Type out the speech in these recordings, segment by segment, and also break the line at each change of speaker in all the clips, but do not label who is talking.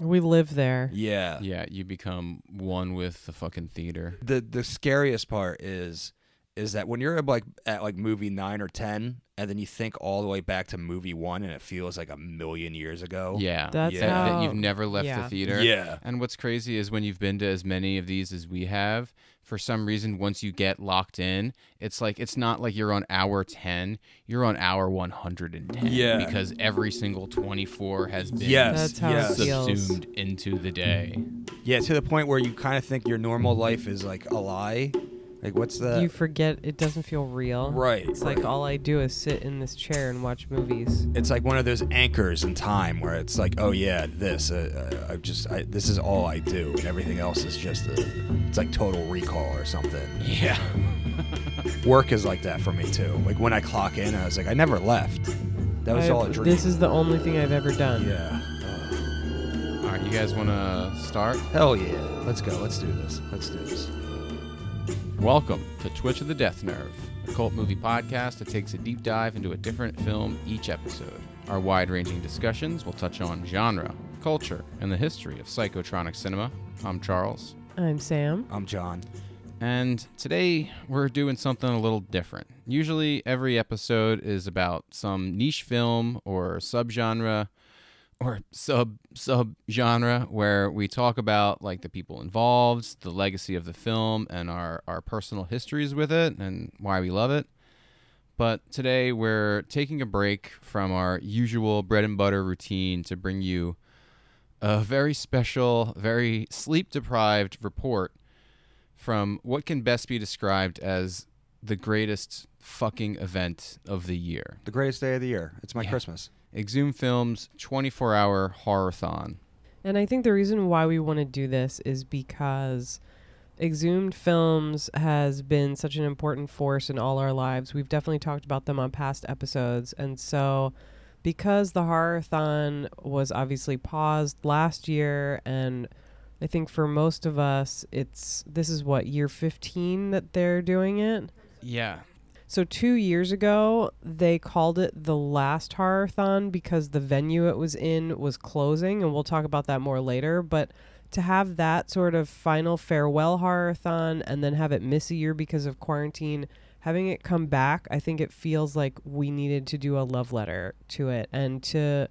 We live there.
Yeah.
Yeah, you become one with the fucking theater.
The the scariest part is is that when you're like at like movie nine or ten, and then you think all the way back to movie one, and it feels like a million years ago.
Yeah.
That's
that, that you've never left
yeah.
the theater.
Yeah.
And what's crazy is when you've been to as many of these as we have, for some reason, once you get locked in, it's like it's not like you're on hour 10, you're on hour 110.
Yeah.
Because every single 24 has been
Yes.
That's how
yes.
it
subsumed into the day.
Yeah, to the point where you kind of think your normal life is like a lie. Like, what's the
you forget it doesn't feel real.
right?
It's like all I do is sit in this chair and watch movies.
it's like one of those anchors in time where it's like, oh yeah, this. Uh, uh, I just I, this is all I do, and everything else is just a. It's like Total Recall or something.
Yeah.
Work is like that for me too. Like when I clock in, I was like, I never left. That was
I've-
all a dream.
This is the only thing I've ever done.
yeah. Uh,
All right, you guys want to start?
hell yeah. Let's go. Let's do this. Let's do this.
Welcome to Twitch of the Death Nerve, a cult movie podcast that takes a deep dive into a different film each episode. Our wide ranging discussions will touch on genre, culture, and the history of psychotronic cinema. I'm Charles,
I'm Sam.
I'm John.
and today we're doing something a little different. Usually, every episode is about some niche film or subgenre or sub sub genre where we talk about like the people involved, the legacy of the film, and our our personal histories with it and why we love it. But today we're taking a break from our usual bread and butter routine to bring you a very special, very sleep deprived report from what can best be described as the greatest fucking event of the year.
The greatest day of the year. It's my
Yeah.
Christmas.
Exhumed Films 24 hour horrorthon.
And I think the reason why we want to do this is because Exhumed Films has been such an important force in all our lives. We've definitely talked about them on past episodes. And so, because the Horrorthon was obviously paused last year, and I think for most of us, it's this is what, year 15 that they're doing it?
Yeah.
So two years ago, they called it the last Horrorthon because the venue it was in was closing, and we'll talk about that more later. But to have that sort of final farewell Horrorthon and then have it miss a year because of quarantine, having it come back, I think it feels like we needed to do a love letter to it and to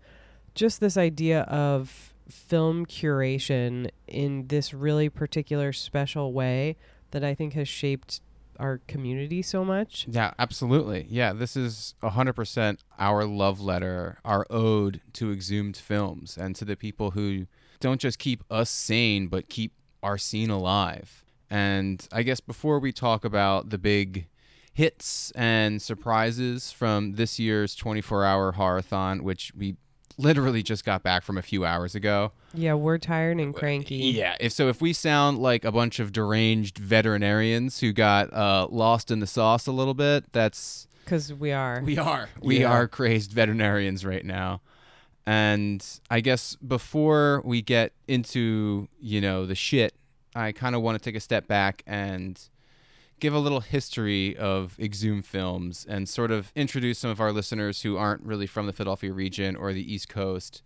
just this idea of film curation in this really particular special way that I think has shaped our community so much.
Yeah, absolutely. Yeah, this is 100% our love letter, our ode to exhumed films and to the people who don't just keep us sane, but keep our scene alive. And I guess before we talk about the big hits and surprises from this year's 24 hour horrorthon, which we literally just got back from a few hours ago.
Yeah, we're tired and cranky.
Yeah. If so, if we sound like a bunch of deranged veterinarians who got uh, lost in the sauce a little bit, that's
Because we are.
we are we
Yeah.
are crazed veterinarians right now. And I guess before we get into you know the shit, I kind of want to take a step back and give a little history of Exhumed Films and sort of introduce some of our listeners who aren't really from the Philadelphia region or the East Coast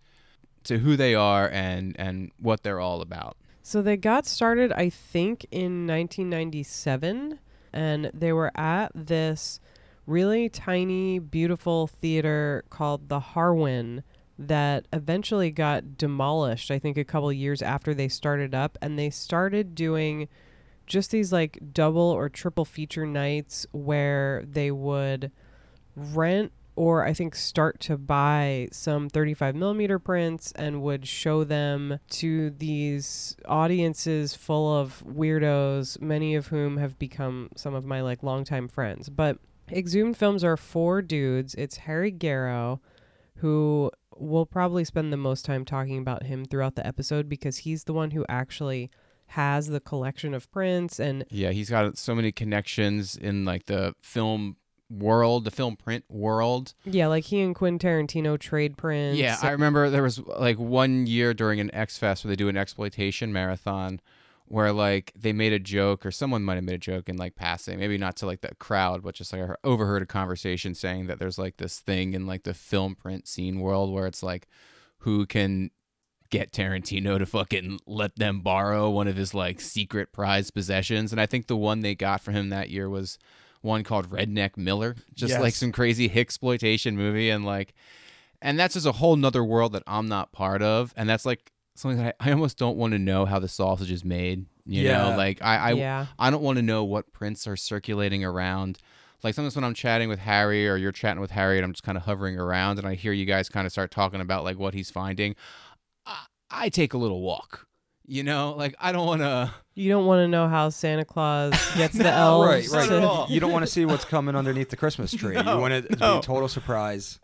to who they are and and what they're all about.
So they got started, I think, in 1997, and they were at this really tiny, beautiful theater called the Harwan that eventually got demolished, I think, a couple years after they started up. And they started doing just these like double or triple feature nights where they would rent or I think start to buy some 35 millimeter prints and would show them to these audiences full of weirdos, many of whom have become some of my like longtime friends. But Exhumed Films are four dudes. It's Harry Guerro, who we'll probably spend the most time talking about him throughout the episode because he's the one who actually has the collection of prints and
Yeah, he's got so many connections in like the film world, the film print world.
yeah, like he and Quentin Tarantino trade prints.
Yeah, I remember there was like one year during an X Fest where they do an exploitation marathon where like they made a joke or someone might have made a joke in like passing, maybe not to like the crowd, but just like I overheard a conversation saying that there's like this thing in like the film print scene world where it's like who can get Tarantino to fucking let them borrow one of his like secret prized possessions. And I think the one they got for him that year was one called Redneck Miller, just like some crazy exploitation movie, and like, and that's just a whole nother world that I'm not part of, and that's like something that I, I almost don't want to know how the sausage is made. You
Yeah.
know, like I I,
yeah.
I don't want to know what prints are circulating around. Like sometimes when I'm chatting with Harry or you're chatting with Harry and I'm just kind of hovering around and I hear you guys kind of start talking about like what he's finding, I, I take a little walk. You know, like I don't want to.
You don't want to know how Santa Claus gets the
No,
elves.
right, right.
not at all.
You don't want to see what's coming underneath the Christmas tree.
No,
you want it to be a total surprise.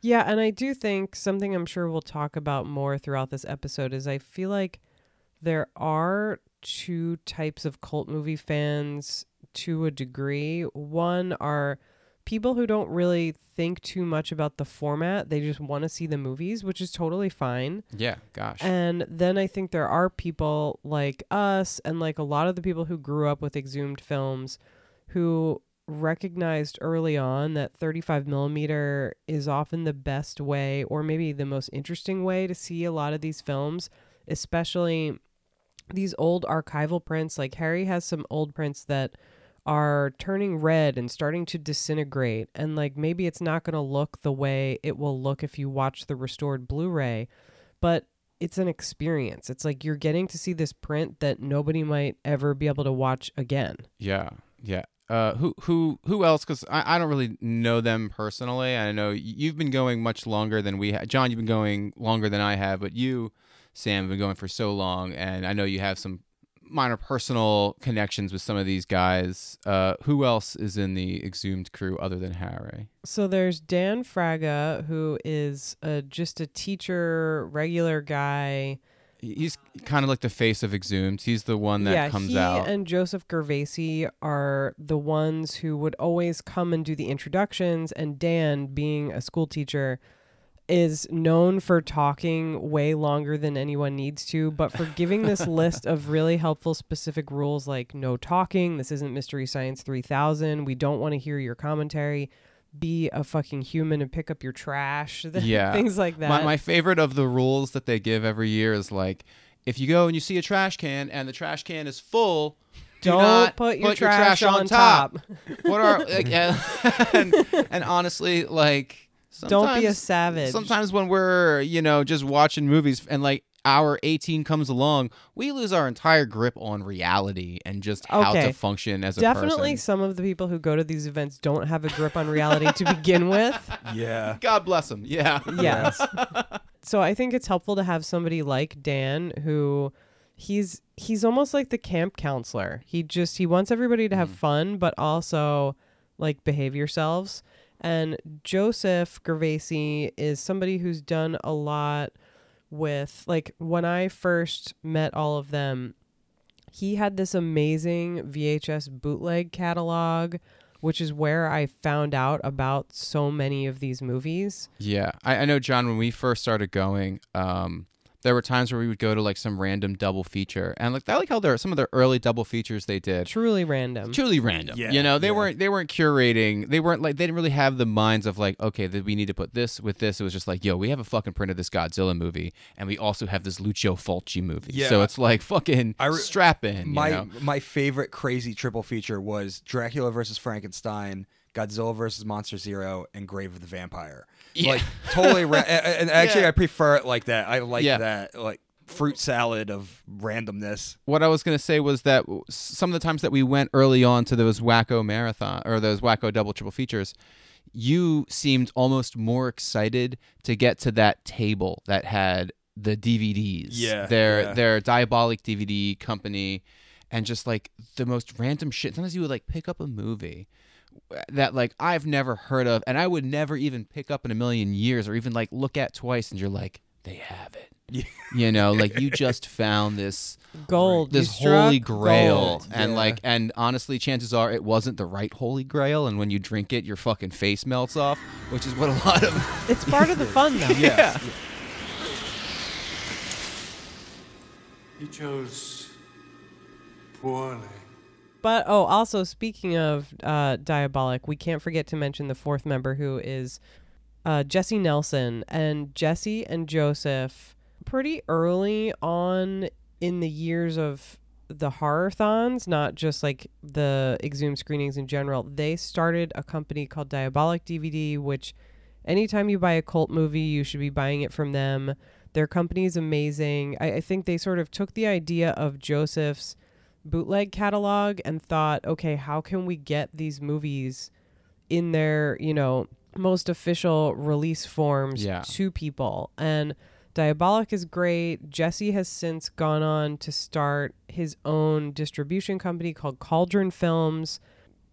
Yeah, and I do think something I'm sure we'll talk about more throughout this episode is I feel like there are two types of cult movie fans to a degree. One are people who don't really think too much about the format, they just want to see the movies, which is totally fine.
Yeah, gosh.
And then I think there are people like us and like a lot of the people who grew up with exhumed films who recognized early on that 35 millimeter is often the best way or maybe the most interesting way to see a lot of these films, especially these old archival prints. Like Harry has some old prints that are turning red and starting to disintegrate and like maybe it's not going to look the way it will look if you watch the restored Blu-ray but it's an experience. It's like you're getting to see this print that nobody might ever be able to watch again.
Yeah, yeah. Uh, who who who else? Because I, I don't really know them personally. I know you've been going much longer than we have. John, you've been going longer than I have, but you, Sam, have been going for so long, and I know you have some minor personal connections with some of these guys. Uh, who else is in the exhumed crew other than Harry?
So there's Dan Fraga, who is uh, just a teacher, regular guy.
He's kind of like the face of exhumed. He's the one that
yeah,
comes
he
out.
and Joseph Gervasi are the ones who would always come and do the introductions. And Dan, being a school teacher, is known for talking way longer than anyone needs to, but for giving this list of really helpful specific rules like no talking, this isn't Mystery Science 3000, we don't want to hear your commentary, be a fucking human and pick up your trash,
Yeah.
things like that.
My, my favorite of the rules that they give every year is like, if you go and you see a trash can and the trash can is full, do
don't
not
put your trash, on top.
what are like, and, and honestly, like,
Don't be a savage.
Sometimes when we're you know just watching movies and like hour 18 comes along, we lose our entire grip on reality and just how
Okay.
to function as a person.
Definitely
person.
some of the people who go to these events don't have a grip on reality to begin with.
Yeah.
God bless them. Yeah.
Yes. so I think it's helpful to have somebody like Dan who he's he's almost like the camp counselor. He just he wants everybody to have
Mhm.
fun but also like behave yourselves. And Joseph Gervasi is somebody who's done a lot with like when I first met all of them, he had this amazing VHS bootleg catalog, which is where I found out about so many of these movies.
Yeah, I, I know, John. When we first started going, um, there were times where we would go to like some random double feature, and like I like how there are some of the early double features they did.
Truly random.
Truly random,
Yeah,
you know. They
yeah.
weren't they weren't curating. They weren't like they didn't really have the minds of like, okay, that we need to put this with this. It was just like, yo, we have a fucking print of this Godzilla movie, and we also have this Lucio Fulci movie.
Yeah.
So it's like fucking
I re-
strap in.
My
you know?
my favorite crazy triple feature was Dracula versus Frankenstein, Godzilla versus Monster Zero, and Grave of the Vampire.
Yeah.
Like totally. Ra- and actually,
Yeah.
I prefer it like that. I like
Yeah.
that like fruit salad of randomness.
what I was gonna say was that some of the times that we went early on to those wacko marathon or those wacko double triple features, you seemed almost more excited to get to that table that had the DVDs.
Yeah,
their
yeah.
their Diabolik DVD company, and just like the most random shit. Sometimes you would like pick up a movie that like I've never heard of, and I would never even pick up in a million years, or even like look at twice, and you're like, they have it.
Yeah.
You know, like you just found this
Gold.
This
struck
holy grail
gold.
and
Yeah.
like and honestly chances are it wasn't the right holy grail and when you drink it your fucking face melts off which is what a lot of
It's part of the fun though.
yeah
He chose poorly.
But oh, also speaking of uh, Diabolik, we can't forget to mention the fourth member who is uh, Jesse Nelson, and Jesse and Joseph pretty early on in the years of the horror-thons, not just like the exhumed screenings in general. They started a company called Diabolik DVD, which anytime you buy a cult movie, you should be buying it from them. Their company is amazing. I, I think they sort of took the idea of Joseph's bootleg catalog and thought, okay, how can we get these movies in their, you know, most official release forms
Yeah.
to people? And Diabolik is great. Jesse has since gone on to start his own distribution company called Cauldron Films.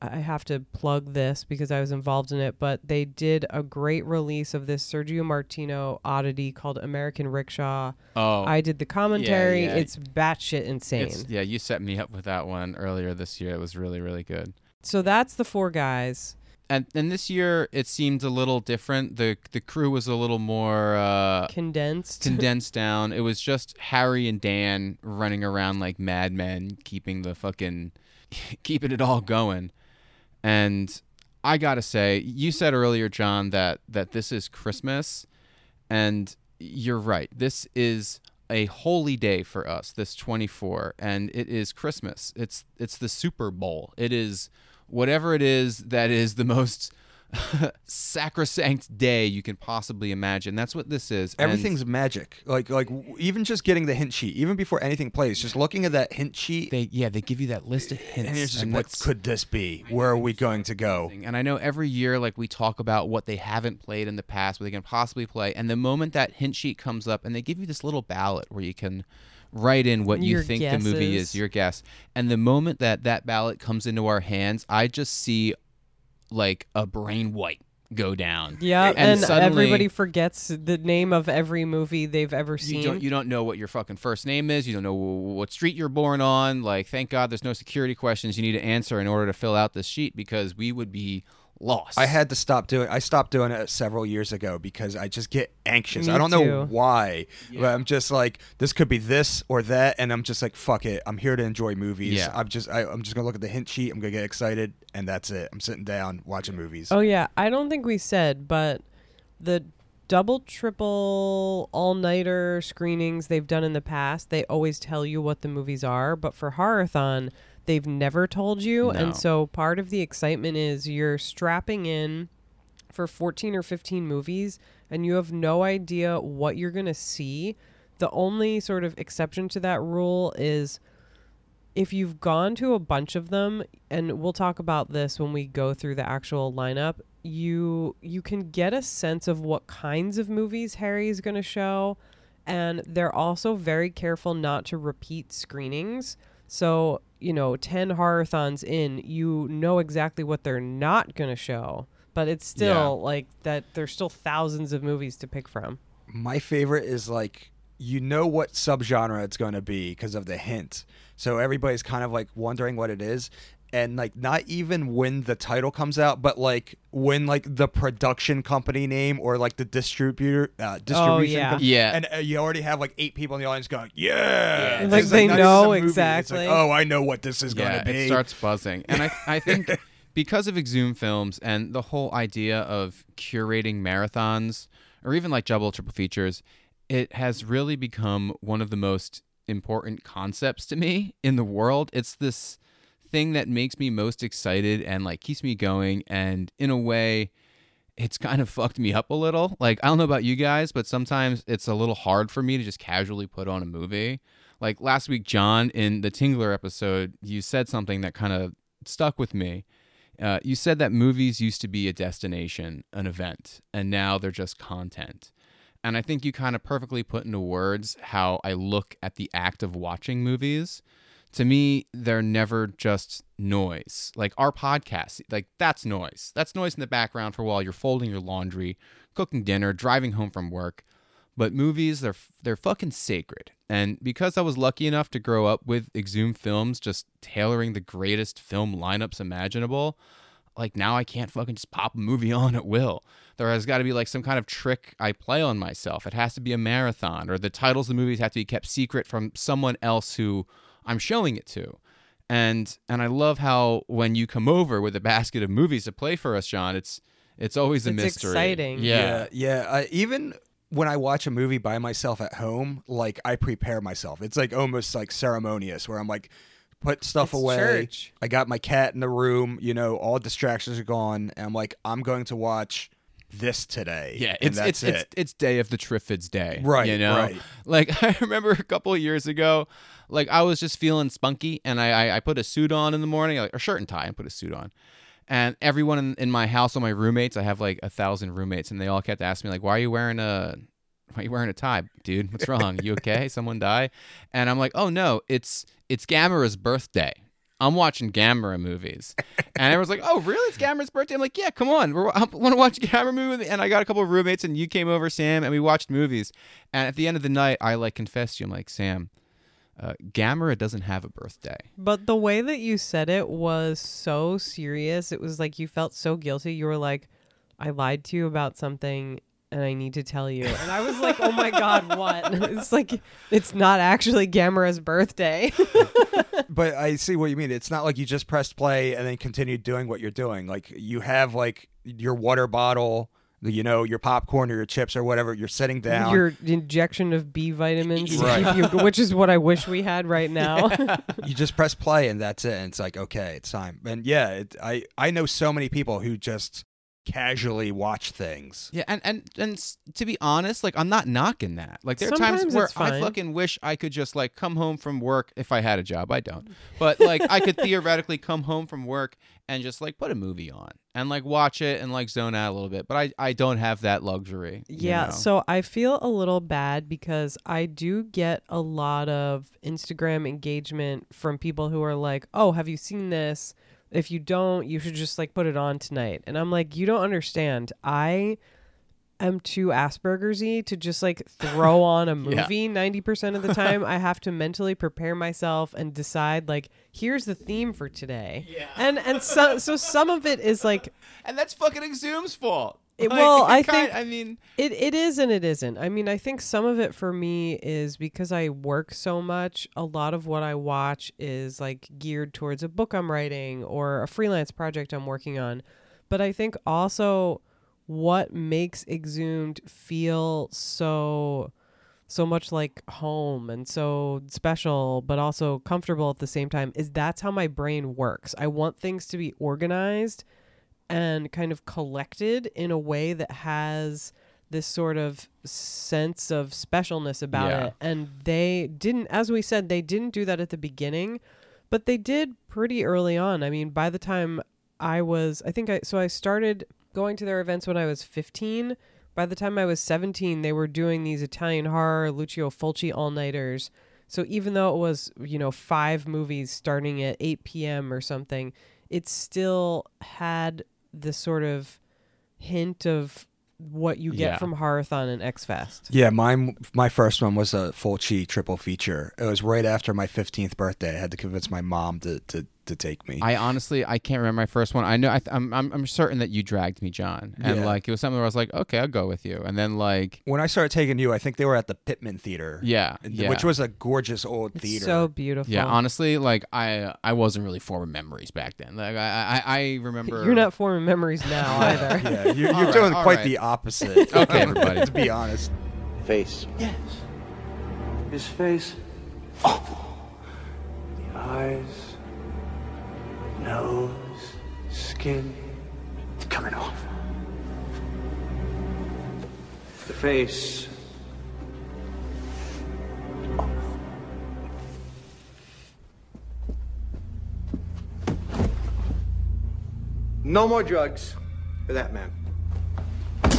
I have to plug this because I was involved in it, but they did a great release of this Sergio Martino oddity called American Rickshaw.
Oh,
I did the commentary.
yeah.
It's batshit insane.
it's, yeah, you set me up with that one earlier this year. It was really, really good.
so that's the four guys.
And and this year it seemed a little different. the The crew was a little more uh,
condensed.
condensed down. It was just Harry and Dan running around like madmen, keeping the fucking, keeping it all going. And I gotta say, you said earlier, John, that that this is Christmas, and you're right. This is a holy day for us. This 24, and it is Christmas. It's it's the Super Bowl. It is whatever it is that is the most sacrosanct day you can possibly imagine. That's what this is. And-
Everything's magic. Like like even just getting the hint sheet, even before anything plays, just looking at that hint sheet,
they yeah they give you that list of hints
and you're just
and
like, what could this be? Where are we going to go?
and I know every year like we talk about what they haven't played in the past, what they can possibly play, and the moment that hint sheet comes up, and they give you this little ballot where you can write in what you
Your
think the movie is, your guess, and the moment that that ballot comes into our hands, I just see like a brain white go down.
Yeah,
And
and,
suddenly-
everybody forgets the name of every movie they've ever
You
seen.
don't, you don't know what your fucking first name is. You don't know what street you're born on. Like, thank God there's no security questions you need to answer in order to fill out this sheet because we would be lost.
I had to stop doing. I stopped doing it several years ago because I just get anxious.
Me
I don't know
too.
why, but I'm just like this could be this or that, and I'm just like fuck it. I'm here to enjoy movies.
Yeah.
I'm just I, I'm just gonna look at the hint sheet. I'm gonna get excited, and that's it. I'm sitting down watching movies.
Oh yeah, I don't think we said, but the double, triple, all nighter screenings they've done in the past, they always tell you what the movies are. But for Horrorthon, they've never told you,
No.
and so part of the excitement is you're strapping in for 14 or 15 movies, and you have no idea what you're gonna see. The only sort of exception to that rule is if you've gone to a bunch of them and we'll talk about this when we go through the actual lineup you you can get a sense of what kinds of movies harry's going to show and they're also very careful not to repeat screenings so you know 10 horrorthons in you know exactly what they're not going to show but it's still
Yeah.
like that there's still thousands of movies to pick from
My favorite is like you know what subgenre it's going to be because of the hint. So everybody's kind of like wondering what it is. And like not even when the title comes out, but like when like the production company name or like the distributor uh, distribution,
yeah.
com-
Yeah.
and uh, you already have like eight people in the audience going, "Yeah!"
Yeah.
Like,
It's
they
not
know
just a movie. It's like,
exactly.
oh, I know what this is going to be.
it starts buzzing, and I I think because of Exhumed Films and the whole idea of curating marathons or even like double triple features, it has really become one of the most important concepts to me in the world. It's this thing that makes me most excited and like keeps me going, and in a way. It's kind of fucked me up a little. Like, I don't know about you guys, but sometimes it's a little hard for me to just casually put on a movie. Like last week, John, in the Tingler episode, you said something that kind of stuck with me. Uh, you said that movies used to be a destination, an event, and now they're just content. And I think you kind of perfectly put into words how I look at the act of watching movies. To me, they're never just noise. Like our podcast, like that's noise. That's noise in the background for while you're folding your laundry, cooking dinner, driving home from work. But movies, they're they're fucking sacred. And because I was lucky enough to grow up with Exhumed Films, just tailoring the greatest film lineups imaginable, like now I can't fucking just pop a movie on at will. There has got to be like some kind of trick I play on myself. It has to be a marathon, or the titles of the movies have to be kept secret from someone else who I'm showing it to. And and I love how when you come over with a basket of movies to play for us, John, it's it's always a mystery.
It's
mystery.
exciting.
Yeah.
yeah. yeah. I, even when I watch a movie by myself at home, like I prepare myself. It's like almost like ceremonious where I'm like put stuff
It's
away.
church.
I got my cat in the room, you know, all distractions are gone and I'm like I'm going to watch this today.
Yeah,
and
it's
that's
it's,
it.
it's it's day of the Triffids day,
Right,
You know,
right.
like I remember a couple of years ago, like I was just feeling spunky, and I I, I put a suit on in the morning, like a shirt and tie, and put a suit on, and everyone in, in my house, all my roommates, I have like a thousand roommates, and they all kept asking me like, why are you wearing a why are you wearing a tie, dude? What's wrong? You okay? Someone die? And I'm like, oh no, it's it's Gamera's birthday. I'm watching Gamera movies, and everyone's like, "Oh, really? It's Gamera's birthday." I'm like, "Yeah, come on, we're, I want to watch a Gamera movie." And I got a couple of roommates, and you came over, Sam, and we watched movies. And at the end of the night, I like confessed to you, I'm like, "Sam, uh, Gamera doesn't have a birthday."
But the way that you said it was so serious. It was like you felt so guilty. You were like, I lied to you about something and I need to tell you. And I was like, oh my God, what? It's like, it's not actually Gamera's birthday.
but I see what you mean. It's not like you just pressed play and then continued doing what you're doing. Like you have like your water bottle, the- you know, your popcorn or your chips or whatever. You're sitting down.
Your injection of B vitamins,
Right.
you, which is what I wish we had right now.
you just press play and that's it. And it's like, okay, it's time. And yeah, it, I I know so many people who just casually watch things.
Yeah, and and and to be honest, like I'm not knocking that. Like there are
Sometimes
times where
it's
I
fine.
fucking wish I could just like come home from work if I had a job. I don't, but like I could theoretically come home from work and just like put a movie on and like watch it and like zone out a little bit. But I I don't have that luxury. you
Yeah,
know?
so I feel a little bad because I do get a lot of Instagram engagement from people who are like, "Oh, have you seen this? If you don't, you should just like put it on tonight." And I'm like, "You don't understand. I am too Asperger's-y to just like throw on a movie 90% of the time. I have to mentally prepare myself and decide like, here's the theme for today. Yeah. And and so so some of it is like
and that's fucking Exhum's fault.
It-
Like,
well, I
kind-
think-
I mean,
It it is and it isn't. I mean, I think some of it for me is because I work so much. A lot of what I watch is like geared towards a book I'm writing or a freelance project I'm working on. But I think also what makes Exhumed feel so so much like home and so special but also comfortable at the same time is that's how my brain works. I want things to be organized and kind of collected in a way that has this sort of sense of specialness about
Yeah.
it. And they didn't, as we said, they didn't do that at the beginning, but they did pretty early on. I mean, by the time I was, I think I, so I started going to their events when I was 15. By the time I was 17, they were doing these Italian horror, Lucio Fulci all nighters. So even though it was, you know, five movies starting at 8 p.m. or something, it still had this sort of hint of what you get
Yeah.
from Horrorthon and X Fest.
Yeah, mine my first one was a Fulci triple feature. It was right after my 15th birthday. I had to convince my mom to to, to take me.
I honestly I can't remember my first one. I know I th- I'm, I'm I'm certain that you dragged me, John, and
Yeah.
like it was something where I was like, okay, I'll go with you, and then like
when I started taking you, I think they were at the Pittman Theater.
yeah,
and-
yeah.
which was a gorgeous old
It's
theater.
so beautiful.
Yeah, honestly, like I I wasn't really forming memories back then. Like I I, I remember
You're not forming memories now either.
yeah, you're, you're
All right,
doing
all
quite
right.
the opposite.
Okay, everybody.
to be honest.
Face.
Yes. His face. Oh. The eyes. Nose. Skin. It's coming off. The face.
No more drugs for that man.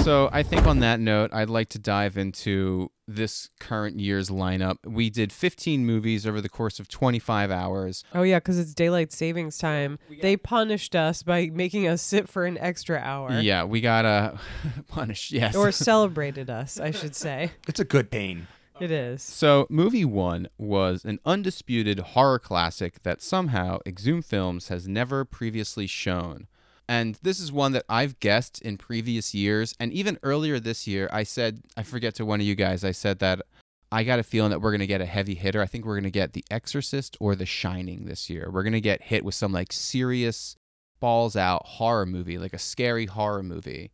So I think on that note, I'd like to dive into this current year's lineup. We did 15 movies over the course of 25 hours.
Oh yeah, because it's daylight savings time. They punished us by making us sit for an extra hour.
Yeah, we got uh, punished. Yes.
Or celebrated us, I should say.
It's a good pain.
It is.
So, movie one was an undisputed horror classic that somehow Exhumed Films has never previously shown. And this is one that I've guessed in previous years. And even earlier this year, I said, I forget to one of you guys, I said that I got a feeling that we're going to get a heavy hitter. I think we're going to get The Exorcist or The Shining this year. We're going to get hit with some like serious balls out horror movie, like a scary horror movie.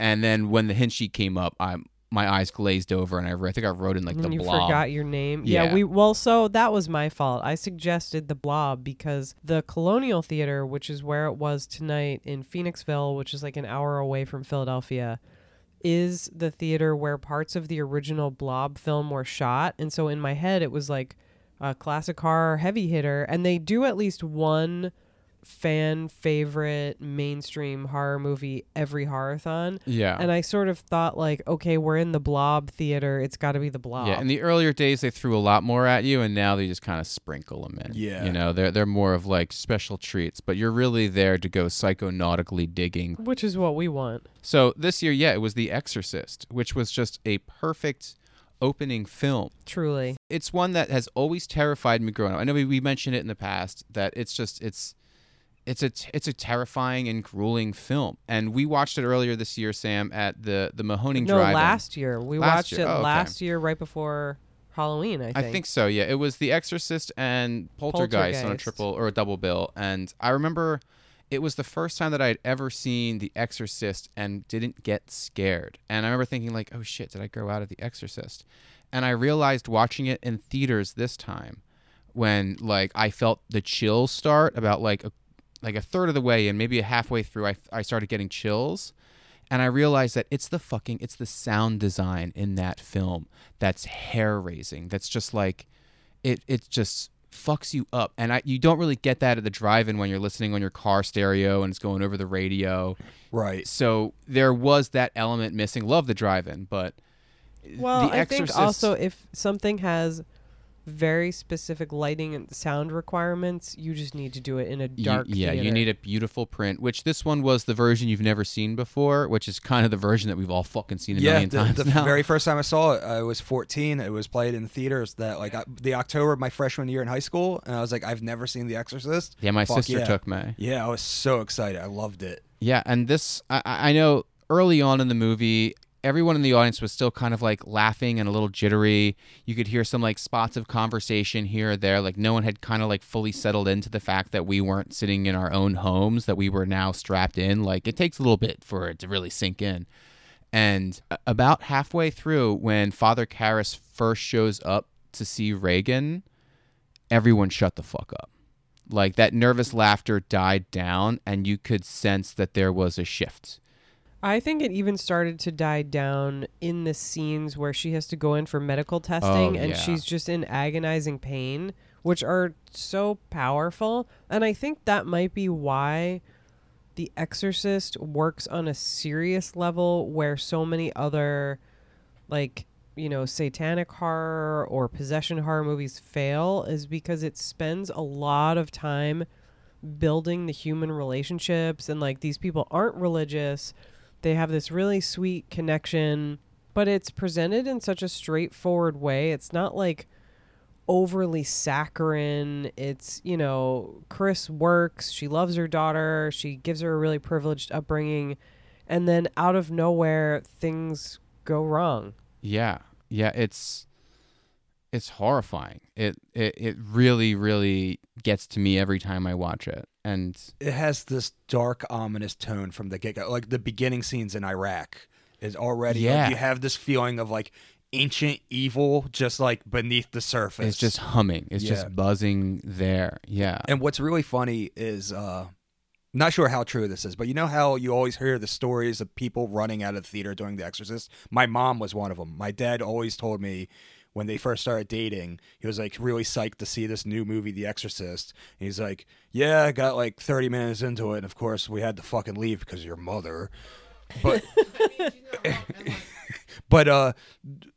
And then when the hint sheet came up, I'm my eyes glazed over and I, I think I wrote in like the
you
blob.
forgot your name. Yeah.
Yeah.
we well, so that was my fault. I suggested the Blob because the Colonial Theater, which is where it was tonight in Phoenixville, which is like an hour away from Philadelphia, is the theater where parts of the original Blob film were shot. And so in my head, it was like a classic horror heavy hitter, and they do at least one fan favorite mainstream horror movie every horrorthon.
yeah.
And I sort of thought like, okay, we're in the Blob theater. It's got to be the Blob.
Yeah, in the earlier days they threw a lot more at you, and now they just kind of sprinkle them in.
Yeah.
you know they're they're more of like special treats, but you're really there to go psychonautically digging.
Which is what we want.
So this year, yeah, it was The Exorcist, which was just a perfect opening film.
Truly.
It's one that has always terrified me growing up. I know we, we mentioned it in the past that it's just it's it's a t- it's a terrifying and grueling film, and we watched it earlier this year, Sam, at the the Mahoning
No,
Drive-In.
last year. We
Last
watched
year.
it
Oh, okay.
last year right before Halloween, I think.
I think so. Yeah, it was The Exorcist and Poltergeist, on a triple or a double bill, and I remember it was the first time that I had ever seen The Exorcist and didn't get scared. And I remember thinking like, "Oh shit, did I grow out of The Exorcist?" And I realized watching it in theaters this time, when like I felt the chills start about like a like a third of the way and maybe a halfway through, I I started getting chills and I realized that it's the fucking it's the sound design in that film that's hair raising. That's just like it it just fucks you up. And I you don't really get that at the drive-in when you're listening on your car stereo and it's going over the radio.
Right.
So there was that element missing. Love the drive-in, but
Well,
the
I
Exorcist,
think also if something has very specific lighting and sound requirements, you just need to do it in a
you-
dark
yeah, you need a beautiful print. Which this one was the version you've never seen before, which is kind of the version that we've all fucking seen a
yeah,
million
the,
times
the
now.
very first time I saw it, I was 14. It was played in theaters that like I, the October of my freshman year in high school, and I was like, I've never seen The Exorcist.
yeah, my
Fuck
sister
yeah.
took me.
Yeah, I was so excited. I loved it.
Yeah, and this I, I I know early on in the movie, everyone in the audience was still kind of like laughing and a little jittery. You could hear some like spots of conversation here or there. Like no one had kind of like fully settled into the fact that we weren't sitting in our own homes, that we were now strapped in. Like it takes a little bit for it to really sink in. And about halfway through, when Father Karras first shows up to see Regan, everyone shut the fuck up. Like that nervous laughter died down, and you could sense that there was a shift.
I think it even started to die down in the scenes where she has to go in for medical oh, testing
Oh,
and
yeah.
she's just in agonizing pain, which are so powerful. And I think that might be why The Exorcist works on a serious level where so many other, like, you know, satanic horror or possession horror movies fail, is because it spends a lot of time building the human relationships and like these people aren't religious they have this really sweet connection but it's presented in such a straightforward way it's not like overly saccharine it's you know chris works she loves her daughter she gives her a really privileged upbringing and then out of nowhere things go wrong
Yeah, yeah, it's it's horrifying. It it it really really gets to me every time I watch it. And
It has this dark, ominous tone from the get go. Like the beginning scenes in Iraq is already. like,
Yeah.
you have this feeling of like ancient evil just like beneath the surface.
it's just humming. It's
Yeah.
just buzzing there. Yeah.
And what's really funny is uh not sure how true this is, but you know how you always hear the stories of people running out of the theater during The Exorcist? My mom was one of them. My dad always told me when they first started dating, he was like really psyched to see this new movie, The Exorcist. And he's like, Yeah, I got like 30 minutes into it. And of course, we had to fucking leave because of your mother. But, but, uh,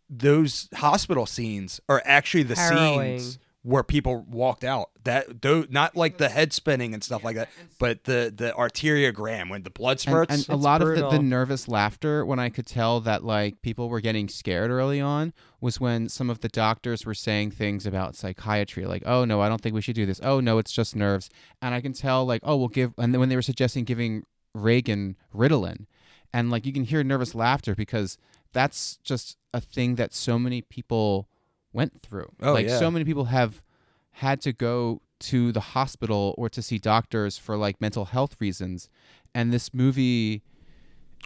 those hospital scenes are actually the
Harrowing.
scenes where people walked out. That though not like the head spinning and stuff like that, but the the arteriogram when the blood spurts.
and a
It's
lot of the, the nervous laughter when I could tell that like people were getting scared early on was when some of the doctors were saying things about psychiatry like oh no I don't think we should do this oh no it's just nerves and I can tell like oh we'll give and then when they were suggesting giving Regan Ritalin and like you can hear nervous laughter because that's just a thing that so many people went through
Oh,
like
yeah.
so many people have had to go to the hospital or to see doctors for like mental health reasons and this movie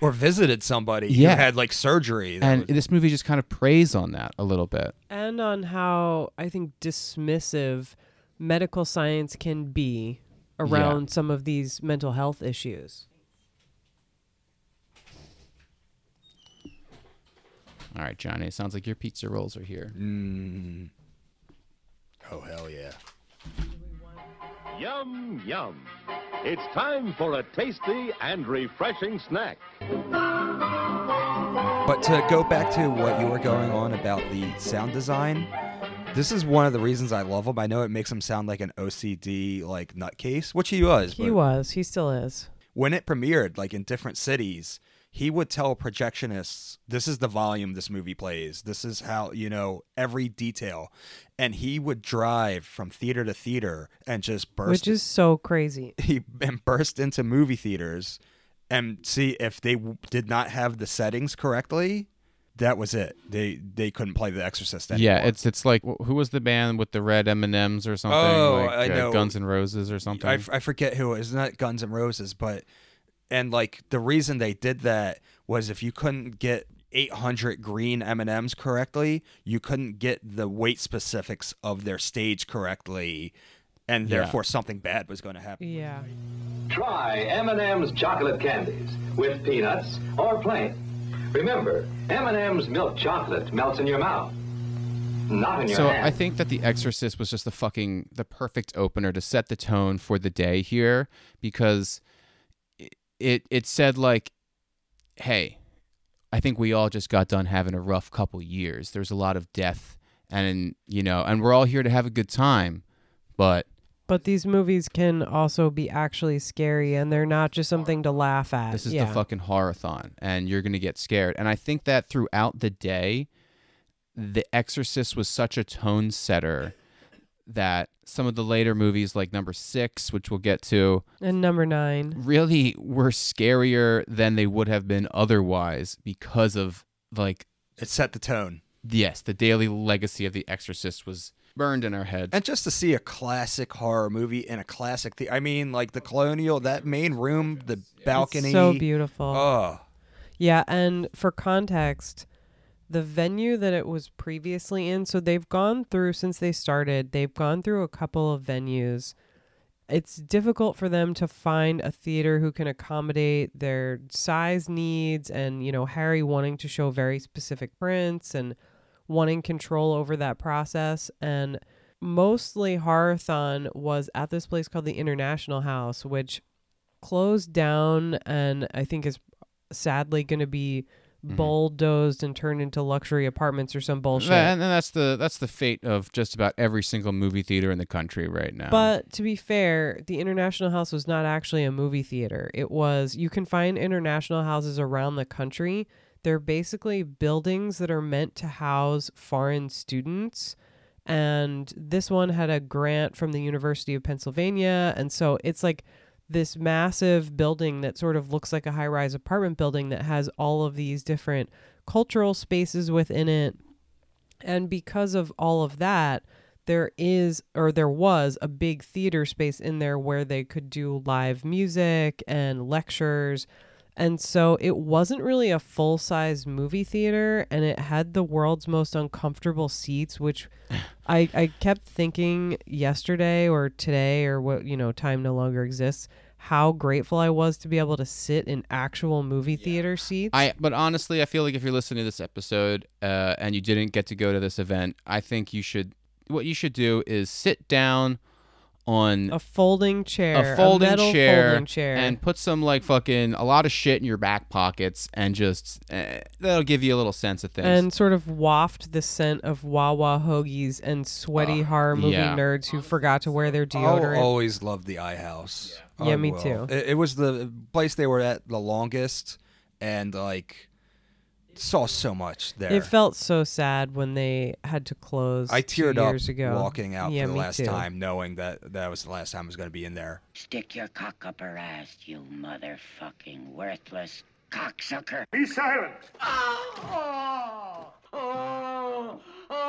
or visited somebody
Yeah.
who had like surgery.
and
was-
this movie just kind of preys on that a little bit.
and on how I think dismissive medical science can be around some of these mental health issues.
All right, Johnny. It sounds like your pizza rolls are here.
Mm. Oh hell yeah!
Yum, yum. It's time for a tasty and refreshing snack.
But to go back to what you were going on about the sound design, this is one of the reasons I love him. I know it makes him sound like an OCD like nutcase, which he was.
He
but
was. He still is.
when it premiered, like in different cities, he would tell projectionists, "This is the volume this movie plays. This is how you know every detail," and he would drive from theater to theater and just burst.
Which is so crazy.
he and burst into movie theaters and see if they w- did not have the settings correctly. That was it. They they couldn't play The Exorcist anymore.
Yeah, it's it's like who was the band with the red M and M's or something?
Oh,
like,
I
uh,
know.
Guns and Roses or something.
I, f- I forget who it was. Not Guns and Roses, but and like the reason they did that was if you couldn't get 800 green M&Ms correctly, you couldn't get the weight specifics of their stage correctly, and
Yeah.
therefore something bad was going to happen.
Yeah.
Try M&M's chocolate candies with peanuts or plain. Remember, M&M's milk chocolate melts in your mouth, not in your
so
hand.
I think that The Exorcist was just the fucking the perfect opener to set the tone for the day here because it it, said like, hey, I think we all just got done having a rough couple years. There's a lot of death and you know, and we're all here to have a good time, but
But these movies can also be actually scary and they're not just something to laugh at.
This is
yeah.
the fucking horror-thon, and you're gonna get scared. And I think that throughout the day, The Exorcist was such a tone setter that some of the later movies, like number six, which we'll get to,
And number nine.
really were scarier than they would have been otherwise because of like
It set the tone.
yes, the daily legacy of The Exorcist was burned in our heads.
And just to see a classic horror movie in a classic the I mean like the colonial that main room, the balcony.
So beautiful.
Oh.
Yeah, and for context, the venue that it was previously in, so they've gone through since they started, they've gone through a couple of venues. It's difficult for them to find a theater who can accommodate their size needs and, you know, Harry wanting to show very specific prints and wanting control over that process and mostly Horrorthon was at this place called the International House, which closed down and I think is sadly going to be Mm-hmm. bulldozed and turned into luxury apartments or some bullshit.
That- and that's the that's the fate of just about every single movie theater in the country right now.
But to be fair, the International House was not actually a movie theater. It was, you can find international houses around the country. They're basically buildings that are meant to house foreign students. And this one had a grant from the University of Pennsylvania. And so it's like this massive building that sort of looks like a high rise apartment building that has all of these different cultural spaces within it. And because of all of that, there is or there was a big theater space in there where they could do live music and lectures. And so it wasn't really a full size movie theater and it had the world's most uncomfortable seats, which I, I kept thinking yesterday or today or what, you know, time no longer exists, how grateful I was to be able to sit in actual movie theater seats.
I but honestly, I feel like if you're listening to this episode uh, and you didn't get to go to this event, I think you should. What you should do is sit down on
a folding chair,
a folding
metal
chair,
folding chair,
and put some like fucking a lot of shit in your back pockets, and just uh, that'll give you a little sense of things.
and sort of waft the scent of Wawa hoagies and sweaty horror movie
yeah.
nerds who forgot to wear their deodorant.
I'll
deodorant.
always loved the I House.
Yeah,
I
me
will.
too.
It, it was the place they were at the longest, and like saw so much there.
It felt so sad when they had to close.
I
two
teared up
years ago.
walking out
yeah,
for the last
too.
time, knowing that that was the last time I was going to be in there.
Stick your cock up her ass, you motherfucking worthless cocksucker.
Be silent. Ah, ah, ah.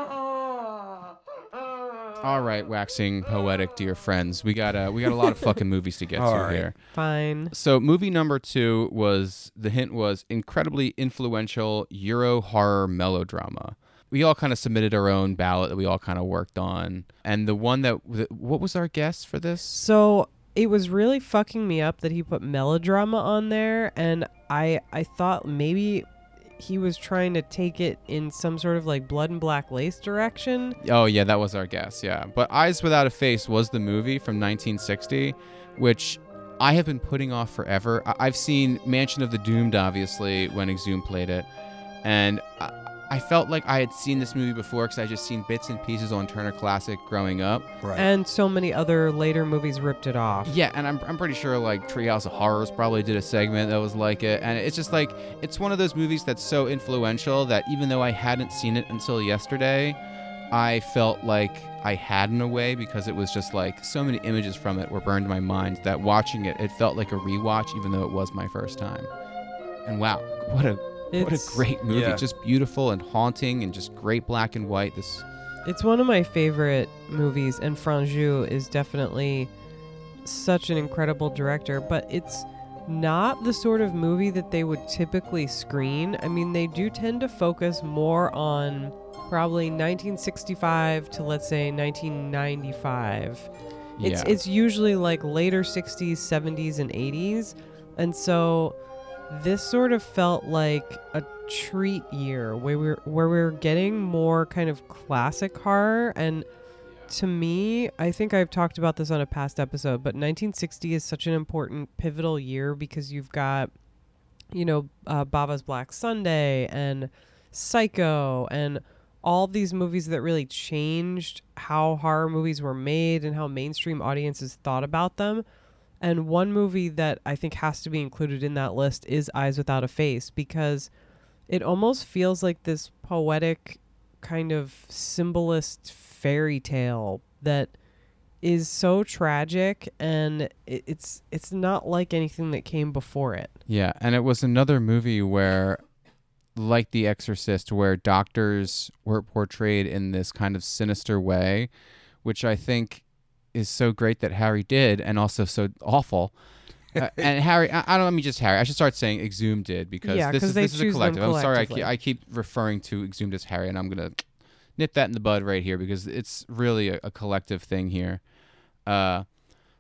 All right, waxing poetic, dear friends. We got uh, we got a lot of fucking movies to get
All
to
right.
here.
Fine.
So, movie number two was the hint was incredibly influential Euro horror melodrama. We all kind of submitted our own ballot that we all kind of worked on, and the one that what was our guess for this?
So it was really fucking me up that he put melodrama on there, and I I thought maybe he was trying to take it in some sort of like blood and black lace direction.
Oh yeah, that was our guess. Yeah, but Eyes Without a Face was the movie from 1960, which I have been putting off forever. I- I've seen Mansion of the Doomed, obviously, when Exhumed played it, and I, I felt like I had seen this movie before because I just seen bits and pieces on Turner Classic growing up.
Right.
And so many other later movies ripped it off.
Yeah, and I'm, I'm pretty sure like Treehouse of Horrors probably did a segment that was like it, and it's just like it's one of those movies that's so influential that even though I hadn't seen it until yesterday, I felt like I had in a way because it was just like so many images from it were burned in my mind that watching it, it felt like a rewatch even though it was my first time. And wow, what a what a great movie!
Yeah.
Just beautiful and haunting and just great black and white. This
It's one of my favorite movies, and Franju is definitely such an incredible director, but it's not the sort of movie that they would typically screen. I mean, they do tend to focus more on probably 1965 to let's say 1995. It's
yeah.
it's usually like later 60s, 70s and 80s. And so this sort of felt like a treat year where we're where we're getting more kind of classic horror and to me, I think I've talked about this on a past episode, but 1960 is such an important pivotal year because you've got, you know, uh, Bava's Black Sunday and Psycho and all these movies that really changed how horror movies were made and how mainstream audiences thought about them. And one movie that I think has to be included in that list is Eyes Without a Face because it almost feels like this poetic kind of symbolist fairy tale that is so tragic and it, it's it's not like anything that came before it.
Yeah, and it was another movie where, like The Exorcist, where doctors were portrayed in this kind of sinister way, which I think is so great that Harry did, and also so awful. Uh, and Harry, I, I don't I mean just Harry. I should start saying Exhumed did because
Yeah,
this is this is a collective. I'm sorry, I keep. I keep referring to Exhumed as Harry, and I'm gonna nip that in the bud right here because it's really a, a collective thing here. Uh,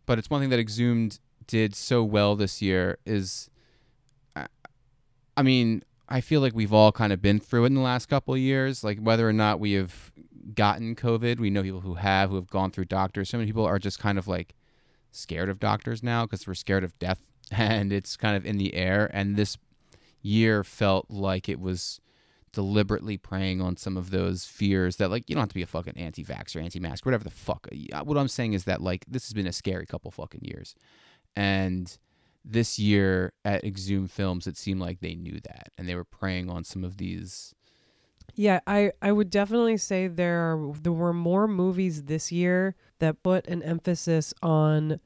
but it's one thing that Exhumed did so well this year is, I, I mean, I feel like we've all kind of been through it in the last couple of years. Like whether or not we have gotten COVID, we know people who have, who have gone through doctors. So many people are just kind of like scared of doctors now because we're scared of death, and it's kind of in the air. And this year felt like it was deliberately preying on some of those fears that like you don't have to be a fucking anti-vax or anti-mask whatever the fuck Uh, what i'm saying is that like this has been a scary couple fucking years and this year at Exhumed Films it seemed like they knew that and they were preying on some of these
Yeah, I I would definitely say there are there were more movies this year that put an emphasis on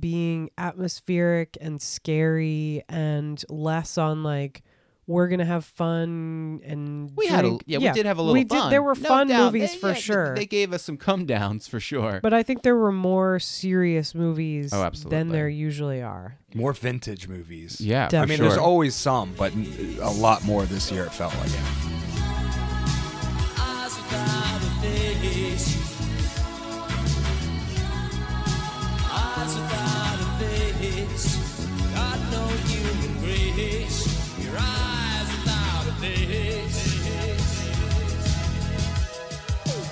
being atmospheric and scary and less on like we're gonna have fun and
we had a,
drink.
yeah, we did have a little
we
fun
Did, there were
No
fun
doubt.
movies
They-
for
yeah,
sure.
they gave us some come downs for sure
but I think there were more serious movies
Oh,
than there usually are.
More vintage movies.
yeah
Def-
I mean, there's always some, but a lot more this year. It felt like.
Eyes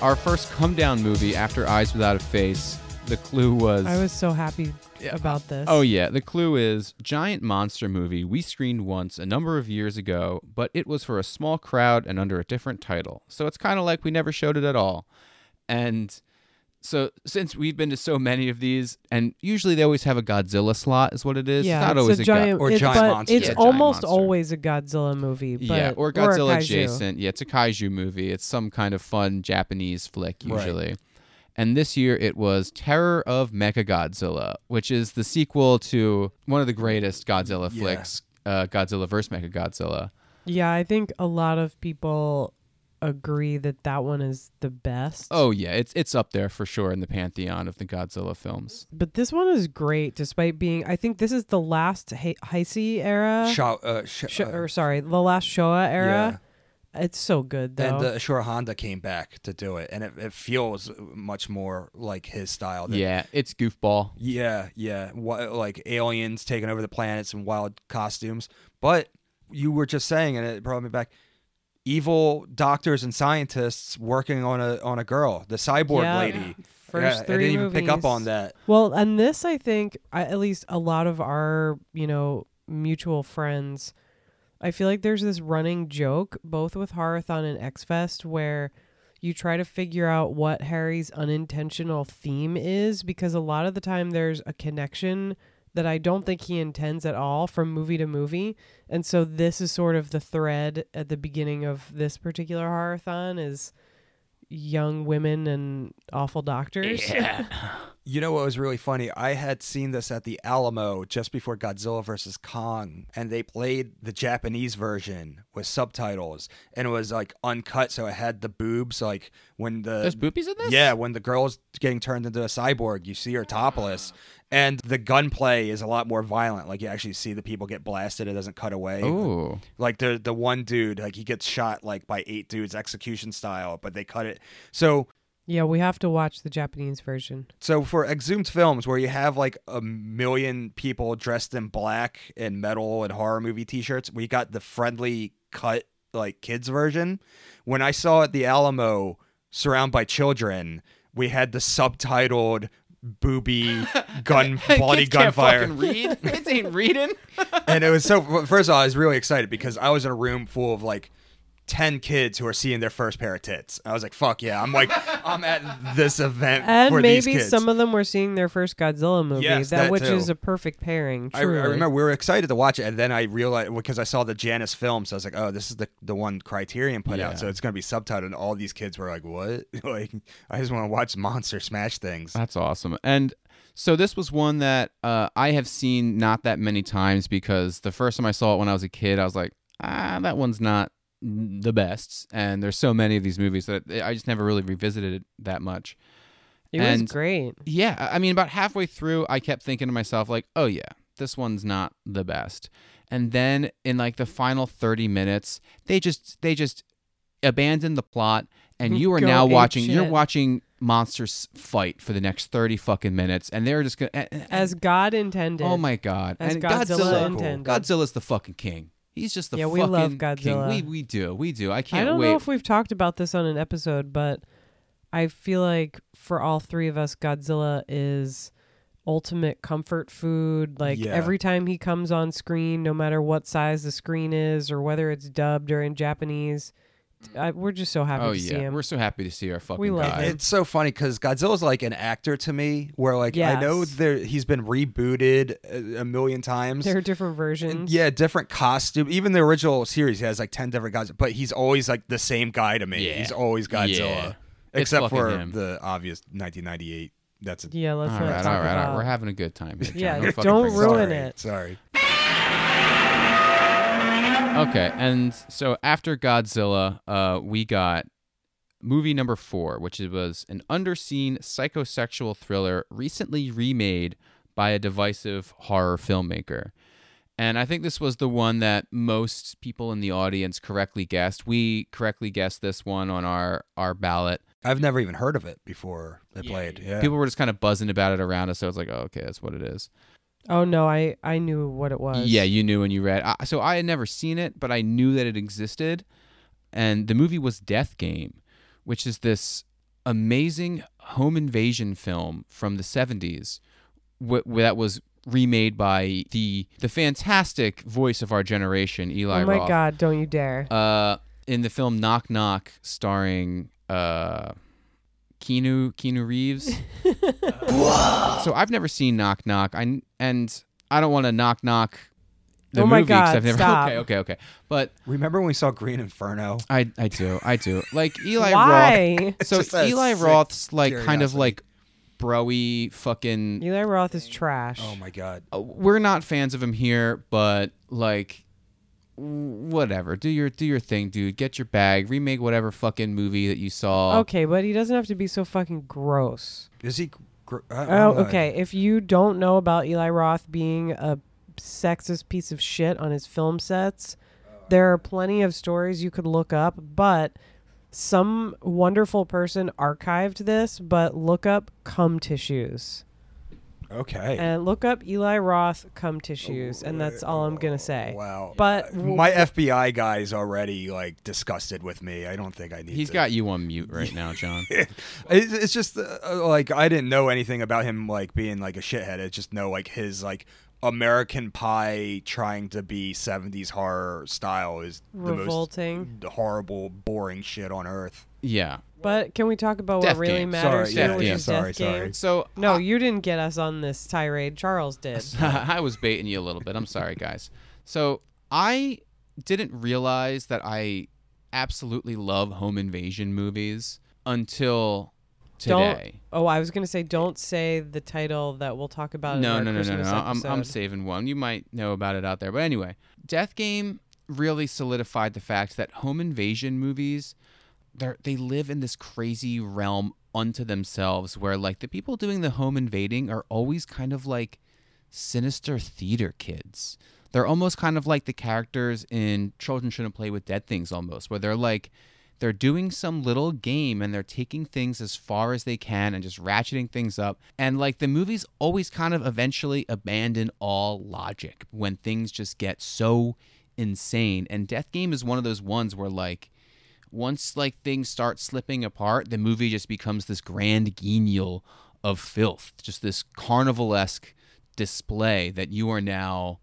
our first come down movie after eyes without a face the clue was
I was so happy about this.
Oh yeah, the clue is giant monster movie we screened once a number of years ago, but it was for a small crowd and under a different title. So it's kind of like we never showed it at all. And so since we've been to so many of these and usually they always have a Godzilla slot is what it is.
yeah,
it's not
it's
always
a
a, Go-
or
it-
giant
but
monster.
It's
Yeah,
almost
monster.
always a Godzilla movie. But,
yeah, or Godzilla
kaiju.
adjacent. Yeah, it's a kaiju movie. It's some kind of fun Japanese flick
Right.
usually. And this year it was Terror of Mechagodzilla, which is the sequel to one of the greatest Godzilla
Yeah.
flicks, uh, Godzilla vs. Mechagodzilla.
Yeah, I think a lot of people agree that that one is the best.
Oh yeah, it's it's up there for sure in the pantheon of the Godzilla films.
But this one is great, despite being. I think this is the last He- Heisei era.
Sho- uh, sh-
Sh-
uh,
or sorry, the last Showa era. Yeah. It's so good though.
and uh, Ishiro Honda came back to do it, and it, it feels much more like his style. than-
Yeah, it's goofball.
yeah, yeah. What, like aliens taking over the planets and wild costumes. But you were just saying, and it brought me back. Evil doctors and scientists working on a on a girl, the cyborg
Yeah.
lady.
First
Yeah, I
three
didn't even pick up on that.
Well, and this I think I, at least a lot of our, you know, mutual friends, I feel like there's this running joke both with Horathon and X Fest where you try to figure out what Harry's unintentional theme is because a lot of the time there's a connection that I don't think he intends at all from movie to movie. And so this is sort of the thread at the beginning of this particular Horathon is young women and awful doctors.
You know what was really funny? I had seen this at the Alamo just before Godzilla vs. Kong, and they played the Japanese version with subtitles, and it was like uncut, so it had the boobs. Like when the
There's boobies in this?
yeah, when the girl's getting turned into a cyborg, you see her topless, and the gunplay is a lot more violent. Like you actually see the people get blasted; it doesn't cut away.
Ooh.
Like the the one dude, like he gets shot like by eight dudes, execution style, but they cut it. So
Yeah, we have to watch the Japanese version.
so for exhumed films where you have like a million people dressed in black and metal and horror movie t-shirts, we got the friendly cut like kids version. When I saw at the Alamo surrounded by children, we had the subtitled booby gun bloody
can't
gunfire.
fucking read. Kids ain't reading.
and it was so first of all, I was really excited because I was in a room full of like 10 kids who are seeing their first pair of tits. I was like, fuck yeah. I'm like, I'm at this event
And
for
maybe
these kids.
some of them were seeing their first Godzilla movie,
Yes,
that,
that
which
too.
is a perfect pairing.
I, I
Truly.
remember we were excited to watch it, and then I realized because I saw the Janus film, so I was like, "Oh, this is the the one Criterion put
Yeah.
out, so it's gonna be subtitled." And all these kids were like, "What? like, I just want to watch monster smash things."
That's awesome. And so this was one that uh, I have seen not that many times because the first time I saw it when I was a kid, I was like, ah, that one's not the best. And there's so many of these movies that I just never really revisited it that much.
it
and-
was great.
Yeah, I mean, about halfway through, I kept thinking to myself, like, oh, yeah, this one's not the best. And then in like the final 30 minutes, they just, they just abandon the plot. And you are
Go
now watching, you're watching monsters fight for the next 30 fucking minutes. And they're just going to,
As God intended.
oh my God.
As
and
Godzilla
Godzilla,
intended.
Godzilla's the fucking king. He's just the
Yeah,
fucking
we love
king.
Godzilla.
We, we do. We do. I
I
can't I
don't
wait.
know if we've talked about this on an episode, but I feel like for all three of us, Godzilla is ultimate comfort food. Like
Yeah.
every time he comes on screen, no matter what size the screen is or whether it's dubbed or in Japanese, I, we're just so happy
oh,
to see
yeah.
him.
We're so happy to see our fucking
We love
guy.
him.
It's so funny because Godzilla's like an actor to me, where like I know
Yes.
there he's been rebooted a, a million times.
there are different versions.
yeah, different costume. Even the original series has like ten different guys, but he's always like the same guy to me.
Yeah.
He's always Godzilla,
Yeah. It's
except
fucking
for
him.
the obvious 1998. That's a
Yeah, let's
all
not
right,
talk
all right, all right.
about-
We're having a good time here. John.
Yeah,
Don't fucking
don't
bring it up.
ruin
sorry,
it.
Sorry.
Okay, and so after Godzilla, uh, we got movie number four, which was an underseen psychosexual thriller recently remade by a divisive horror filmmaker. And I think this was the one that most people in the audience correctly guessed. We correctly guessed this one on our our ballot.
I've never even heard of it before they played. Yeah.
People were just kind of buzzing about it around us, so I was like, "Oh, okay, that's what it is."
Oh no, I I knew what it was.
Yeah, you knew when you read. I, so I had never seen it, but I knew that it existed. And the movie was Death Game, which is this amazing home invasion film from the 70s wh- that was remade by the the fantastic voice of our generation, Eli
Oh my
Roth.
God! Don't you dare!
Uh, in the film Knock Knock, starring uh, Keanu Keanu Reeves. So I've never seen Knock Knock. I and I don't want to knock knock. The
Oh my
movie 'cause
God,
I've never,
stop.
Okay, okay, okay. But
Remember when we saw Green Inferno?
I I do I do like Eli Roth. So Eli Roth's like kind of like broy fucking.
Eli Roth is trash.
Oh my god.
uh, We're not fans of him here, but like whatever. Do your do your thing, dude. Get your bag. Remake whatever fucking movie that you saw.
Okay, but he doesn't have to be so fucking gross.
Is he? Gr- I- I
Oh,
don't know.
okay. If you don't know about Eli Roth being a sexist piece of shit on his film sets, there are plenty of stories you could look up, but some wonderful person archived this, but look up cum tissues.
Okay.
And look up Eli Roth cum tissues, and that's all I'm going to say.
Wow.
But w-
My FBI guy's already like disgusted with me. I don't think I need.
He's
to.
got you on mute right now, John.
It's, it's just uh, uh, like I didn't know anything about him like being like a shithead. I just know like his like American Pie trying to be 70s horror style is the
Revolting.
most horrible, boring shit on earth.
Yeah.
But can we talk about
Death
what really
Game.
matters
Sorry, yeah, yeah, sorry, sorry.
So
No,
uh,
you didn't get us on this tirade. Charles did.
I was baiting you a little bit. I'm sorry, guys. So I didn't realize that I absolutely love home invasion movies until today.
Don't. Oh, I was gonna say, don't say the title that we'll talk about. in
No,
our
no, no, no, no. I'm, I'm saving one. You might know about it out there. But anyway, Death Game really solidified the fact that home invasion movies, they they live in this crazy realm unto themselves where like the people doing the home invading are always kind of like sinister theater kids. They're almost kind of like the characters in Children Shouldn't Play with Dead Things almost, where they're like they're doing some little game and they're taking things as far as they can and just ratcheting things up. And like the movies always kind of eventually abandon all logic when things just get so insane. And Death Game is one of those ones where like once like things start slipping apart, the movie just becomes this grand guignol of filth, just this carnivalesque display that you are now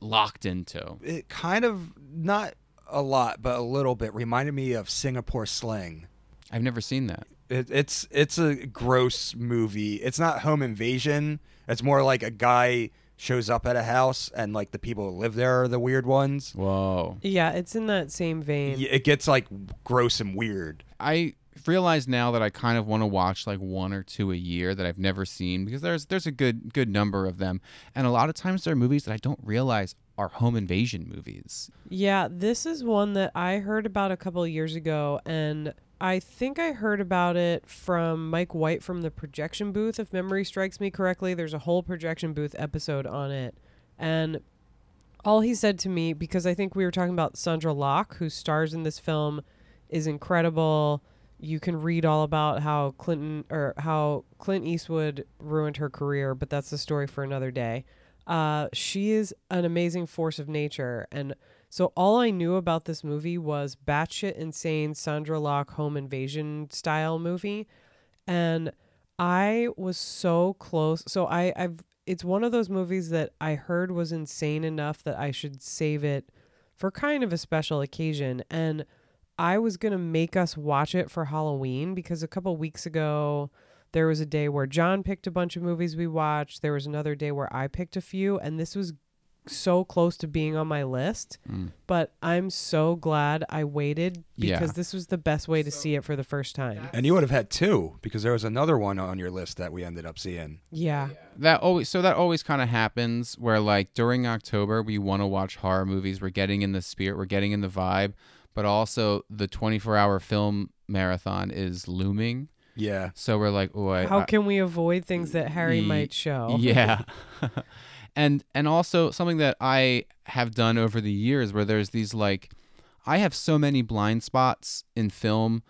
locked into.
It kind of not a lot, but a little bit reminded me of Singapore Sling.
I've never seen that.
It, it's it's a gross movie. It's not home invasion. It's more like a guy shows up at a house and like the people who live there are the weird ones.
Whoa.
Yeah, it's in that same vein.
It gets like gross and weird.
I realize now that I kind of want to watch like one or two a year that I've never seen because there's there's a good good number of them, and a lot of times there are movies that I don't realize are home invasion movies.
Yeah, this is one that I heard about a couple of years ago, and I think I heard about it from Mike White from the projection booth, if memory strikes me correctly. There's a whole projection booth episode on it. And all he said to me, because I think we were talking about Sondra Locke, who stars in this film, is incredible. You can read all about how Clinton or how Clint Eastwood ruined her career, but that's the story for another day. Uh, she is an amazing force of nature, and so all I knew about this movie was batshit insane Sondra Locke home invasion style movie, and I was so close. So I, I've it's one of those movies that I heard was insane enough that I should save it for kind of a special occasion, and I was gonna make us watch it for Halloween because a couple weeks ago there was a day where John picked a bunch of movies we watched. There was another day where I picked a few, and this was so close to being on my list.
Mm.
But I'm so glad I waited
Yeah.
because this was the best way to see it for the first time.
And you would have had two because there was another one on your list that we ended up seeing.
Yeah.
That always so that always kind of happens where like during October we want to watch horror movies. We're getting in the spirit, we're getting in the vibe, but also the 24-hour film marathon is looming.
Yeah.
So we're like, oh, I,
How
I-
can we avoid things that Harry
Ye-
might show?
Yeah. and and also something that I have done over the years where there's these like I have so many blind spots in film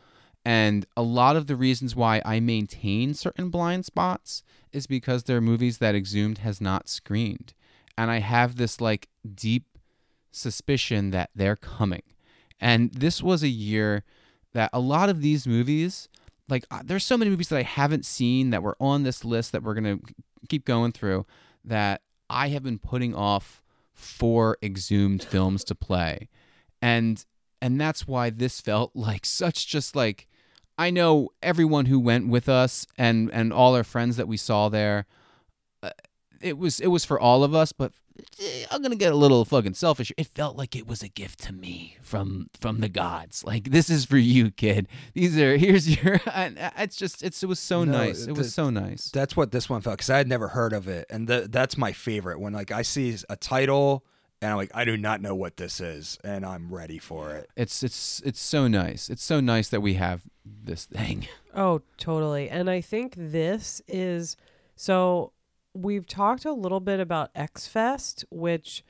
and a lot of the reasons why I maintain certain blind spots is because they're movies that Exhumed has not screened. And I have this like deep suspicion that they're coming. And this was a year that a lot of these movies, like uh, there's so many movies that I haven't seen that were on this list that we're going to keep going through that I have been putting off for exhumed films to play. And and that's why this felt like such just like I know everyone who went with us and and all our friends that we saw there uh, it was it was for all of us but Eh, I'm gonna get a little fucking selfish. It felt like it was a gift to me from from the gods. Like this is for you, kid. These are here's your. And it's just it's it was so
No,
nice. It was so nice.
That's what this one felt because I had never heard of it, and th- that's my favorite when like I see a title and I'm like, I do not know what this is, and I'm ready for it.
It's it's it's so nice. It's so nice that we have this thing.
Oh, totally. And I think this is so we've talked a little bit about X Fest, which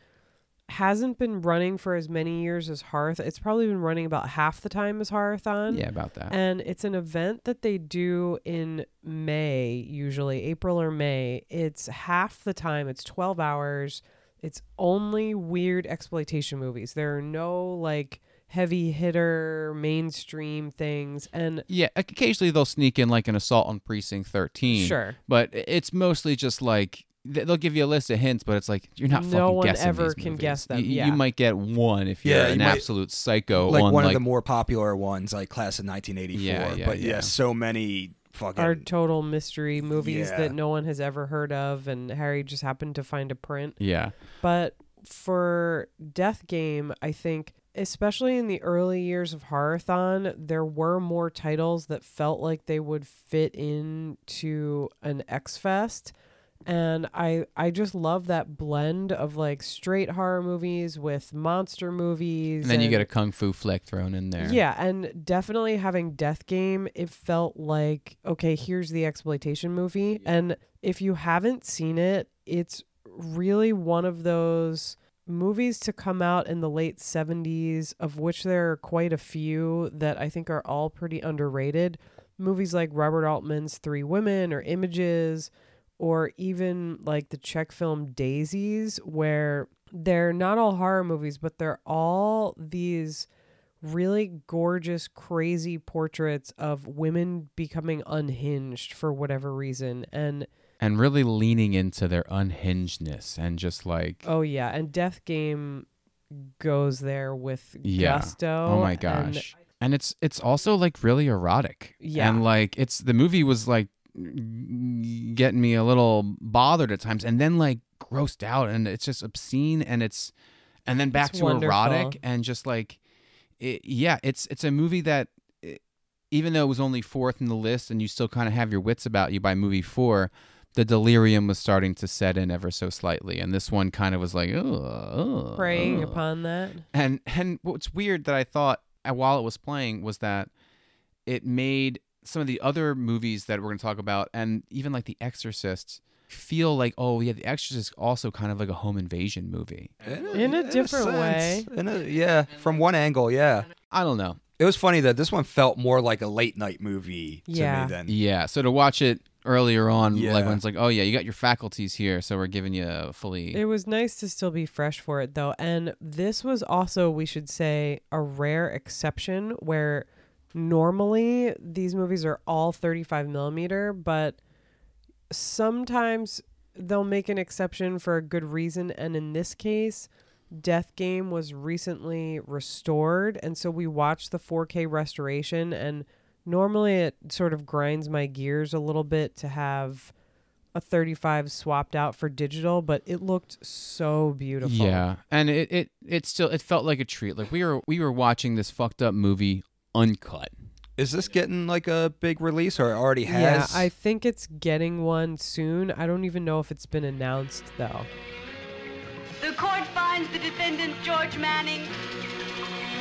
hasn't been running for as many years as Hearth. It's probably been running about half the time as Horathon.
Yeah, about that.
And it's an event that they do in May, usually April or May. It's half the time, it's 12 hours. It's only weird exploitation movies. There are no like heavy hitter mainstream things. And
Yeah, occasionally they'll sneak in like an assault on precinct 13.
Sure.
But it's mostly just like they'll give you a list of hints, but it's like you're not
No
fucking
one
guessing
ever
these
can
movies.
guess them,
You, you might get one if you're
Yeah,
an
you might-
absolute psycho
like
on
one
like
of the more popular ones, like Class of 1984.
Yeah, yeah,
but yeah,
yeah.
so many fucking.
are total mystery movies
Yeah.
that no one has ever heard of and Harry just happened to find a print.
yeah.
But for Death Game, I think especially in the early years of Horathon, there were more titles that felt like they would fit into an X Fest. And I I just love that blend of like straight horror movies with monster movies.
And then you get a kung fu flick thrown in there.
Yeah, and definitely having Death Game, it felt like okay, here's the exploitation movie. And if you haven't seen it, it's really one of those movies to come out in the late 70s of which there are quite a few that I think are all pretty underrated. Movies like Robert Altman's Three Women or Images or even like the Czech film Daisies where they're not all horror movies but they're all these really gorgeous, crazy portraits of women becoming unhinged for whatever reason. And
And really leaning into their unhingedness and just like
oh yeah, and Death Game goes there with
yeah.
gusto.
Oh my gosh. And, it's it's also like really erotic.
Yeah.
And like it's the movie was like getting me a little bothered at times and then like grossed out and it's just obscene and it's and then back
It's
to
wonderful.
erotic and just like it, yeah, it's it's a movie that eh, even though it was only fourth in the list and you still kind of have your wits about you by movie 4, the delirium was starting to set in ever so slightly and this one kind of was like oh
preying upon that.
and and what's weird that I thought uh, while it was playing was that it made some of the other movies that we're going to talk about and even like The Exorcist feel like oh yeah The Exorcist is also kind of like a home invasion movie.
In a different way.
In a, yeah, from one angle, yeah.
I don't know.
It was funny that this one felt more like a late night movie to me than
Yeah, so to watch it earlier on like when it's like oh yeah you got your faculties here so we're giving you a fully
It was nice to still be fresh for it though. And this was also, we should say, a rare exception where normally these movies are all 35 millimeter, but sometimes they'll make an exception for a good reason. And in this case, Death Game was recently restored. And so we watched the 4K restoration. And normally it sort of grinds my gears a little bit to have a 35 swapped out for digital, but it looked so beautiful.
Yeah, and it, it it still it felt like a treat. Like we were we were watching this fucked up movie uncut.
Is this getting like a big release or it already has? Yeah.
I think it's getting one soon. I don't even know if it's been announced though.
The court finds the defendant George Manning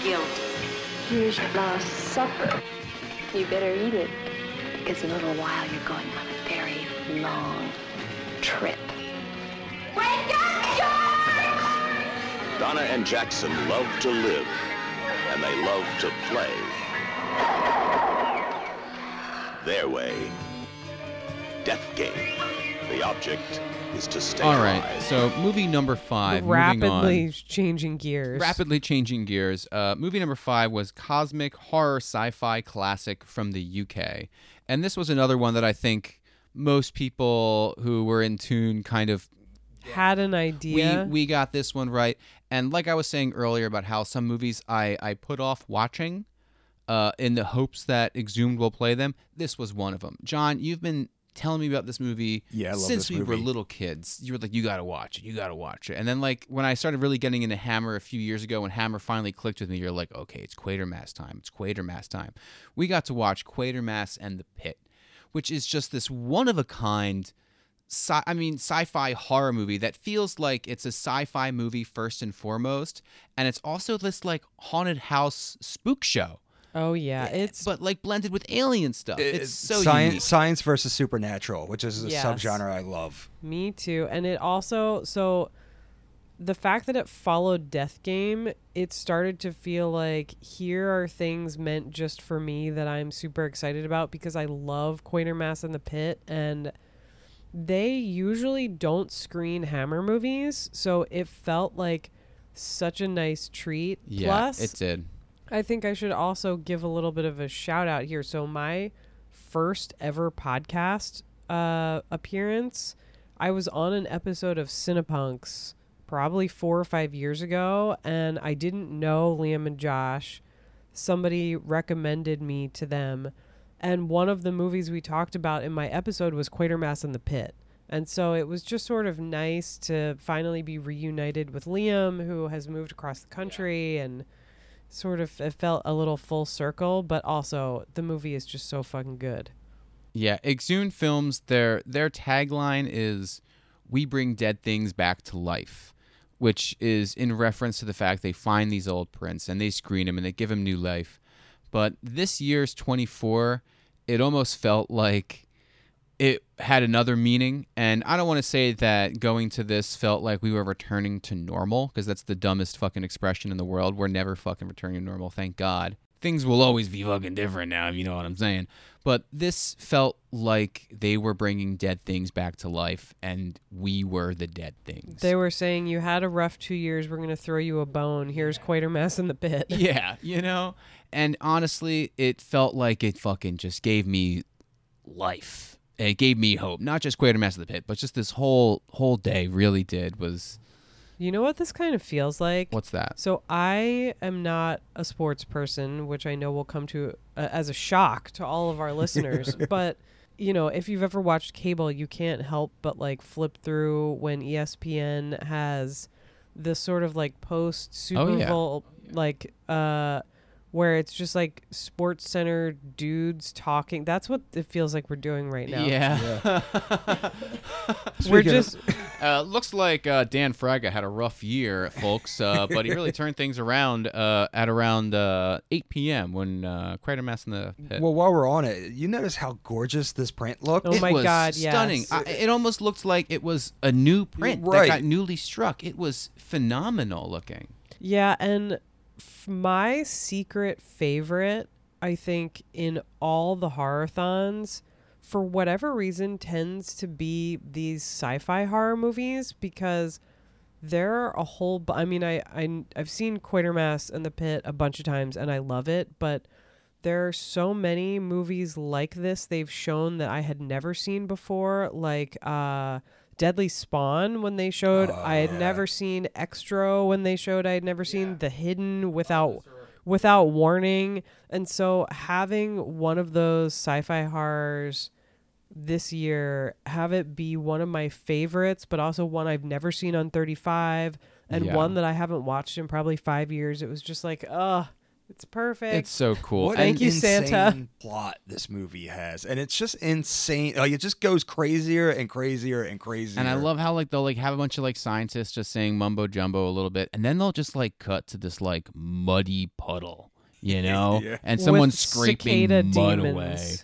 guilty.
Here's your last supper. You better eat it, because in a little while you're going on a very long trip.
Wake up, George!
Donna and Jackson love to live, and they love to play. Their way. Death game. The object is to stay
All
alive.
so movie number five. moving
Rapidly
on.
changing gears.
rapidly changing gears. Uh, movie number five was cosmic horror sci-fi classic from the UK, and this was another one that I think most people who were in tune kind of
Had an idea.
we we got this one right. And like I was saying earlier about how some movies I I put off watching, uh, in the hopes that Exhumed will play them. This was one of them. John, you've been telling me about this movie
Yeah,
since we were little kids. You were like, you got to watch it. You got to watch it. And then like when I started really getting into Hammer a few years ago, when Hammer finally clicked with me, you're like, okay, it's Quatermass time. It's Quatermass time. We got to watch Quatermass and the Pit, which is just this one of a kind sci- I mean sci-fi horror movie that feels like it's a sci-fi movie first and foremost, and it's also this like haunted house spook show.
Oh yeah, eh, it's
but like blended with alien stuff. It's, so
science,
unique.
science versus supernatural, which is a
Yes.
subgenre I love.
Me too. And it also so the fact that it followed Death Game, it started to feel like here are things meant just for me that I'm super excited about because I love Quatermass in the Pit and they usually don't screen Hammer movies, so it felt like such a nice treat.
Yeah,
Plus,
it did.
I think I should also give a little bit of a shout out here. So my first ever podcast uh, appearance, I was on an episode of Cinepunx probably four or five years ago, and I didn't know Liam and Josh. Somebody recommended me to them, and one of the movies we talked about in my episode was Quatermass in the Pit. And so it was just sort of nice to finally be reunited with Liam, who has moved across the country and sort of it felt a little full circle, but also the movie is just so fucking good.
Yeah, Exhumed Films their their tagline is "We bring dead things back to life," which is in reference to the fact they find these old prints and they screen them and they give them new life. But this year's 24, it almost felt like it had another meaning and I don't want to say that going to this felt like we were returning to normal because that's the dumbest fucking expression in the world. We're never fucking returning to normal, thank God. Things will always be fucking different now, if you know what I'm saying. But this felt like they were bringing dead things back to life and we were the dead things.
They were saying you had a rough two years. We're gonna throw you a bone. Here's Quatermass in the pit.
yeah, you know? And honestly, it felt like it fucking just gave me life. It gave me hope. Not just Quatermass of the Pit, but just this whole whole day really did was
You know what this kind of feels like?
what's that?
So I am not a sports person, which I know will come to uh, as a shock to all of our listeners. but you know, if you've ever watched cable, you can't help but like flip through when ESPN has this sort of like post Super
Oh, yeah.
Bowl like uh where it's just like sports center dudes talking. That's what it feels like we're doing right now.
Yeah.
We're just
Uh, looks like uh, Dan Fraga had a rough year, folks, uh, but he really turned things around uh, at around uh, 8 p.m. when uh, Quatermass in the Pit.
Well, while we're on it, you notice how gorgeous this print looked?
Oh
it
my
was
God,
stunning.
yes.
I, it almost looked like it was a new print
Right.
that got newly struck. It was phenomenal looking.
Yeah, and f- my secret favorite, I think, in all the horrorthons, for whatever reason, tends to be these sci-fi horror movies because there are a whole. I mean, I, I I've seen Quatermass and the Pit a bunch of times, and I love it, but there are so many movies like this they've shown that I had never seen before, like uh Deadly Spawn when they showed oh, I had never seen Xtro when they showed I had never seen The Hidden without without warning. And so having one of those sci-fi horrors this year have it be one of my favorites but also one I've never seen on 35 and
Yeah.
one that I haven't watched in probably 5 years. It was just like, "Ugh, it's perfect."
It's so cool.
What
Thank
an
you, Santa.
plot this movie has, and it's just insane. Like it just goes crazier and crazier and crazier.
And I love how like they'll like have a bunch of like scientists just saying mumbo jumbo a little bit, and then they'll just like cut to this like muddy puddle, you know,
Yeah.
and
With
someone's scraping
cicada
mud
demons.
away.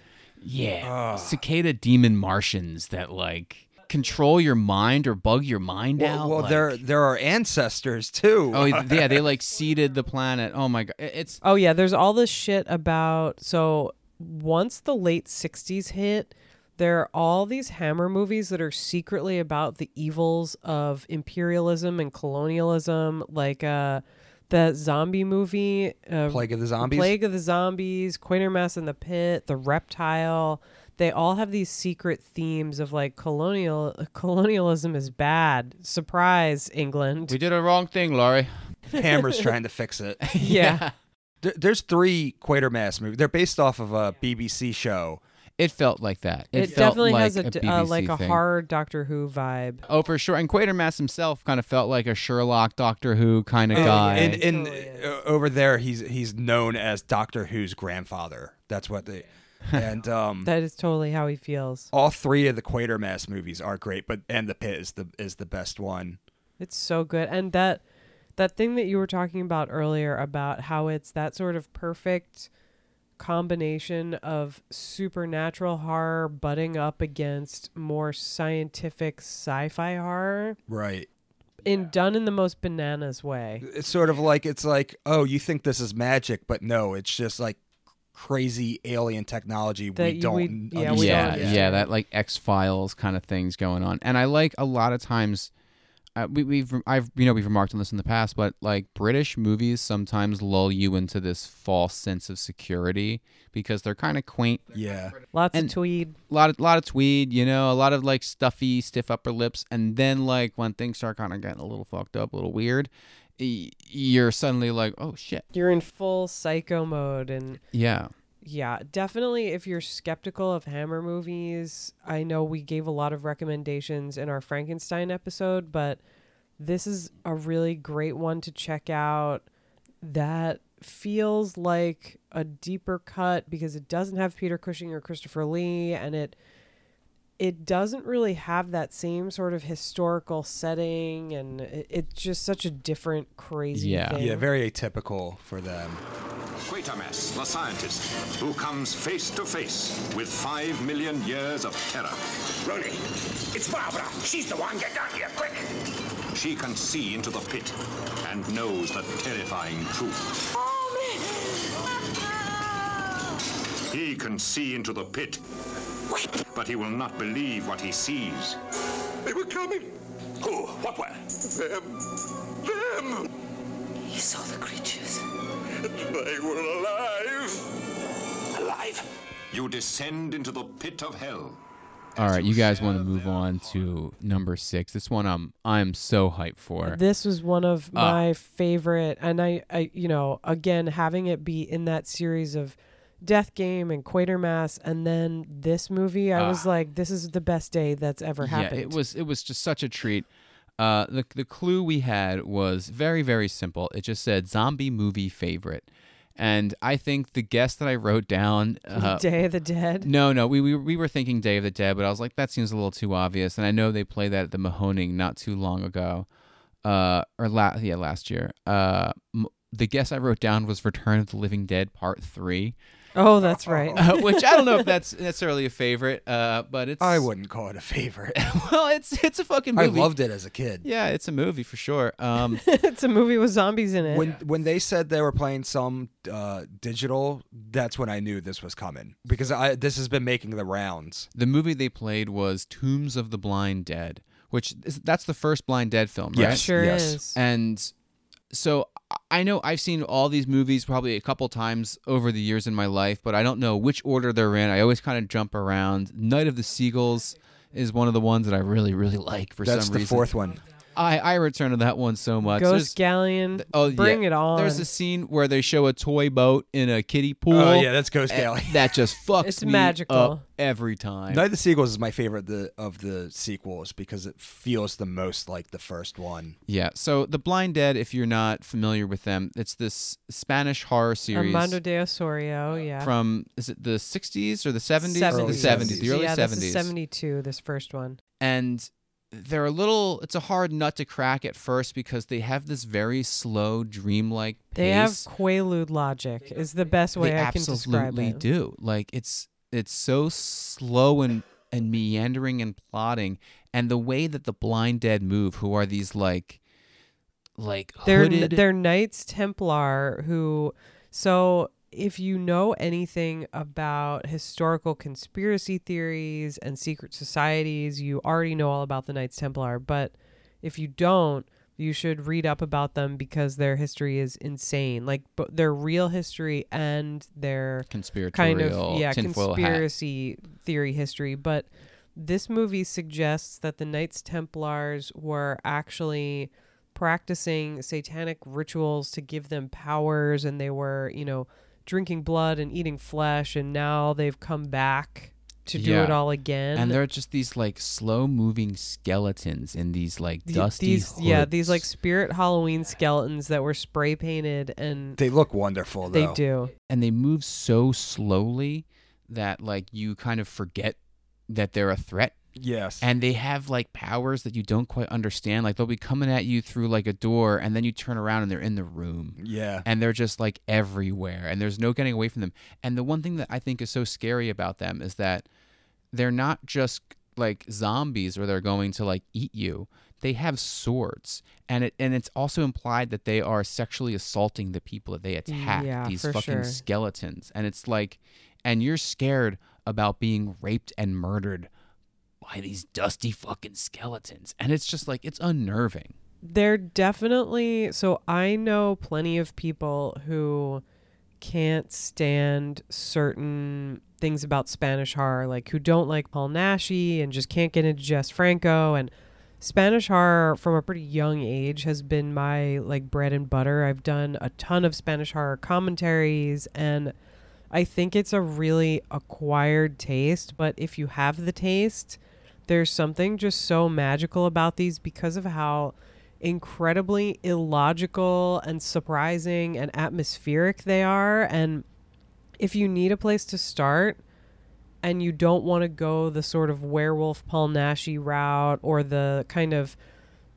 Yeah,
Ah.
cicada demon Martians that like control your mind or bug your mind
Well,
out.
well
like-
there there are ancestors too.
Oh yeah, they like seeded the planet. Oh my god, it's
Oh yeah, there's all this shit about so once the late 60s hit, there are all these Hammer movies that are secretly about the evils of imperialism and colonialism like uh the zombie movie uh,
Plague of the Zombies?
Plague of the Zombies, Quatermass in the Pit, The Reptile. They all have these secret themes of like colonial colonialism is bad. Surprise, England.
we did a wrong thing, Laurie.
Hammer's trying to fix it.
yeah.
There- There's three Quatermass movies. They're based off of a BBC show.
It felt like that. It,
It,
felt
definitely
like
has a uh, like a
thing.
horror Doctor Who vibe.
Oh, for sure. And Quatermass himself kind of felt like a Sherlock, Doctor Who kind of
And-
guy.
And, and uh, over there, he's he's known as Doctor Who's grandfather. That's what they. and um,
That is totally how he feels.
all three of the Quatermass movies are great, but and the Pit is the is the best one.
It's so good. And that that thing that you were talking about earlier about how it's that sort of perfect combination of supernatural horror butting up against more scientific sci-fi horror
Right.
in done in the most bananas way.
It's sort of like it's like, oh, you think this is magic, but no, it's just like crazy alien technology
That
we don't
we-
understand.
yeah, we
yeah,
don't
yeah,
understand.
that like X Files kind of things going on, and I like a lot of times. Uh, we, we've I've you know we've remarked on this in the past, but like British movies sometimes lull you into this false sense of security because they're kind of quaint.
Yeah,
Lots
And-
of tweed.
A lot of lot of tweed, you know, a lot of like stuffy, stiff upper lips, and then like when things start kind of getting a little fucked up, a little weird, y- you're suddenly like, oh shit,
You're in full psycho mode and
yeah,
Yeah, definitely. If you're skeptical of Hammer movies, I know we gave a lot of recommendations in our Frankenstein episode, but this is a really great one to check out that feels like a deeper cut because it doesn't have Peter Cushing or Christopher Lee and it it doesn't really have that same sort of historical setting and it, it's just such a different crazy
Yeah.
thing.
yeah, very atypical for them.
Quatermass, the scientist, who comes face to face with five million years of terror.
Rooney, it's Barbara. She's the one. Get down here, quick.
She can see into the pit and knows the terrifying truth. He can see into the pit, but he will not believe what he sees.
They were coming. Who? What were? Them. Them.
He saw the creatures.
They were alive. Alive?
You descend into the pit of hell.
All right, you guys want to move on to number six? This one I'm I'm so hyped for.
This was one of
Ah.
my favorite, and I, I, you know, again having it be in that series of Death Game and Quatermass, and then this movie, I was
Ah.
like, this is the best day that's ever happened.
Yeah, it was it was just such a treat. Uh, the the clue we had was very very simple. It just said zombie movie favorite, and I think the guess that I wrote down. Uh,
Day of the Dead.
no, no, we, we we were thinking Day of the Dead, but I was like that seems a little too obvious, and I know they played that at the Mahoning not too long ago, uh, or la- yeah last year. Uh, m- the guess I wrote down was Return of the Living Dead Part Three.
Oh, that's right.
Uh, which I don't know if that's necessarily a favorite, uh, but it's
I wouldn't call it a favorite.
well, it's it's a fucking
I loved it as a kid.
Yeah, it's a movie for sure. Um,
it's a movie with zombies in it.
When when they said they were playing some uh, digital, that's when I knew this was coming because I this has been making the rounds.
the movie they played was Tombs of the Blind Dead, which is, that's the first Blind Dead film, right?
Yes,
sure
yes.
is.
And so I know I've seen all these movies probably a couple times over the years in my life, but I don't know which order they're in. I always kind of jump around. Night of the Seagulls is one of the ones that I really really like for
That's
some
the fourth one.
I I return to that one so much.
Ghost
There's-
Galleon.
Oh, yeah.
bring
yeah.
it on.
There's a scene where they show a toy boat in a kiddie oh, pool.
Oh yeah, that's Ghost Galleon.
That just fucks
It's
me
magical.
up every time.
Night of the Seagulls is my favorite the, of the sequels because it feels the most like the first one.
Yeah. So The Blind Dead, if you're not familiar with them, it's this Spanish horror series
Amando de Ossorio. Yeah.
from is it the 60s or the 70s?
Early
The 70s, the early
yeah,
70s.
this is 72. This first one.
and they're a little it's a hard nut to crack at first because they have this very slow dreamlike pace.
They have Quaalude logic. Is the best way
they
I can describe
absolutely do. Like it's it's so slow and and meandering and plotting, and the way that the blind dead move, who are these like like
They're
hooded.
they're Knights Templar who so if you know anything about historical conspiracy theories and secret societies, you already know all about the Knights Templar, but if you don't, you should read up about them because their history is insane. Like b- their real history and their
conspiratorial
kind of yeah
tinfoil hat.
conspiracy theory history but this movie suggests that the knights templars were actually practicing satanic rituals to give them powers and they were you know drinking blood and eating flesh and now they've come back to do
Yeah.
it all again
and they're just these like slow moving skeletons in these like
Th-
dusty
these yeah these like
hoods.
spirit halloween skeletons that were spray painted and
They look wonderful
they
though.
do
and they move so slowly that like you kind of forget that they're a threat
Yes.
and they have like powers that you don't quite understand like they'll be coming at you through like a door and then you turn around and they're in the room
yeah.
and they're just like everywhere and there's no getting away from them and the one thing that i think is so scary about them is that they're not just like zombies where they're going to like eat you they have swords and it and it's also implied that they are sexually assaulting the people that they attack
Yeah,
these
for
fucking
sure.
skeletons and it's like and you're scared about being raped and murdered by these dusty fucking skeletons. And it's just like it's unnerving.
They're definitely so I know plenty of people who can't stand certain things about Spanish horror, like who don't like Paul Naschy and just can't get into Jess Franco. And Spanish horror from a pretty young age has been my like bread and butter. I've done a ton of Spanish horror commentaries and I think it's a really acquired taste, but if you have the taste, there's something just so magical about these because of how incredibly illogical and surprising and atmospheric they are. And if you need a place to start and you don't want to go the sort of werewolf Paul Naschy route or the kind of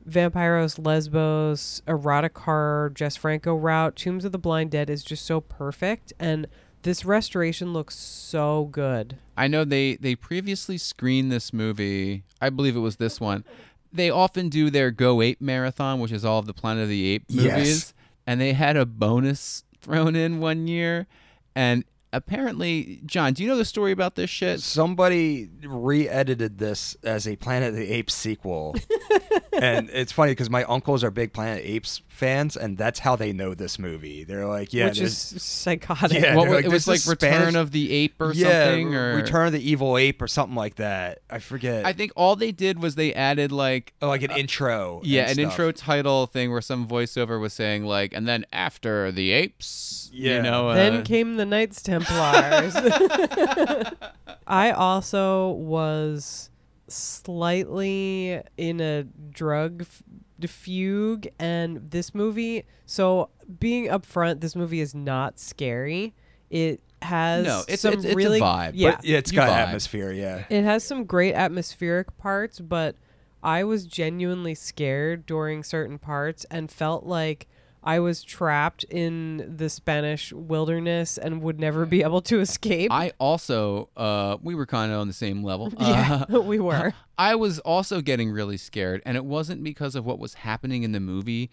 Vampyros, Lesbos, erotic horror, Jess Franco route, Tombs of the Blind Dead is just so perfect. And this restoration looks so good.
I know they they previously screened this movie. I believe it was this one. They often do their Go Ape marathon, which is all of the Planet of the Apes movies,
Yes.
movies, and they had a bonus thrown in one year. And apparently, John, do you know the story about this shit?
Somebody re-edited this as a Planet of the Apes sequel, and it's funny because my uncles are big Planet of the Apes fans, and that's how they know this movie. They're like, "Yeah,
which is psychotic.
Yeah,
What
like,
it was like
is
Return
Spanish-
of the Ape or
yeah,
something, or
Return of the Evil Ape or something like that. I forget.
I think all they did was they added like
oh, like an intro.
yeah,
and
an
stuff.
intro title thing where some voiceover was saying like, and then after the apes,
Yeah.
you know, uh,
then came the Knights Templars. I also was slightly in a drug f- fugue, and this movie. So, being upfront, this movie is not scary. It has
No, it's-
some
it's- it's a
really
vibe, but
Yeah,
Yeah, it's
You
got
vibe.
atmosphere. Yeah.
it has some great atmospheric parts, but I was genuinely scared during certain parts and felt like I was trapped in the Spanish wilderness and would never be able to escape.
I also, uh, we were kind of on the same level.
yeah,
Uh,
we were.
I was also getting really scared, and it wasn't because of what was happening in the movie.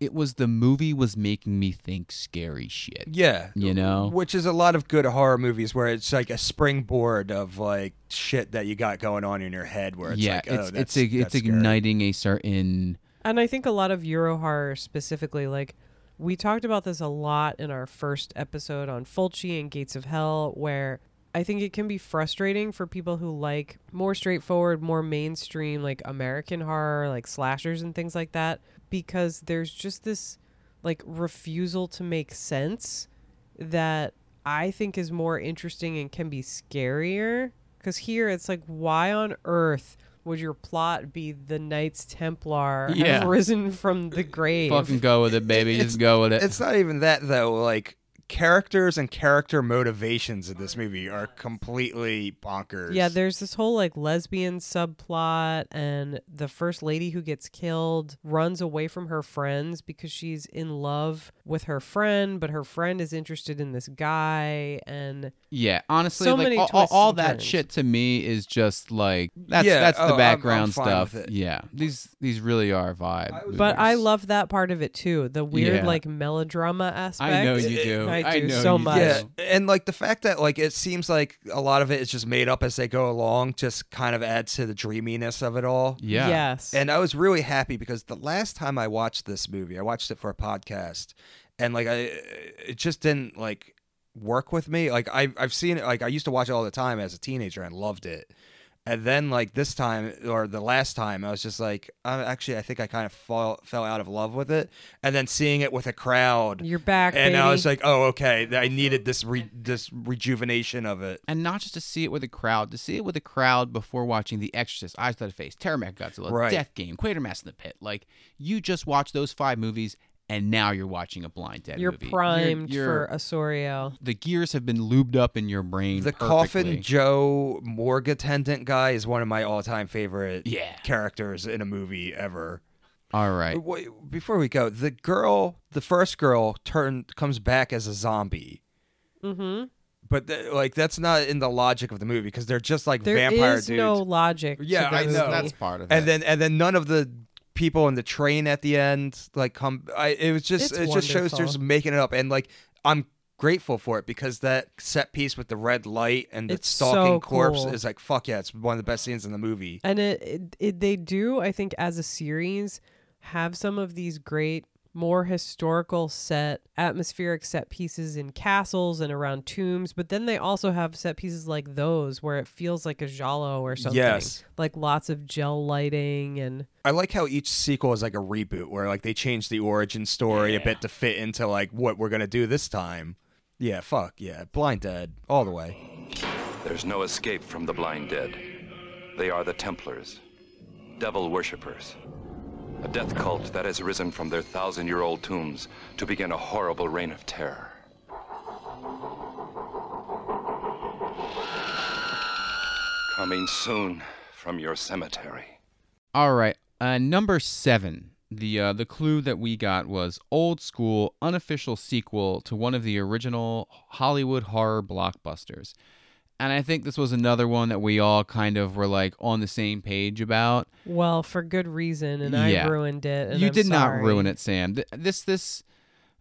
It was the movie was making me think scary shit.
Yeah.
You know?
Which is a lot of good horror movies where it's like a springboard of like shit that you got going on in your head where it's
yeah,
like,
it's
oh,
it's
that's,
a,
that's
it's
scary.
igniting a certain.
And I think a lot of Euro horror specifically, like we talked about this a lot in our first episode on Fulci and Gates of Hell, where I think it can be frustrating for people who like more straightforward, more mainstream, like American horror, like slashers and things like that, because there's just this like refusal to make sense that I think is more interesting and can be scarier. Because here it's like, why on earth would your plot be the Knights Templar
Yeah.
have risen from the grave?
Fucking go with it, baby. Just go with it.
It's not even that though. Like characters and character motivations in this movie are completely bonkers.
Yeah, there's this whole like lesbian subplot, and the first lady who gets killed runs away from her friends because she's in love with her friend, but her friend is interested in this guy, and
Yeah, honestly,
So
like
many
all, all, all that
turns.
shit to me is just like that's
Yeah,
that's
oh,
the
I'm-
background
I'm
stuff. Yeah, these these really are vibe.
but I love that part of it too, the weird
Yeah.
like melodrama aspect.
I know you do.
I
I
do
know
so
you
much.
Yeah, and like the fact that like it seems like a lot of it is just made up as they go along, just kind of adds to the dreaminess of it all.
Yeah.
Yes.
And I was really happy because the last time I watched this movie, I watched it for a podcast, and like I, it just didn't like work with me. Like I, I've seen it. Like I used to watch it all the time as a teenager and loved it. And then like this time or the last time, I was just like, uh, actually, I think I kind of fall, fell out of love with it. And then seeing it with a crowd,
You're back,
and I was like, oh, okay, I needed this re- this rejuvenation of it.
and not just to see it with a crowd, to see it with a crowd before watching The Exorcist, Eyes Without a Face, Terror Godzilla,
Right.
Death Game, Quatermass in the Pit. Like you just watch those five movies and now you're watching a Blind Dead
You're
movie.
primed
You're-
for Ossorio.
the gears have been lubed up in your brain.
The
perfectly.
Coffin Joe morgue attendant guy is one of my all-time favorite
Yeah.
characters in a movie ever.
All right.
Wait, Before we go, the girl, the first girl, turned comes back as a zombie,
Mm-hmm.
but th- like that's not in the logic of the movie because they're just like
There is
vampire dudes.
There's no logic.
Yeah,
to
I know.
movie.
That's part of
and
it.
then and then none of the people in the train at the end like come. I it was just
It's
it just shows they're just making it up, and like I'm grateful for it because that set piece with the red light and the
It's
stalking
so
corpse
cool.
is like fuck yeah, it's one of the best scenes in the movie.
And it, it, it they do, I think, as a series, have some of these great, more historical set, atmospheric set pieces in castles and around tombs. But then they also have set pieces like those where it feels like a giallo or something.
Yes.
Like lots of gel lighting and
I like how each sequel is like a reboot where like they change the origin story a bit to fit into like what we're gonna do this time. Yeah, fuck yeah, Blind Dead all the way.
There's no escape from the blind dead. They are the Templars, devil worshippers. A death cult that has risen from their thousand year old tombs to begin a horrible reign of terror. Coming soon from your cemetery.
All right. Uh, number seven. The uh, the clue that we got was old school, unofficial sequel to one of the original Hollywood horror blockbusters. And I think this was another one that we all kind of were like on the same page about.
well, for good reason. And
Yeah.
I ruined it. And
you
I'm
did not ruin it, Sam. Th- This this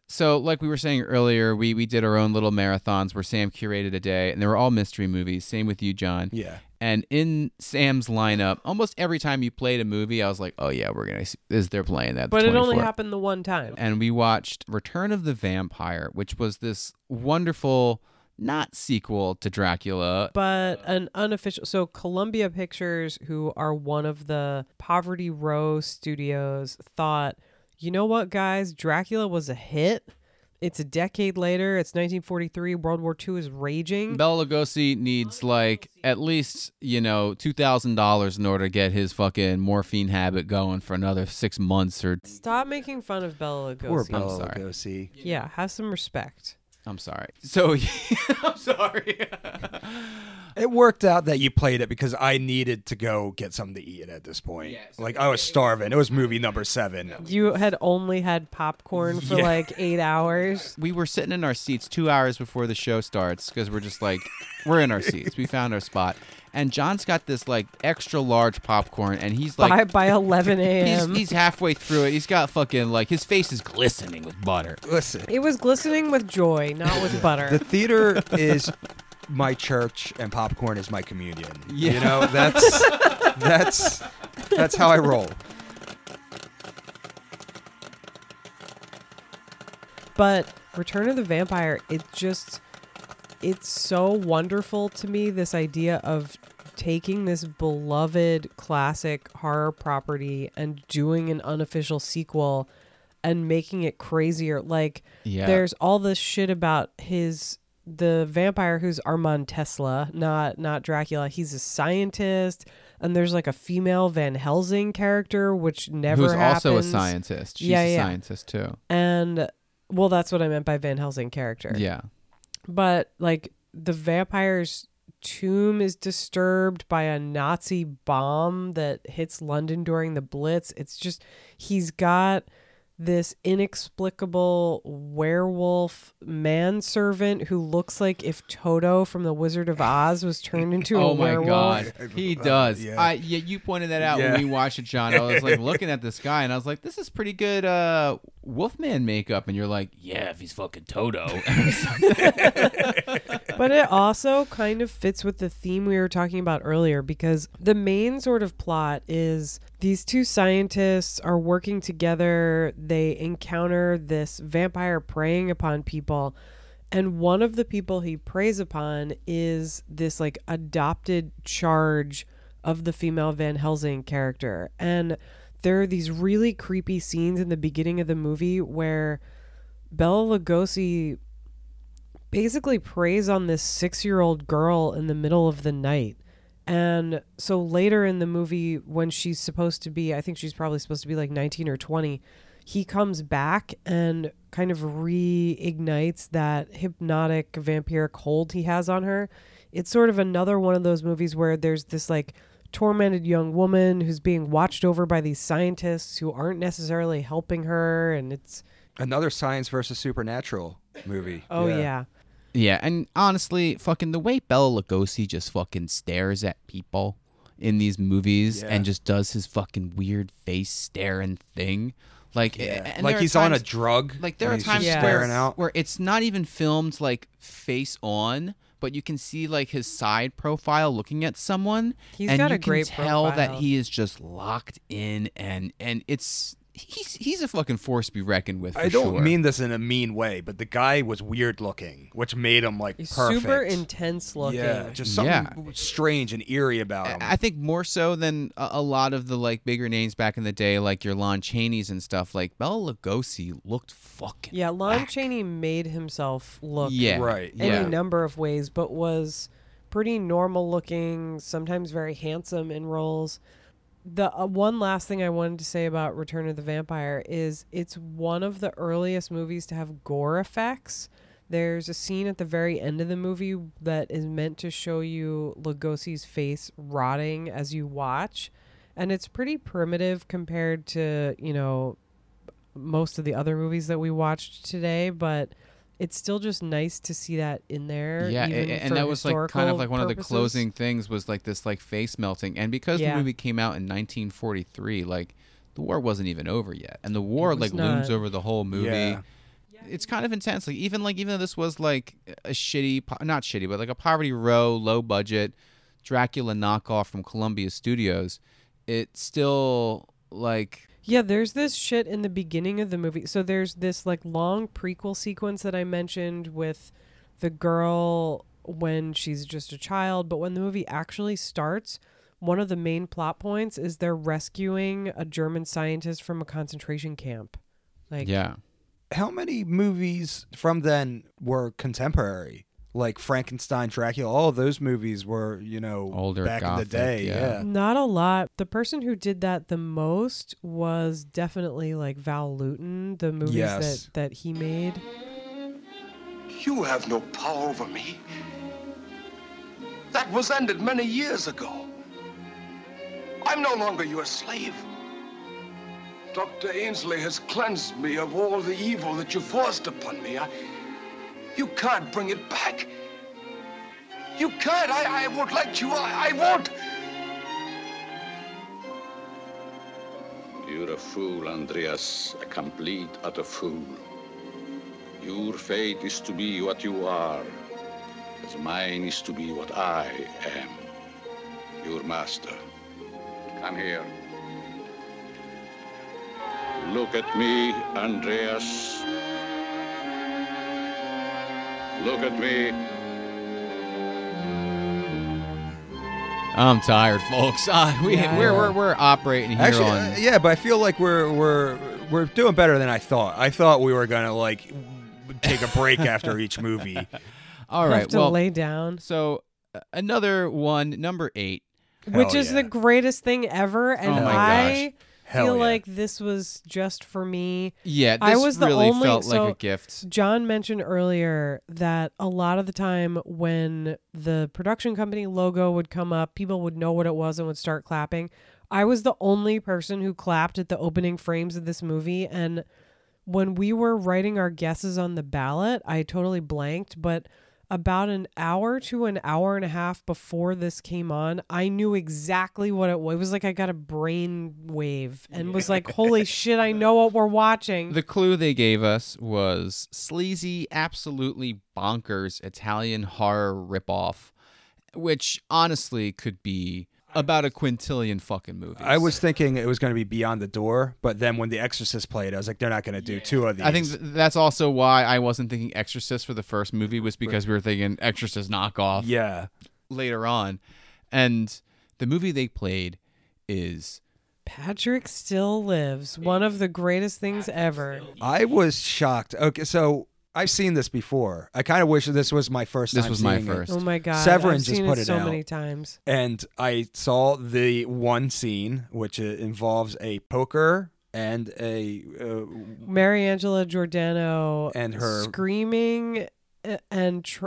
so like we were saying earlier, we we did our own little marathons where Sam curated a day, and they were all mystery movies. Same with you, John.
Yeah.
And in Sam's lineup, almost every time you played a movie, I was like, "Oh yeah, we're gonna see, is they're playing that." the
But it only happened the one time.
And we watched Return of the Vampire, which was this wonderful, not sequel to Dracula,
but an unofficial so columbia pictures who are one of the poverty row studios thought you know what guys? Dracula was a hit. It's a decade later. It's 1943 world war ii is raging.
Bela Lugosi needs like at least you know two thousand dollars in order to get his fucking morphine habit going for another six months or.
stop making fun of bela lugosi.
Poor
I'm
Bela. Lugosi.
yeah have some respect
I'm sorry. So I'm sorry.
It worked out that you played it because I needed to go get something to eat at this point. like I was starving. It was movie number seven.
you had only had popcorn for
Yeah.
like eight hours
we were sitting in our seats two hours before the show starts because we're just like we're in our seats. We found our spot, and John's got this like extra large popcorn, and he's like
by, by 11
He's,
a.m
he's halfway through it. He's got fucking like his face is glistening with butter.
Listen,
it was glistening with joy not with butter
the theater is my church and popcorn is my communion.
Yeah.
You know, that's that's that's how I roll.
But Return of the Vampire, it just it's so wonderful to me this idea of taking this beloved classic horror property and doing an unofficial sequel and making it crazier. Like
Yeah.
there's all this shit about his the vampire who's Armand Tesla, not not Dracula. He's a scientist and there's like a female Van Helsing character which never
Who's also a scientist. She's
yeah,
a
yeah.
scientist too.
And well, that's what I meant by Van Helsing character.
Yeah.
But like the vampire's tomb is disturbed by a Nazi bomb that hits London during the Blitz. It's just he's got this inexplicable werewolf manservant who looks like if Toto from the Wizard of Oz was turned into a werewolf.
Oh my god, he does.
Yeah.
I yeah, you pointed that out
Yeah.
when we watched it, John. I was like looking at this guy, and I was like, "This is pretty good uh, Wolfman makeup." And you're like, "Yeah, if he's fucking Toto."
but it also kind of fits with the theme we were talking about earlier because the main sort of plot is these two scientists are working together. They encounter this vampire preying upon people. And one of the people he preys upon is this like adopted charge of the female Van Helsing character. And there are these really creepy scenes in the beginning of the movie where Bela Lugosi basically preys on this six year old girl in the middle of the night. And so later in the movie, when she's supposed to be, I think she's probably supposed to be like 19 or 20, he comes back and kind of reignites that hypnotic vampiric hold he has on her. It's sort of another one of those movies where there's this like tormented young woman who's being watched over by these scientists who aren't necessarily helping her and it's
Another science versus supernatural movie.
oh yeah.
Yeah, and honestly, fucking the way Bela Lugosi just fucking stares at people in these movies
Yeah.
and just does his fucking weird face staring thing. Like, and
Like
there are
he's on a drug
Like there are
he's just
times
staring
where,
out.
where it's not even filmed like face on, but you can see like his side profile looking at someone,
He's
and
got
you
a great
can tell that he is just locked in, and and it's he's he's a fucking force to be reckoned with. For
I don't
sure.
mean this in a mean way, but the guy was weird looking, which made him like
He's
perfect.
super intense looking.
Yeah, just something strange and eerie about him.
I think more so than a, a lot of the like bigger names back in the day, like your Lon Chaney's and stuff. Like Bela Lugosi looked fucking.
Yeah, Lon Chaney made himself look
Yeah,
Right,
any
yeah.
number of ways, but was pretty normal looking, sometimes very handsome in roles. The uh, one last thing I wanted to say about Return of the Vampire is it's one of the earliest movies to have gore effects. There's a scene at the very end of the movie that is meant to show you Lugosi's face rotting as you watch, and it's pretty primitive compared to, you know, most of the other movies that we watched today, but it's still just nice to see that in there.
Yeah,
even
a- and that was like kind of like one of the closing things was like this like face melting, and because
Yeah.
the movie came out in 1943, like the war wasn't even over yet, and the war
was
like looms over the whole movie.
Yeah.
It's kind of intense. Like even like even though this was like a shitty, po- not shitty, but like a poverty row, low budget Dracula knockoff from Columbia Studios, it still like
Yeah, there's this shit in the beginning of the movie. So there's this like long prequel sequence that I mentioned with the girl when she's just a child, but when the movie actually starts, one of the main plot points is they're rescuing a German scientist from a concentration camp. Like
yeah.
How many movies from then were contemporary? Like Frankenstein, Dracula, all of those movies were, you know,
Older
back in the day.
yeah.
Yeah.
Not a lot. The person who did that the most was definitely like Val Lewton, the movies
Yes.
that that he made.
You have no power over me. That was ended many years ago. I'm no longer your slave. Dr. Ainsley has cleansed me of all the evil that you forced upon me. I, you can't bring it back. You can't. I, I won't let you. I, I won't.
You're a fool, Andreas, a complete, utter fool. Your fate is to be what you are, as mine is to be what I am, your master. Come here. Look at me, Andreas. Look at me.
I'm tired, folks. Uh, we
Yeah.
we're, we're we're operating here
Actually,
on
uh, yeah, but I feel like we're we're we're doing better than I thought. I thought we were gonna like take a break after each movie.
All right.
Have
right.
to
well,
lay down.
So uh, another one, number eight.
which is
yeah.
the greatest thing ever and
Oh my
i
gosh.
Feel
yeah.
like this was just for me
Yeah,
i
this
was the
really
only
felt like a gift.
john mentioned earlier that a lot of the time when the production company logo would come up people would know what it was and would start clapping i was the only person who clapped at the opening frames of this movie and when we were writing our guesses on the ballot i totally blanked but about an hour to an hour and a half before this came on, I knew exactly what it was. It was like I got a brain wave and was like, holy shit, I know what we're watching.
The clue they gave us was sleazy, absolutely bonkers Italian horror ripoff, which honestly could be about a quintillion fucking movies.
I was thinking it was going to be Beyond the Door, but then when The Exorcist played, I was like, they're not going to do two of these.
I think th- that's also why I wasn't thinking Exorcist for the first movie was because we were thinking Exorcist knockoff
yeah,
later on. And the movie they played is
Patrick still lives. One of the greatest things ever.
I was shocked. Okay, so I've seen this before. I kind of wish this was my first.
This
time
was my
seeing it.
first.
Oh my god.
Severin
I've
just
seen
put
it
it
so
out.
many times.
and I saw the one scene which uh, involves a poker and a uh,
Mariangela Giordano
And her-
screaming and tr-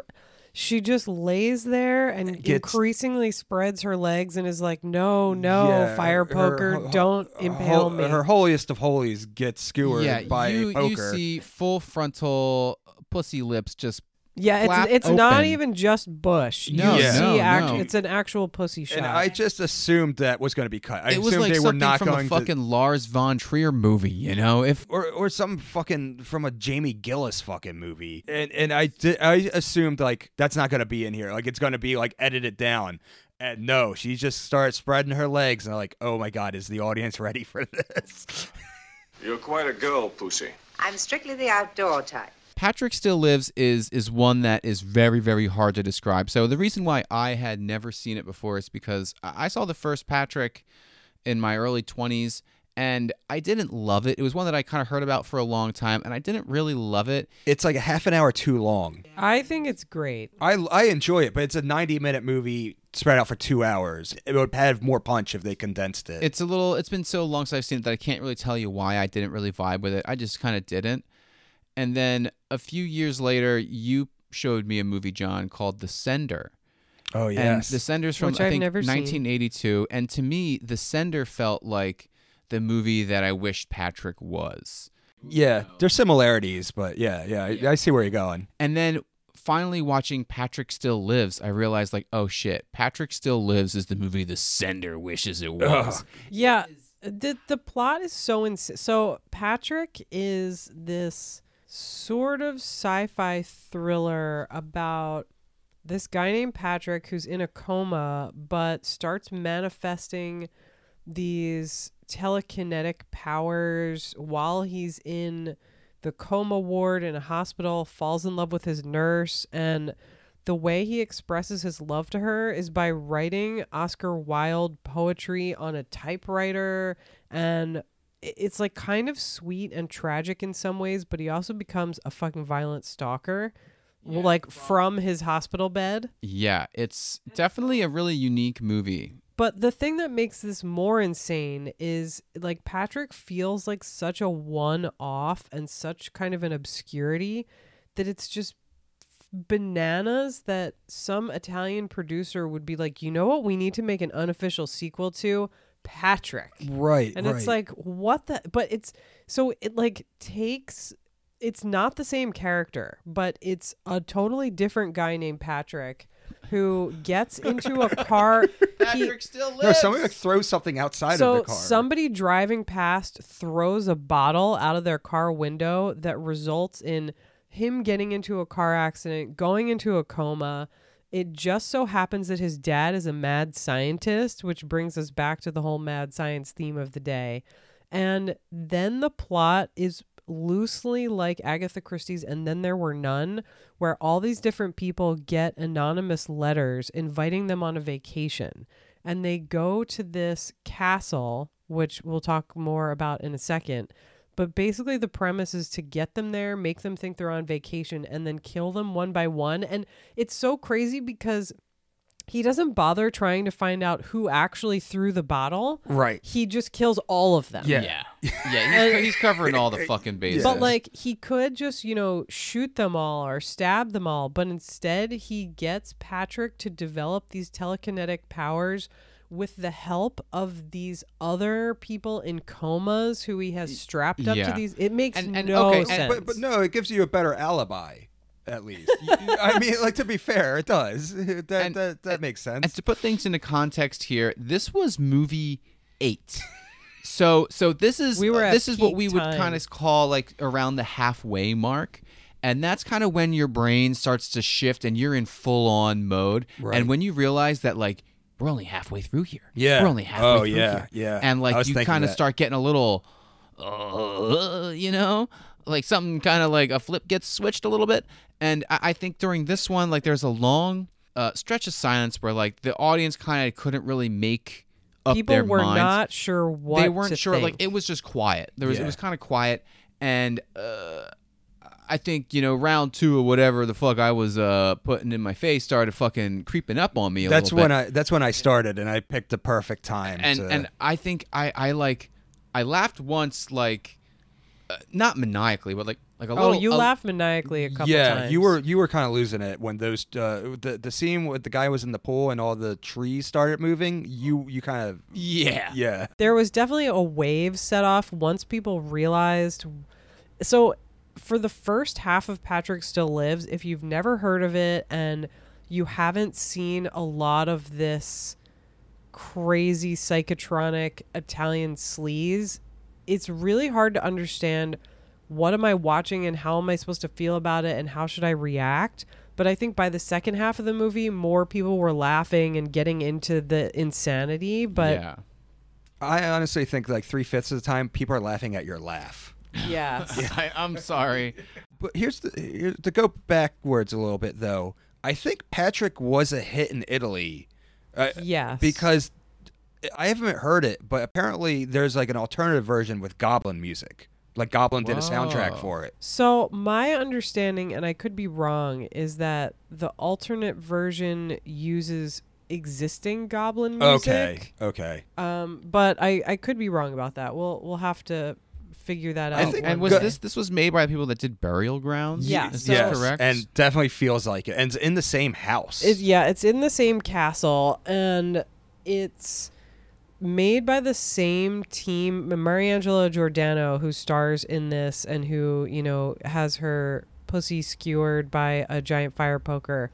she just lays there and
Gets-
increasingly spreads her legs and is like, "No, no,
yeah,
fire poker,
her-
don't
her
impale
hol-
me."
Her holiest of holies gets skewered
yeah,
by
you,
a poker.
you see full frontal pussy lips just
yeah,
flap
it's it's not even just bush.
No,
you
Yeah.
see,
no,
act-
no.
it's an actual pussy shot.
and I just assumed that was going to be cut. I
it was
assumed
like
they were
something
not
from a
going
fucking
to,
Lars von Trier movie, you know? If
or or some fucking from a Jamie Gillis fucking movie. And and I did I assumed like that's not going to be in here. Like it's going to be like edited down. And no, she just starts spreading her legs, and I'm like, oh my god, is the audience ready for this?
You're quite a girl, Pussy.
I'm strictly the outdoor type.
Patrick Still Lives is is one that is very very hard to describe. So the reason why I had never seen it before is because I I saw the first Patrick in my early 20s and I didn't love it. It was one that I kind of heard about for a long time and I didn't really love it.
It's like a half an hour too long.
I think it's great.
I I enjoy it, but it's a 90 minute movie spread out for two hours. It would have more punch if they condensed it.
It's a little it's been so long since I've seen it that I can't really tell you why I didn't really vibe with it. I just kind of didn't. And then a few years later you showed me a movie John called The Sender.
oh
And
yes,
The Sender's from
Which
I
I've
think
never seen.
1982, and to me, The Sender felt like the movie that I wished Patrick was.
yeah, there's similarities, but yeah, yeah, I, I see where you're going.
And then finally watching Patrick Still Lives, I realized like, oh shit, Patrick Still Lives is the movie The Sender wishes it was.
Yeah, the the plot is so ins- so Patrick is this sort of sci-fi thriller about this guy named Patrick who's in a coma but starts manifesting these telekinetic powers while he's in the coma ward in a hospital, falls in love with his nurse and the way he expresses his love to her is by writing Oscar Wilde poetry on a typewriter and it's like kind of sweet and tragic in some ways, but he also becomes a fucking violent stalker like from his hospital bed.
yeah, it's definitely a really unique movie.
But the thing that makes this more insane is like Patrick feels like such a one off and such kind of an obscurity that it's just bananas that some Italian producer would be like, you know what, we need to make an unofficial sequel to Patrick.
Right,
And it's like, what the but it's so it like takes it's not the same character, but it's a totally different guy named Patrick who gets into a car. Patrick
still lives.
No, somebody like throws something outside
so
of the car.
somebody driving past throws a bottle out of their car window that results in him getting into a car accident, going into a coma. It just so happens that his dad is a mad scientist, which brings us back to the whole mad science theme of the day. And then the plot is loosely like Agatha Christie's and then there were none where all these different people get anonymous letters inviting them on a vacation and they go to this castle which we'll talk more about in a second but basically the premise is to get them there make them think they're on vacation and then kill them one by one and it's so crazy because he doesn't bother trying to find out who actually threw the bottle
Right.
he just kills all of them
Yeah.
Yeah. Yeah, he's, he's covering all the fucking bases.
but like he could just, you know, shoot them all or stab them all, but instead he gets Patrick to develop these telekinetic powers with the help of these other people in comas who he has strapped up
Yeah.
to these. It makes
And- and-
no
okay, and-
sense.
but, but no, it gives you a better alibi, at least. You- you- I mean, like to be fair, it does. That that, that makes sense.
And to put things into context here, this was movie eight. So so this is
We were at
this is what
peak
we would kind of call like around the halfway mark. And that's kind of when your brain starts to shift and you're in full on mode.
Right.
And when you realize that like we're only halfway through here.
Yeah.
We're only halfway
Oh,
through
yeah,
here.
yeah.
And like you kind of start getting a little uh, you know, like something kind of like a flip gets switched a little bit. And I, I think during this one, like there's a long uh, stretch of silence where like the audience kind of couldn't really make up
People
their
were
minds.
not sure what
they weren't
to
sure. Like it was just quiet. There was it was kind of quiet, and uh, I think you know round two or whatever the fuck I was uh, putting in my face started fucking creeping up on me. A
that's
little
when. I that's when I started, and I picked the perfect time.
and
to,
and I think I I like I laughed once, like uh, not maniacally, but like like a
oh,
little.
Oh, you
a-
laughed maniacally a couple
yeah,
times.
you were you were kind of losing it when those uh, the the scene with the guy was in the pool and all the trees started moving. You you kind of
Yeah.
yeah.
There was definitely a wave set off once people realized. So, for the first half of Patrick Still Lives, if you've never heard of it and you haven't seen a lot of this crazy psychotronic Italian sleaze, it's really hard to understand what am I watching and how am I supposed to feel about it and how should I react. But I think by the second half of the movie, more people were laughing and getting into the insanity. But
yeah.
I honestly think like three fifths of the time people are laughing at your laugh.
Yes.
I, I'm sorry.
But here's the here, to go backwards a little bit though. I think Patrick was a hit in Italy. Uh,
Yes.
Because I haven't heard it, but apparently there's like an alternative version with Goblin music. Like Goblin did a soundtrack for it.
So my understanding, and I could be wrong, is that the alternate version uses existing Goblin music.
Okay. Okay.
Um, but I, I could be wrong about that. We'll we'll have to figure that out.
think-
And was
day.
this this was made by the people that did Burial Grounds?
Yeah,
is
so-
this
yes,
correct?
and definitely feels like it. And it's in the same house.
It, yeah, it's in the same castle, and it's made by the same team. Mariangela Giordano, who stars in this and who you know has her pussy skewered by a giant fire poker.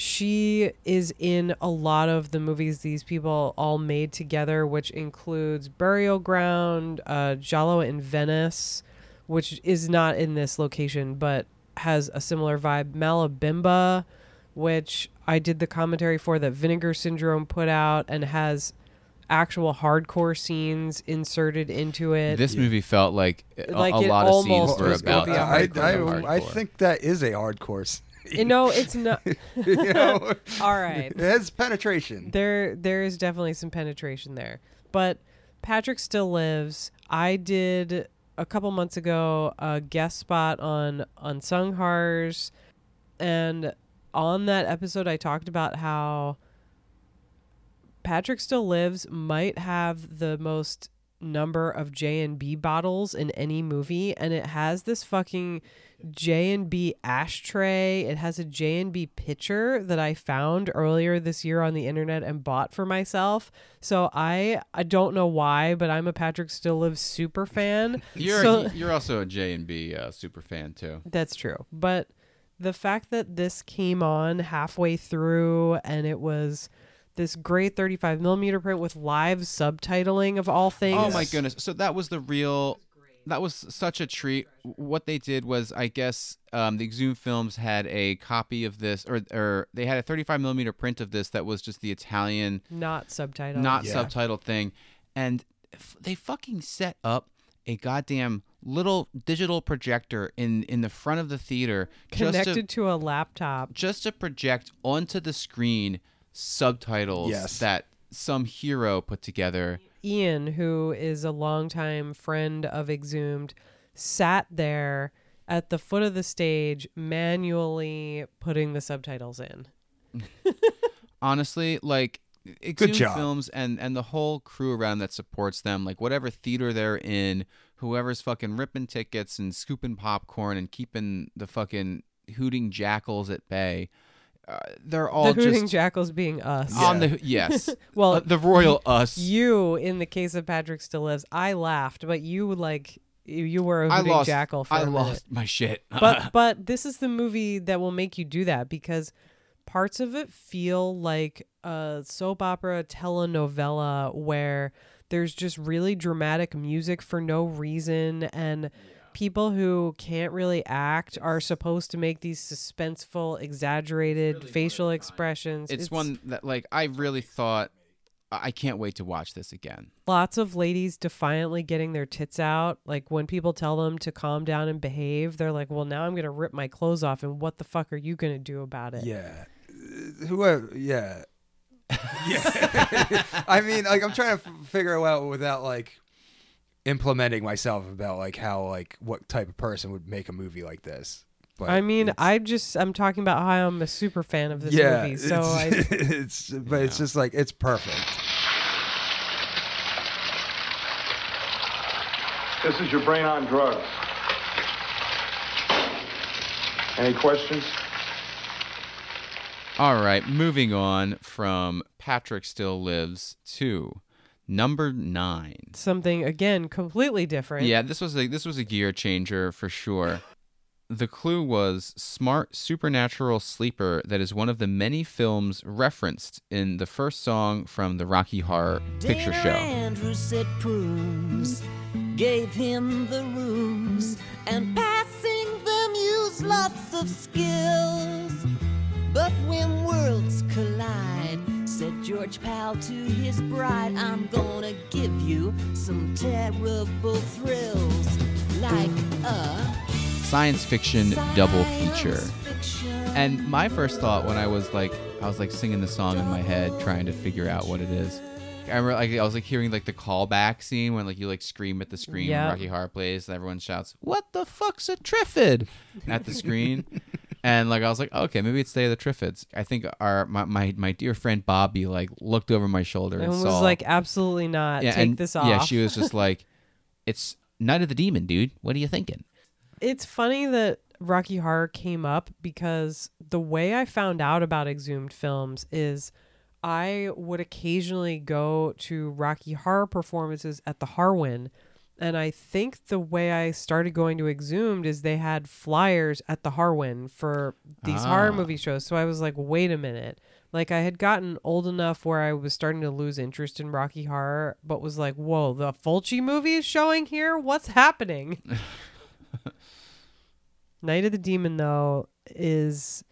She is in a lot of the movies these people all made together, which includes Burial Ground, uh, Giallo in Venice, which is not in this location but has a similar vibe. Malabimba, which I did the commentary for that Vinegar Syndrome put out and has actual hardcore scenes inserted into it.
this movie felt like a,
Like
a lot of scenes
almost
were about
be
I, I. I think that is a hardcore.
You know, it's not.
you know,
All right.
has penetration.
There there is definitely some penetration there. But Patrick still lives. I did a couple months ago a guest spot on Unsung Horrors and on that episode I talked about how Patrick Still Lives might have the most number of J and B bottles in any movie and it has this fucking J and B ashtray. It has a J and B pitcher that I found earlier this year on the internet and bought for myself. So I I don't know why, but I'm a Patrick Still Lives super fan.
You're
So-
you're also a J and B uh, super fan too.
that's true. But the fact that this came on halfway through and it was this gray 35 millimeter print with live subtitling of all things.
Oh my goodness! So that was the real. That was such a treat. What they did was, I guess, um, the Exhumed Films had a copy of this, or or they had a 35 millimeter print of this that was just the Italian,
Not subtitled.
not
Yeah.
subtitled thing, and f- they fucking set up a goddamn little digital projector in in the front of the theater just to,
connected to a laptop.
just to project onto the screen subtitles
Yes.
that some hero put together.
Ian, who is a longtime friend of Exhumed, sat there at the foot of the stage manually putting the subtitles in.
honestly like Exhumed
job.
films and and the whole crew around that supports them like whatever theater they're in whoever's fucking ripping tickets and scooping popcorn and keeping the fucking hooting jackals at bay uh, they're all
the Hooting
just
Jackals being us.
on the yes.
Well,
Uh, the royal us.
You, in the case of Patrick Still Lives, I laughed, but you like you, you were a
I
Hooting
lost
Jackal for
I
a minute.
lost my shit.
But but this is the movie that will make you do that because parts of it feel like a soap opera telenovela where there's just really dramatic music for no reason and people who can't really act are supposed to make these suspenseful exaggerated facial expressions
it's, one that like I really thought I I can't wait to watch this again
lots of ladies defiantly getting their tits out. Like when people tell them to calm down and behave, they're like, "Well, now I'm gonna rip my clothes off, and what the fuck are you gonna do about it?"
Yeah. Uh, Whoever, yeah. Yeah. I mean, like, I'm trying to f- figure it out without, like, implementing myself about, like, how, like, what type of person would make a movie like this. But
I mean,
it's-
I just I'm talking about how I'm a super fan of this
yeah,
movie. So
it's,
I
it's, but it's just like, it's perfect.
This is your brain on drugs. Any questions?
All right, moving on from Patrick Still Lives to number nine.
Something again completely different.
Yeah, this was a this was a gear changer for sure. The clue was smart supernatural sleeper that is one of the many films referenced in the first song from the Rocky Horror Picture
Dana
Show.
Andrews said prunes, gave him the runes, and passing them used lots of skills. But when worlds collide, said George Pal to his bride, I'm gonna give you some terrible thrills, like a
Science fiction double feature. And my first thought when I was like I was like singing the song in my head trying to figure out what it is. I remember like I was like hearing like the callback scene when like you like scream at the screen when
Yep.
Rocky Horror plays and everyone shouts, "What the fuck's a Triffid?" at the screen. and like I was like, okay, maybe it's Day of the Triffids. I think our my, my, my dear friend Bobby like looked over my shoulder and,
And was
saw
like, absolutely not. Take
and-
this off.
Yeah, she was just like, "It's Night of the Demon, dude. What are you thinking?"
It's funny that Rocky Horror came up because the way I found out about Exhumed Films is I would occasionally go to Rocky Horror performances at the Harwan. And I think the way I started going to Exhumed is they had flyers at the Harwan for these horror
Ah.
movie shows. So I was like, wait a minute. Like I had gotten old enough where I was starting to lose interest in Rocky Horror, but was like, whoa, the Fulci movie is showing here? What's happening? Night of the Demon though is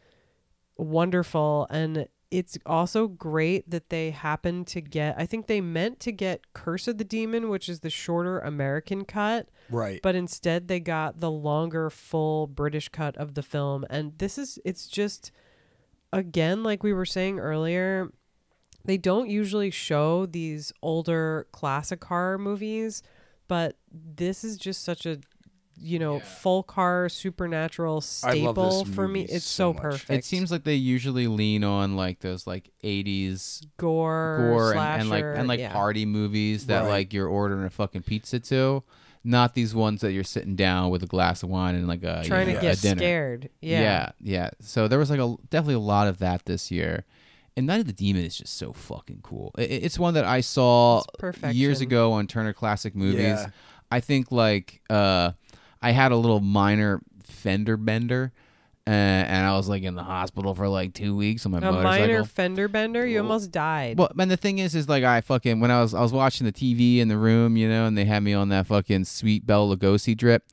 wonderful and it's also great that they happened to get I think they meant to get Curse of the Demon, which is the shorter American cut.
Right.
But instead they got the longer full British cut of the film and this is it's just again like we were saying earlier they don't usually show these older classic horror movies, but this is just such a you know folk horror supernatural
I love
staple
this
for me. It's
so
so,
much.
perfect.
It seems like they usually lean on like those like '80s
gore,
gore and, and like and like
yeah.
party movies that
Right.
like you're ordering a fucking pizza to, not these ones that you're sitting down with a glass of wine and like a you
Trying to get
dinner.
scared. Yeah.
yeah, yeah. So there was like a definitely a lot of that this year. And Night of the Demon is just so fucking cool. I- I- It's one that I saw years ago on Turner Classic Movies.
Yeah.
I think like uh, I had a little minor fender bender, uh, and I was like in the hospital for like two weeks on my
a
motorcycle.
minor fender bender. You almost died.
Well, and the thing is, is like I fucking when I was I was watching the TV in the room, you know, and they had me on that fucking sweet Bela Lugosi drip,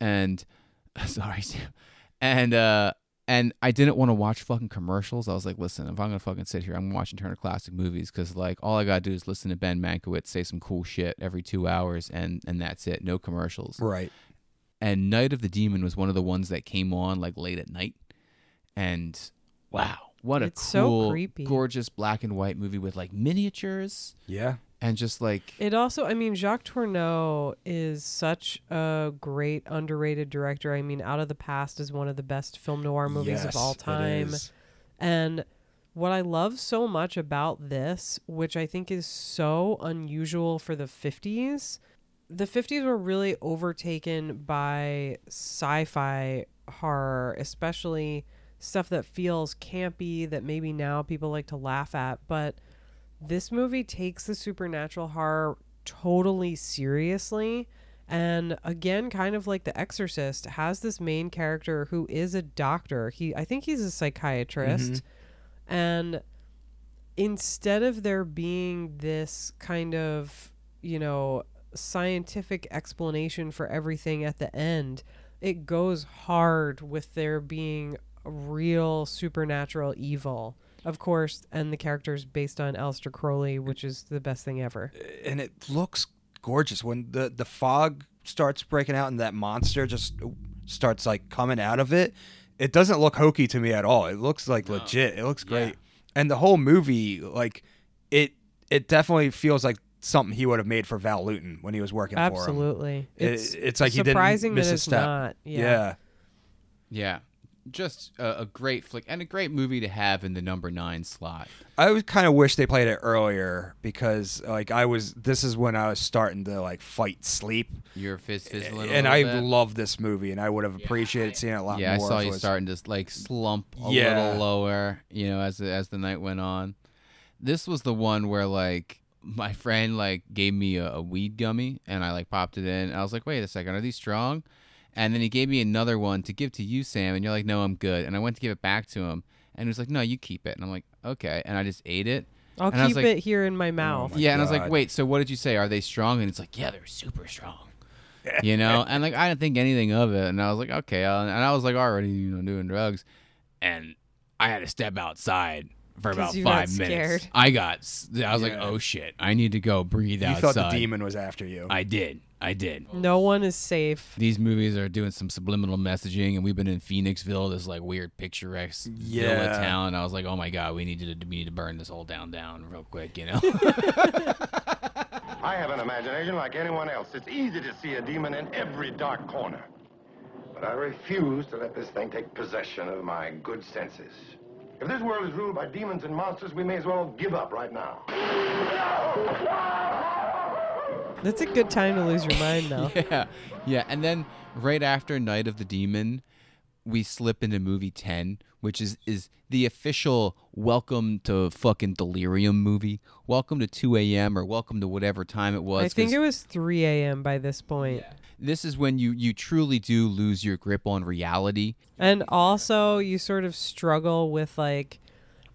and sorry, Sam, and uh, and I didn't want to watch fucking commercials. I was like, listen, if I'm gonna fucking sit here, I'm watching Turner Classic Movies because like all I gotta do is listen to Ben Mankiewicz say some cool shit every two hours, and and that's it, no commercials.
Right.
And Night of the Demon was one of the ones that came on like late at night, and wow, what a
It's so
cool,
creepy.
gorgeous black and white movie with like miniatures
Yeah.
and just like
It also, I mean, Jacques Tourneur is such a great underrated director. I mean, Out of the Past is one of the best film noir movies
Yes,
of all time.
is.
And what I love so much about this, which I think is so unusual for the 50s, the 50s were really overtaken by sci fi horror, especially stuff that feels campy that maybe now people like to laugh at. But this movie takes the supernatural horror totally seriously. And again, kind of like The Exorcist, has this main character who is a doctor. He, I think he's a psychiatrist.
Mhm.
And instead of there being this kind of, you know, scientific explanation for everything at the end, it goes hard with there being real supernatural evil. Of course, and the character's based on Aleister Crowley, which is the best thing ever.
and it looks gorgeous. When the the fog starts breaking out and that monster just starts like coming out of it it doesn't look hokey to me at all. It looks like legit. It looks great. And the whole movie like it it definitely feels like something he would have made for Val Lewton when he was working for him
Absolutely.
It-
It's
it's like he didn't
surprising
miss
that
a
it's
step
not. Yeah.
yeah
yeah just a, a great flick and a great movie to have in the number nine slot.
I would kind of wish they played it earlier because like I was this is when I was starting to like fight sleep.
You're fizz fizzling, a
and
little
I
bit.
love this movie, and I would have appreciated seeing it a lot
yeah,
more.
I saw you
was-
starting to like slump a
Yeah.
little lower, you know, as as the night went on. This was the one where like my friend like gave me a, a weed gummy and I like popped it in. I was like, wait a second, are these strong? And then he gave me another one to give to you, Sam, and you're like, no, I'm good. And I went to give it back to him, and he was like, no, you keep it. And I'm like, okay. And I just ate it.
I'll
And I was
keep
like-
it here in my oh mouth.
yeah, and I was like, wait, so what did you say? Are they strong? And it's like, yeah, they're super strong. You know, and like I didn't think anything of it, and I was like, okay, and I was like already, you know, doing drugs, and I had to step outside for
'Cause
about five minutes.
scared.
I got, I was like,
Yeah.
oh shit, I need to go breathe outside.
You
outside.
thought the demon was after you.
I did, I did.
No one is safe.
These movies are doing some subliminal messaging, and we've been in Phoenixville, this like weird picturesque villa
Yeah.
town. I was like, oh my god, we need to we need to burn this whole town down real quick, you know.
I have an imagination like anyone else. It's easy to see a demon in every dark corner. But I refuse to let this thing take possession of my good senses. If this world is ruled by demons and monsters, we may as well give up right now.
That's a good time to lose your mind, though.
yeah, yeah. And then right after Night of the Demon, we slip into movie ten, which is is the official welcome to fucking delirium movie. Welcome to two a.m. or welcome to whatever time it was.
I think it was 3 a.m. by this point.
This is when you you truly do lose your grip on reality.
And also, you sort of struggle with like,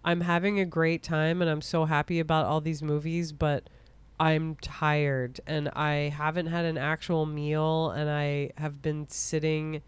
I'm having a great time and I'm so happy about all these movies, but I'm tired and I haven't had an actual meal and I have been sitting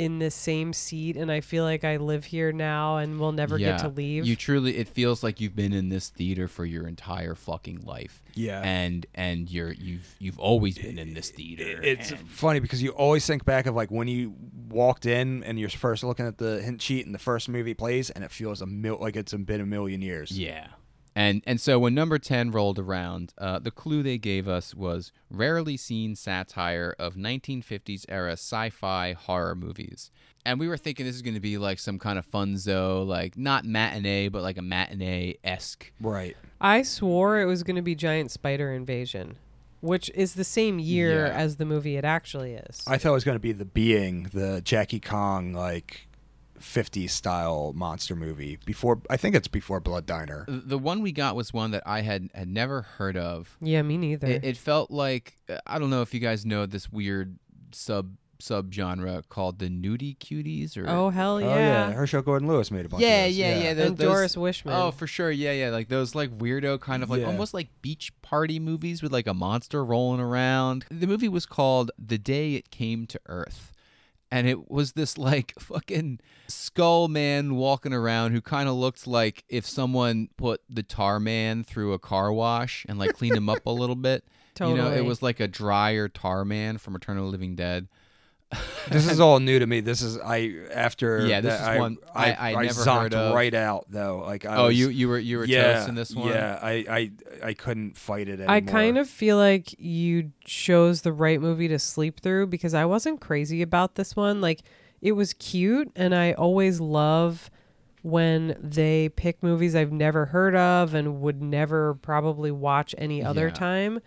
in the same seat and I feel like I live here now and will never get to leave.
You truly, it feels like you've been in this theater for your entire fucking life.
Yeah.
and and you're you've you've always been in this theater.
It's
and-
funny because you always think back of like when you walked in and you're first looking at the hint sheet and the first movie plays and it feels a mil- like it's been a million years.
Yeah. And and so when number 10 rolled around, uh, the clue they gave us was rarely seen satire of 1950s era sci-fi horror movies. And we were thinking this is going to be like some kind of funzo, like not matinee, but like a matinee-esque.
Right.
I swore it was going to be Giant Spider Invasion, which is the same year
Yeah.
as the movie it actually is.
I thought it was going to be the Being, the Jackie Kong like 50s style monster movie before. I think it's before Blood Diner.
The one we got was one that I had had never heard of.
Yeah, me neither.
It, it felt like I don't know if you guys know this weird sub sub genre called the nudie cuties or
Oh, hell
Oh
yeah.
yeah, Herschell Gordon Lewis made a bunch
yeah,
of those.
yeah, yeah,
And
those-
Doris Wishman.
Oh, for sure. Yeah, yeah. Like those like weirdo kind of like
Yeah.
almost like beach party movies with like a monster rolling around. The movie was called The Day It Came to Earth. And it was this like fucking skull man walking around who kind of looked like if someone put the tar man through a car wash and like cleaned him up a little bit. You know, it was like a drier tar man from Eternal Living Dead.
This is all new to me. This is I after
Yeah, this
that,
is
I,
one I- I never
zonked
heard of.
right out though. Like I
Oh,
was-
you- you were- you were
yeah,
toast in this one?
Yeah, I I I couldn't fight it anymore.
I kind of feel like you chose the right movie to sleep through because I wasn't crazy about this one. Like, it was cute, and I always love when they pick movies I've never heard of and would never probably watch any other
Yeah.
time.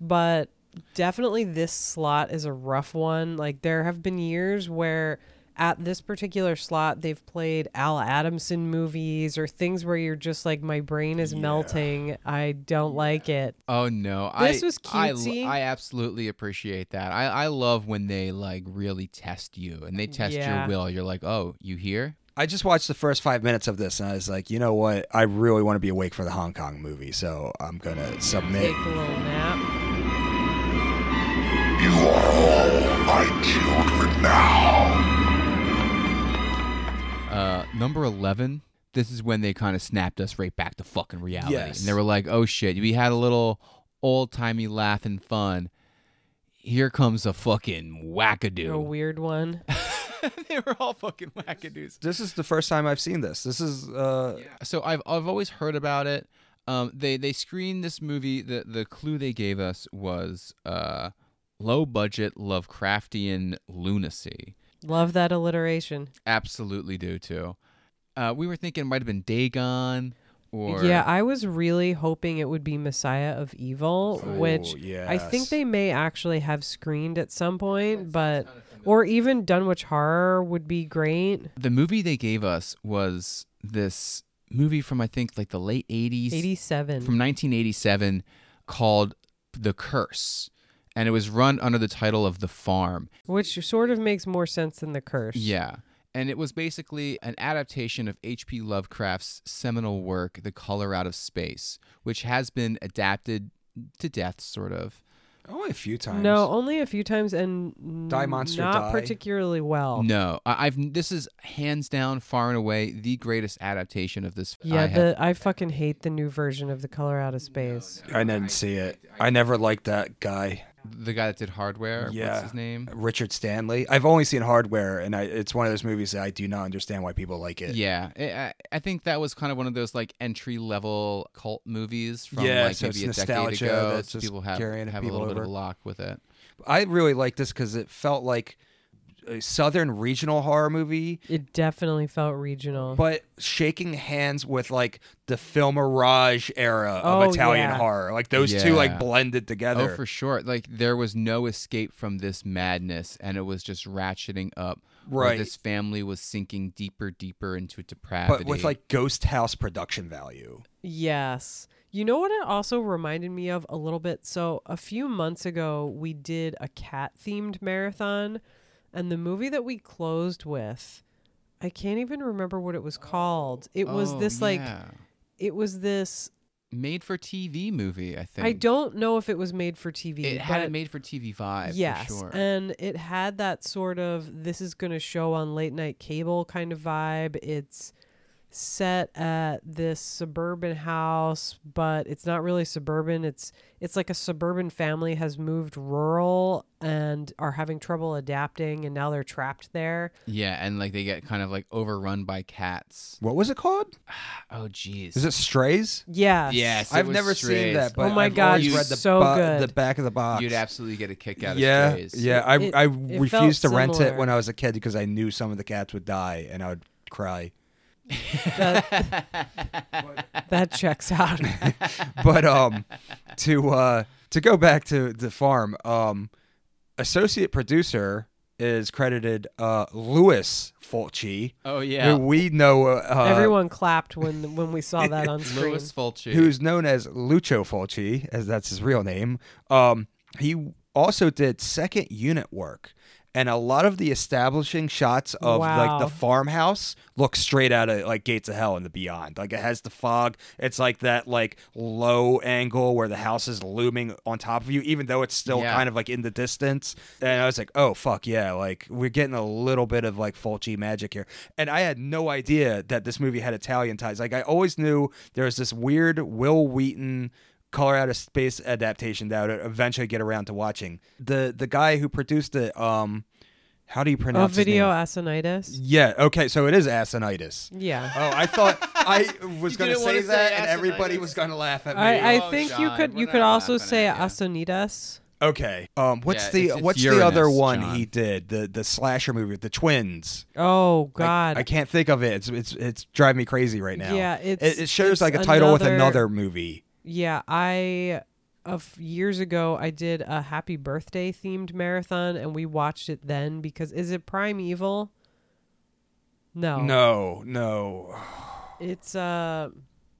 But definitely this slot is a rough one. Like, there have been years where at this particular slot they've played Al Adamson movies or things where you're just like my brain is melting. I don't like it.
Oh no,
This
I,
was
I,
cutesy.
I absolutely appreciate that. I, I love when they like really test you and they test
Yeah.
your will. You're like, oh, you here?
I just watched the first five minutes of this and I was like, you know what? I really want to be awake for the Hong Kong movie, so I'm gonna submit.
Take a little nap.
You are all my children now.
Uh, number eleven. This is when they kind of snapped us right back to fucking reality,
Yes.
and they were like, oh shit, we had a little old timey laugh and fun. Here comes a fucking wackadoo.
A
wackadoo.
weird one.
they were all fucking wackadoos.
This is the first time I've seen this. This is uh
so I've I've always heard about it. Um, they they screened this movie. The the clue they gave us was uh, low budget Lovecraftian lunacy,
Love that alliteration.
Absolutely do too. Uh, we were thinking it might have been Dagon or
Yeah, I was really hoping it would be Messiah of Evil, which I think they may actually have screened at some point, but or even Dunwich Horror would be great.
the movie they gave us was this movie from I think like the late 80s
87.
from 1987 called The Curse and it was run under the title of The Farm.
Which sort of makes more sense than the curse.
Yeah. And it was basically an adaptation of H.P. Lovecraft's seminal work, The Color Out of Space, which has been adapted to death, sort of.
Only a few times.
No, only a few times and
Die Monster
not
Die.
particularly well.
No, I, I've this is hands down, far and away, the greatest adaptation of this.
Yeah,
I have.
the I fucking hate the new version of the color out of space.
I didn't see it. I never liked that guy.
The guy that did Hardware.
Yeah,
What's his name?
Richard Stanley. I've only seen Hardware, and I, it's one of those movies that I do not understand why people like it.
Yeah, I, I- think that was kind of one of those like entry level cult movies from
Yeah,
like
so
maybe a decade ago.
that's
so
just
people have have a
people
little bit of
over.
lock with it.
I really like this because it felt like a southern regional horror movie,
It definitely felt regional.
but shaking hands with like the Filmirage era of
Oh,
Italian
yeah.
horror. Like those two like blended together.
Oh, for sure. Like there was no escape from this madness, and it was just ratcheting up. where
Right.
This family was sinking deeper, deeper into depravity.
but with like ghost house production value.
Yes. You know what it also reminded me of a little bit? So, a few months ago, we did a cat themed marathon, and the movie that we closed with, I can't even remember what it was called. It was
Oh,
this, like, it was this.
made for TV movie. I think
I don't know if it was made for TV.
It had a made for TV vibe.
Yes,
for sure.
and it had that sort of this is going to show on late night cable kind of vibe. It's set at this suburban house, but it's not really suburban. It's it's like a suburban family has moved rural and are having trouble adapting and now they're trapped there.
yeah, and like they get kind of like overrun by cats.
What was it called?
Oh, jeez.
Is it Strays?
Yes.
Yes,
I've
was
never seen that, but
Oh my
I've
God,
always read the,
so
bo-
good.
the back of the box.
You'd absolutely get a kick out of
yeah,
Strays.
yeah. I
It-
I
it
refused to
felt
rent it when I was a kid because I knew some of the cats would die and I would cry.
That checks out.
but um, to uh to go back to the farm, um, associate producer is credited uh Louis Fulci.
Oh, yeah.
who we know uh,
Everyone clapped when when we saw that on screen.
Louis Fulci.
who's known as Lucio Fulci, as that's his real name. Um, he also did second unit work. And a lot of the establishing shots of like the farmhouse look straight out of like Gates of Hell and the Beyond. Like it has the fog. It's like that like low angle where the house is looming on top of you, even though it's still
Yeah.
kind of like in the distance. And I was like, oh fuck yeah, like we're getting a little bit of like Fulci magic here. And I had no idea that this movie had Italian ties. Like I always knew there was this weird Wil Wheaton Color Out of Space adaptation that I would eventually get around to watching. The the guy who produced it, um how do you
Oh,
pronounce his
video
name?
asinitis.
Yeah, okay, so it is Asinitis.
Yeah.
Oh, I thought I was going to say that
say
and everybody was going to laugh at me.
I, I
Oh,
think you could you could also say
at ya.
asonitas.
Okay. Um what's
Yeah,
the
it's- it's
what's the other one
John.
he did? The the slasher movie with the twins.
Oh God.
I, can't think of it. It's it's it's driving me crazy right now.
Yeah, it's-
it, it shows
it's
like a title with
another-
another movie.
Yeah, I of years ago I did a happy birthday themed marathon and we watched it then because is it Primeval? No.
No, no.
It's uh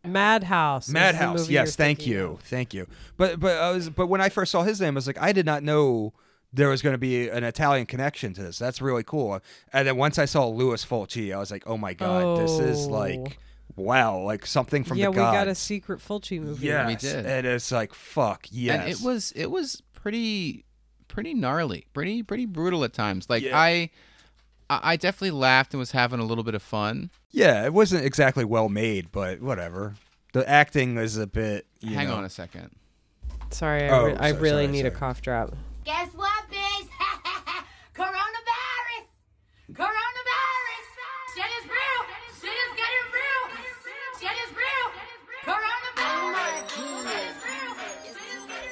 Madhouse.
Madhouse. Yes, thank you,
of.
thank you. But but I was but when I first saw his name, I was like, I did not know there was going to be an Italian connection to this. That's really cool. And then once I saw Louis Fulci, I was like, oh my god, this is
Oh.
like wow, like something from
yeah,
the
we got a secret Fulci movie.
Yeah,
We did.
and it's like fuck yes.
And it was it was pretty pretty gnarly, pretty pretty brutal at times. Like
Yeah.
I I I definitely laughed and was having a little bit of fun.
Yeah, it wasn't exactly well made, but whatever. The acting is a bit. You
Hang
know.
on a second.
Sorry, I,
Oh,
re- I really
sorry,
need a cough drop.
Guess what, bitch? Coronavirus! Coronavirus!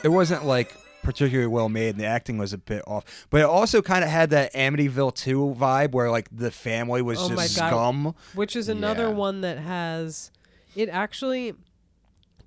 It wasn't like particularly well made, and the acting was a bit off. But it also kind of had that Amityville 2 vibe, where like the family was
oh
just scum.
which is another
Yeah.
one that has it actually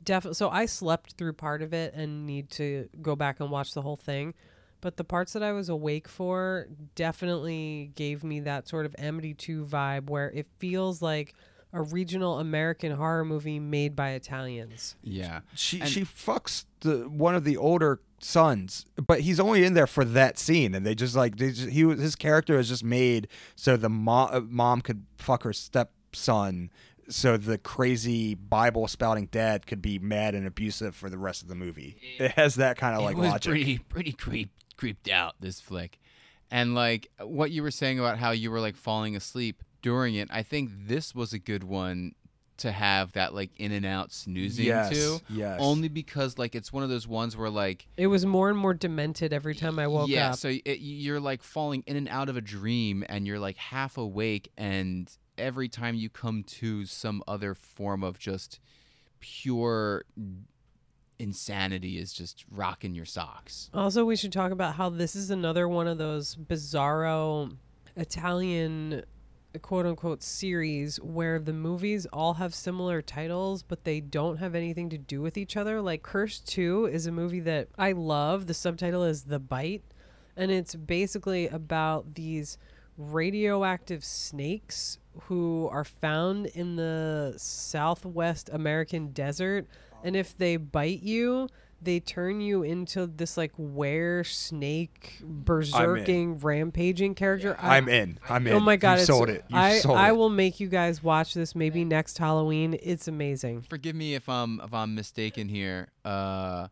definitely. So I slept through part of it and need to go back and watch the whole thing. But the parts that I was awake for definitely gave me that sort of Amity 2 vibe where it feels like a regional American horror movie made by Italians.
Yeah.
She
And-
she fucks the one of the older sons, but he's only in there for that scene, and they just like they just, he was his character is just made so the mom uh, mom could fuck her stepson, so the crazy Bible spouting dad could be mad and abusive for the rest of the movie. It has that kind of like
it was
logic.
pretty pretty creep, creeped out this flick and like what you were saying about how you were like falling asleep during it i think this was a good one to have that like in and out snoozing
Yes,
to
yes.
only because like it's one of those ones where like
It was more and more demented every time I woke
yeah
up. Yeah.
So it, you're like falling in and out of a dream and you're like half awake and every time you come to some other form of just pure insanity is just rocking your socks
Also, we should talk about how this is another one of those bizarro Italian quote unquote series where the movies all have similar titles, but they don't have anything to do with each other. Like Curse 2 is a movie that I love. The subtitle is The Bite, and it's basically about these radioactive snakes who are found in the southwest American desert. And if they bite you, they turn you into this like were snake berserking rampaging character. I-
I'm in. I'm in.
Oh my god!
You sold it. You
I
sold
I
it.
will make you guys watch this maybe next Halloween. It's amazing.
Forgive me if I'm if I'm mistaken here. Uh,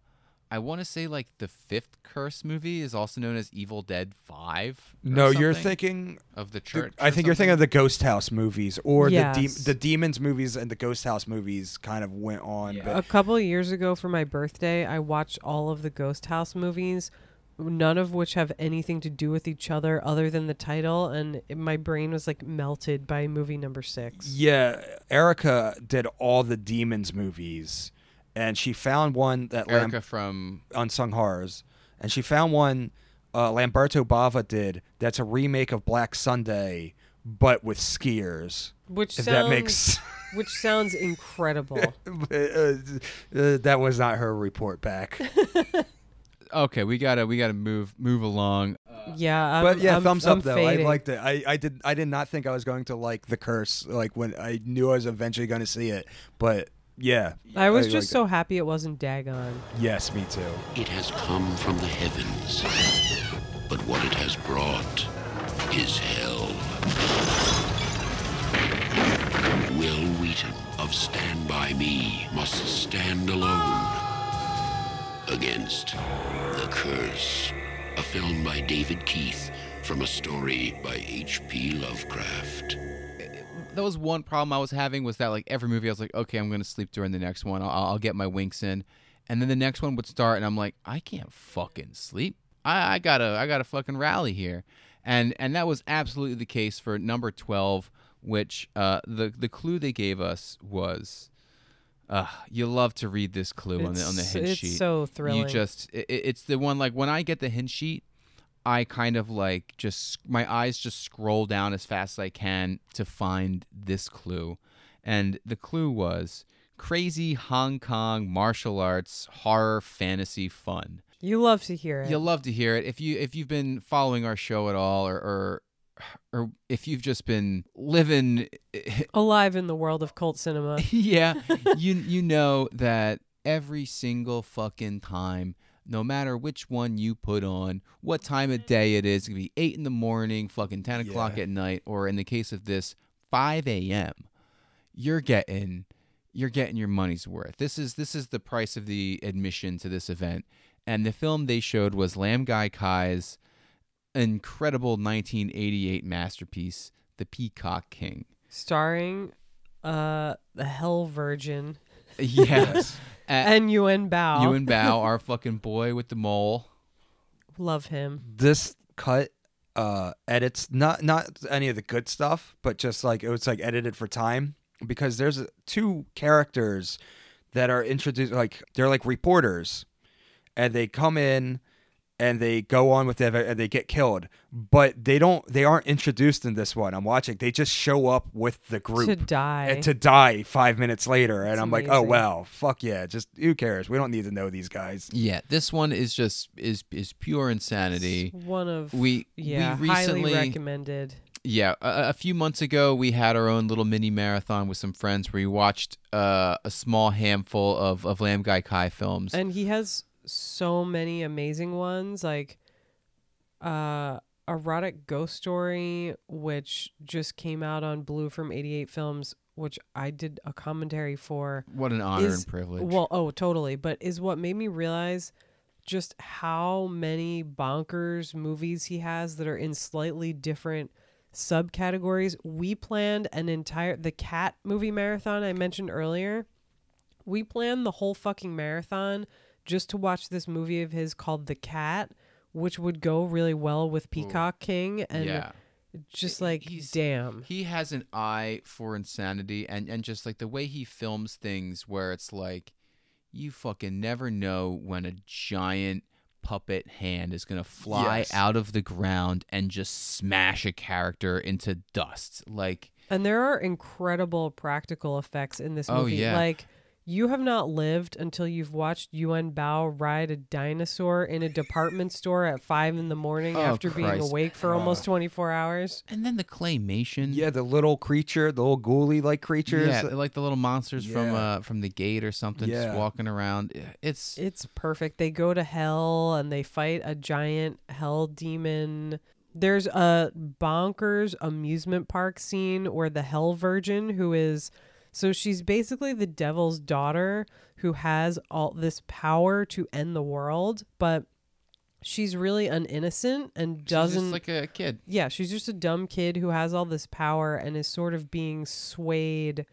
I want to say like the fifth Curse movie is also known as Evil Dead Five.
No, you're thinking
of the
the-
church.
I
or
think you're thinking of the Ghost House movies or the de- the Demons movies and the Ghost House movies kind of went on. But
A couple of years ago for my birthday, I watched all of the Ghost House movies, none of which have anything to do with each other other than the title, and it- my brain was like melted by movie number six.
yeah, Erica did all the Demons movies, and she found one that
Erica
Lam-
from
Unsung Horrors, and she found one uh, Lamberto Bava did that's a remake of Black Sunday, but with skiers.
Which
if
sounds,
that makes
which sounds incredible.
uh, uh, that was not her report back.
Okay, we gotta we gotta move move along.
yeah, I'm,
but yeah,
I'm-
thumbs
I'm
up though.
fading.
I liked it. I, I did I did not think I was going to like the curse. Like when I knew I was eventually going to see it, but yeah,
I was
liked
just
it.
so happy it wasn't Dagon.
Yes, me too.
It has come from the heavens, but what it has brought is hell. Wil Wheaton of Stand By Me must stand alone against The Curse, a film by David Keith from a story by H.P. Lovecraft.
That was one problem I was having was that like every movie I was like, okay, I'm gonna sleep during the next one. I'll, I'll get my winks in, and then the next one would start, and I'm like, I can't fucking sleep. I, I gotta I gotta fucking rally here, and and that was absolutely the case for number twelve, which uh, the the clue they gave us was. Uh, you love to read this clue on the on the
It's-
hint
it's
sheet.
so thrilling.
You just it, it's the one like when I get the hint sheet, I kind of like just my eyes just scroll down as fast as I can to find this clue. And the clue was crazy Hong Kong martial arts horror fantasy fun.
You love to hear it.
You'll love to hear it if you if you've been following our show at all or or, or if you've just been living
Alive in the world of cult cinema.
yeah, you you know that every single fucking time, no matter which one you put on, what time of day it is, it could be eight in the morning, fucking ten o'clock at night, or in the case of this, five a.m. You're getting you're getting your money's worth. This is this is the price of the admission to this event. And the film they showed was Lam Ngai Kai's incredible 1988 masterpiece, The Peacock King.
starring uh the Hell Virgin.
Yes.
and Yuen Biao.
Yuen Biao, our fucking boy with the mole.
Love him.
This cut uh edits not not any of the good stuff, but just like it was like edited for time because there's two characters that are introduced like they're like reporters and they come in and they go on with it and they get killed. But they don't. They aren't introduced in this one. I'm watching. They just show up with the group
To die.
and to die five minutes later, and
It's
I'm like, oh well, fuck yeah, just who cares? We don't need to know these guys.
Yeah, this one is just is is pure insanity.
One of
we
yeah,
we recently
highly recommended.
Yeah, a, a few months ago, we had our own little mini marathon with some friends where we watched uh, a small handful of, of Lam Ngai Kai films.
And he has so many amazing ones, like uh erotic ghost story, which just came out on Blue from eighty eight films, which I did a commentary for.
What an honor
is-
and privilege.
Well, oh totally. But is what made me realize just how many bonkers movies he has that are in slightly different subcategories. We planned an entire the cat movie marathon I mentioned earlier. We planned the whole fucking marathon just to watch this movie of his called The Cat, which would go really well with Peacock King and
yeah.
just like He's, damn.
He has an eye for insanity and, and just like the way he films things where it's like you fucking never know when a giant puppet hand is going to fly
Yes.
out of the ground and just smash a character into dust. Like
And there are incredible practical effects in this
Oh,
movie.
yeah.
Like you have not lived until you've watched Yuen Biao ride a dinosaur in a department store at five in the morning
Oh,
after being awake for almost twenty four hours.
and then the claymation.
Yeah, the little creature, the little ghouly like creatures.
Yeah, like the little monsters from uh from the gate or something
Yeah.
just walking around. It's
It's perfect. They go to hell and they fight a giant hell demon. There's a bonkers amusement park scene where the Hell Virgin, who is so she's basically the devil's daughter who has all this power to end the world, but she's really an innocent and doesn't
like a kid.
yeah, she's just a dumb kid who has all this power and is sort of being swayed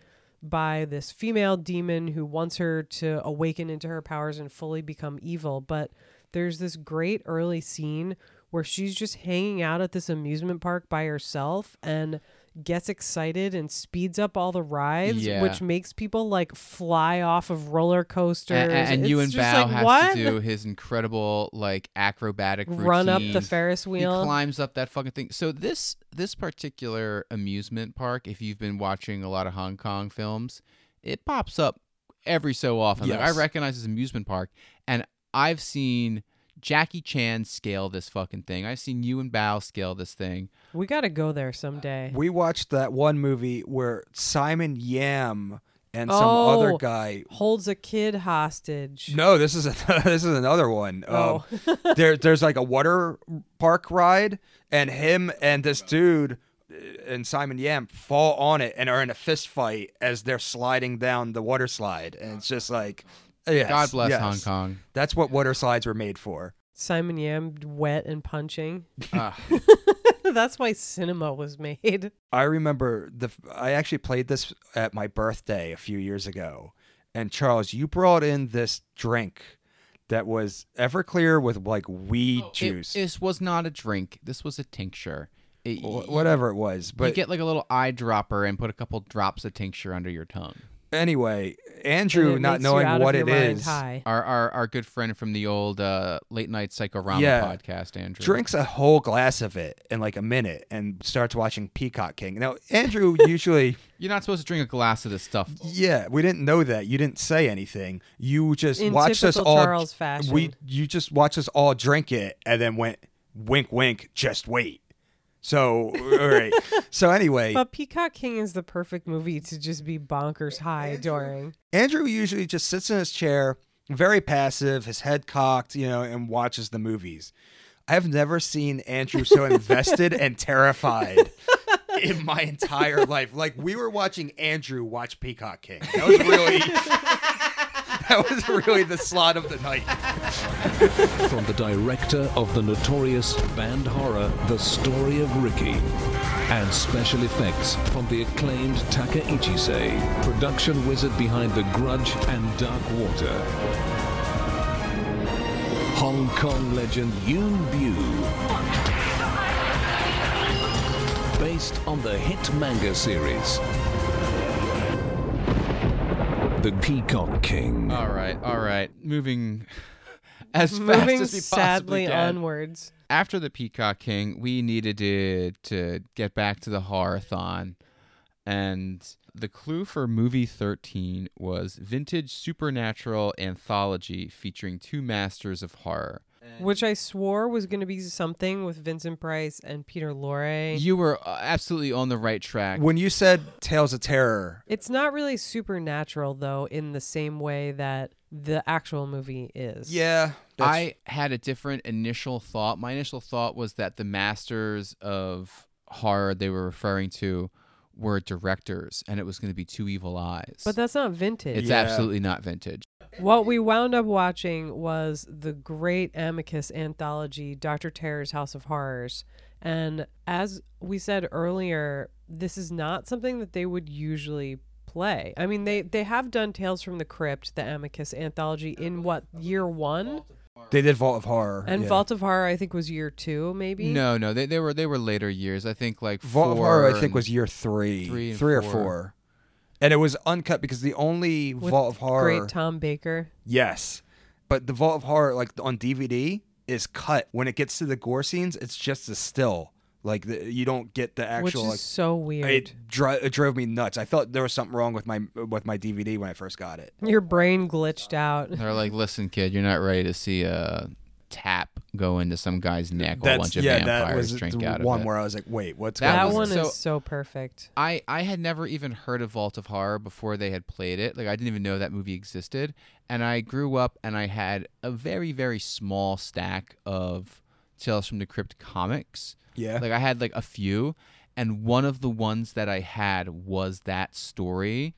by this female demon who wants her to awaken into her powers and fully become evil. But there's this great early scene where she's just hanging out at this amusement park by herself and gets excited and speeds up all the rides,
Yeah.
which makes people like fly off of roller coasters.
And, you and
It's Yuen
Biao
like,
has
what?
to do his incredible like acrobatic
Run up the. Ferris wheel.
He climbs up that fucking thing. So this this particular amusement park, if you've been watching a lot of Hong Kong films, it pops up every so often. Like I recognize this amusement park, and I've seen Jackie Chan scale this fucking thing. I've seen Yuen Biao scale this thing.
We got to go there someday.
We watched that one movie where Simon Yam and some other
Oh,
guy.
holds a kid hostage.
No, this is a, this is another one.
Oh.
Um, there, there's like a water park ride, and him and this dude uh, and Simon Yam fall on it and are in a fist fight as they're sliding down the water slide, and it's just like, yes,
God bless
yes.
Hong Kong.
That's what water slides were made for.
Simon Yam wet and punching.
Ah.
That's why cinema was made.
I remember the I actually played this at my birthday a few years ago. And Charles, you brought in this drink that was Everclear with like weed
It-
juice.
this was not a drink. This was a tincture. It-
Wh- whatever it was. But you
get like a little eyedropper and put a couple drops of tincture under your tongue.
Anyway, Andrew
it
not knowing what
it is.
it
mind
is
high.
Our, our our good friend from the old uh, late night psychorama
Yeah.
podcast, Andrew.
drinks a whole glass of it in like a minute and starts watching Peacock King. Now, Andrew usually
You're not supposed to drink a glass of this stuff.
Yeah, we didn't know that. You didn't say anything. You just
In
watched us all.
Charles fashion.
We you just watched us all drink it and then went wink, wink. Just wait. So all right. so anyway,
But Peacock King is the perfect movie to just be bonkers high during.
Andrew usually just sits in his chair, very passive, his head cocked, you know, and watches the movies. I have never seen Andrew so invested and terrified in my entire life. Like we were watching Andrew watch Peacock King. That was really that was really the slot of the night.
From the director of the notorious banned horror The Story of Ricky. And special effects from the acclaimed Taka Ichise, production wizard behind The Grudge and Dark Water. Hong Kong legend Yuen Biao. Based on the hit manga series. The Peacock King.
All right, all right. Moving as fast
Moving
as we
sadly
possibly can.
onwards.
After the Peacock King, we needed to to get back to the Horathon, and the clue for movie 13 was vintage supernatural anthology featuring two masters of horror.
Which I swore was going to be something with Vincent Price and Peter Lorre.
You were uh, absolutely on the right track.
When you said Tales of Terror,
It's not really supernatural though, in the same way that the actual movie is.
yeah, that's-
I had a different initial thought. My initial thought was that the masters of horror they were referring to were directors, and it was going to be Two Evil Eyes.
But that's not vintage.
it's absolutely not vintage.
What we wound up watching was the great Amicus anthology, Dr. Terror's House of Horrors. And as we said earlier, this is not something that they would usually play. I mean, they, they have done Tales from the Crypt, the Amicus anthology, in what, year one?
they did Vault of Horror.
And
yeah.
Vault of Horror, I think, was year two, maybe?
No, no, they, they were they were later years. I think like
Vault of
four
Horror, I think, was year three,
three
or
four.
Four, and it was uncut because the only
With
Vault of Horror,
Great Tom Baker.
yes, but the Vault of Horror, like on DVD, is cut. When it gets to the gore scenes, it's just a still. Like the, you don't get the actual.
Which
actual.
is
like,
so weird.
It, dri- it drove me nuts. I thought there was something wrong with my with my DVD when I first got it.
Your brain glitched out.
They're like, listen, kid, you're not ready to see a tap go into some guy's neck while a bunch of
yeah,
vampires
that was
drink
the
out
one
of it.
where I was like, wait, what's
That
That
going
was-
on?
one
so-
is so perfect.
I, I had never even heard of Vault of Horror before they had played it. Like I didn't even know that movie existed. And I grew up and I had a very, very small stack of Tales from the Crypt comics.
Yeah.
Like I had like a few. And one of the ones that I had was that story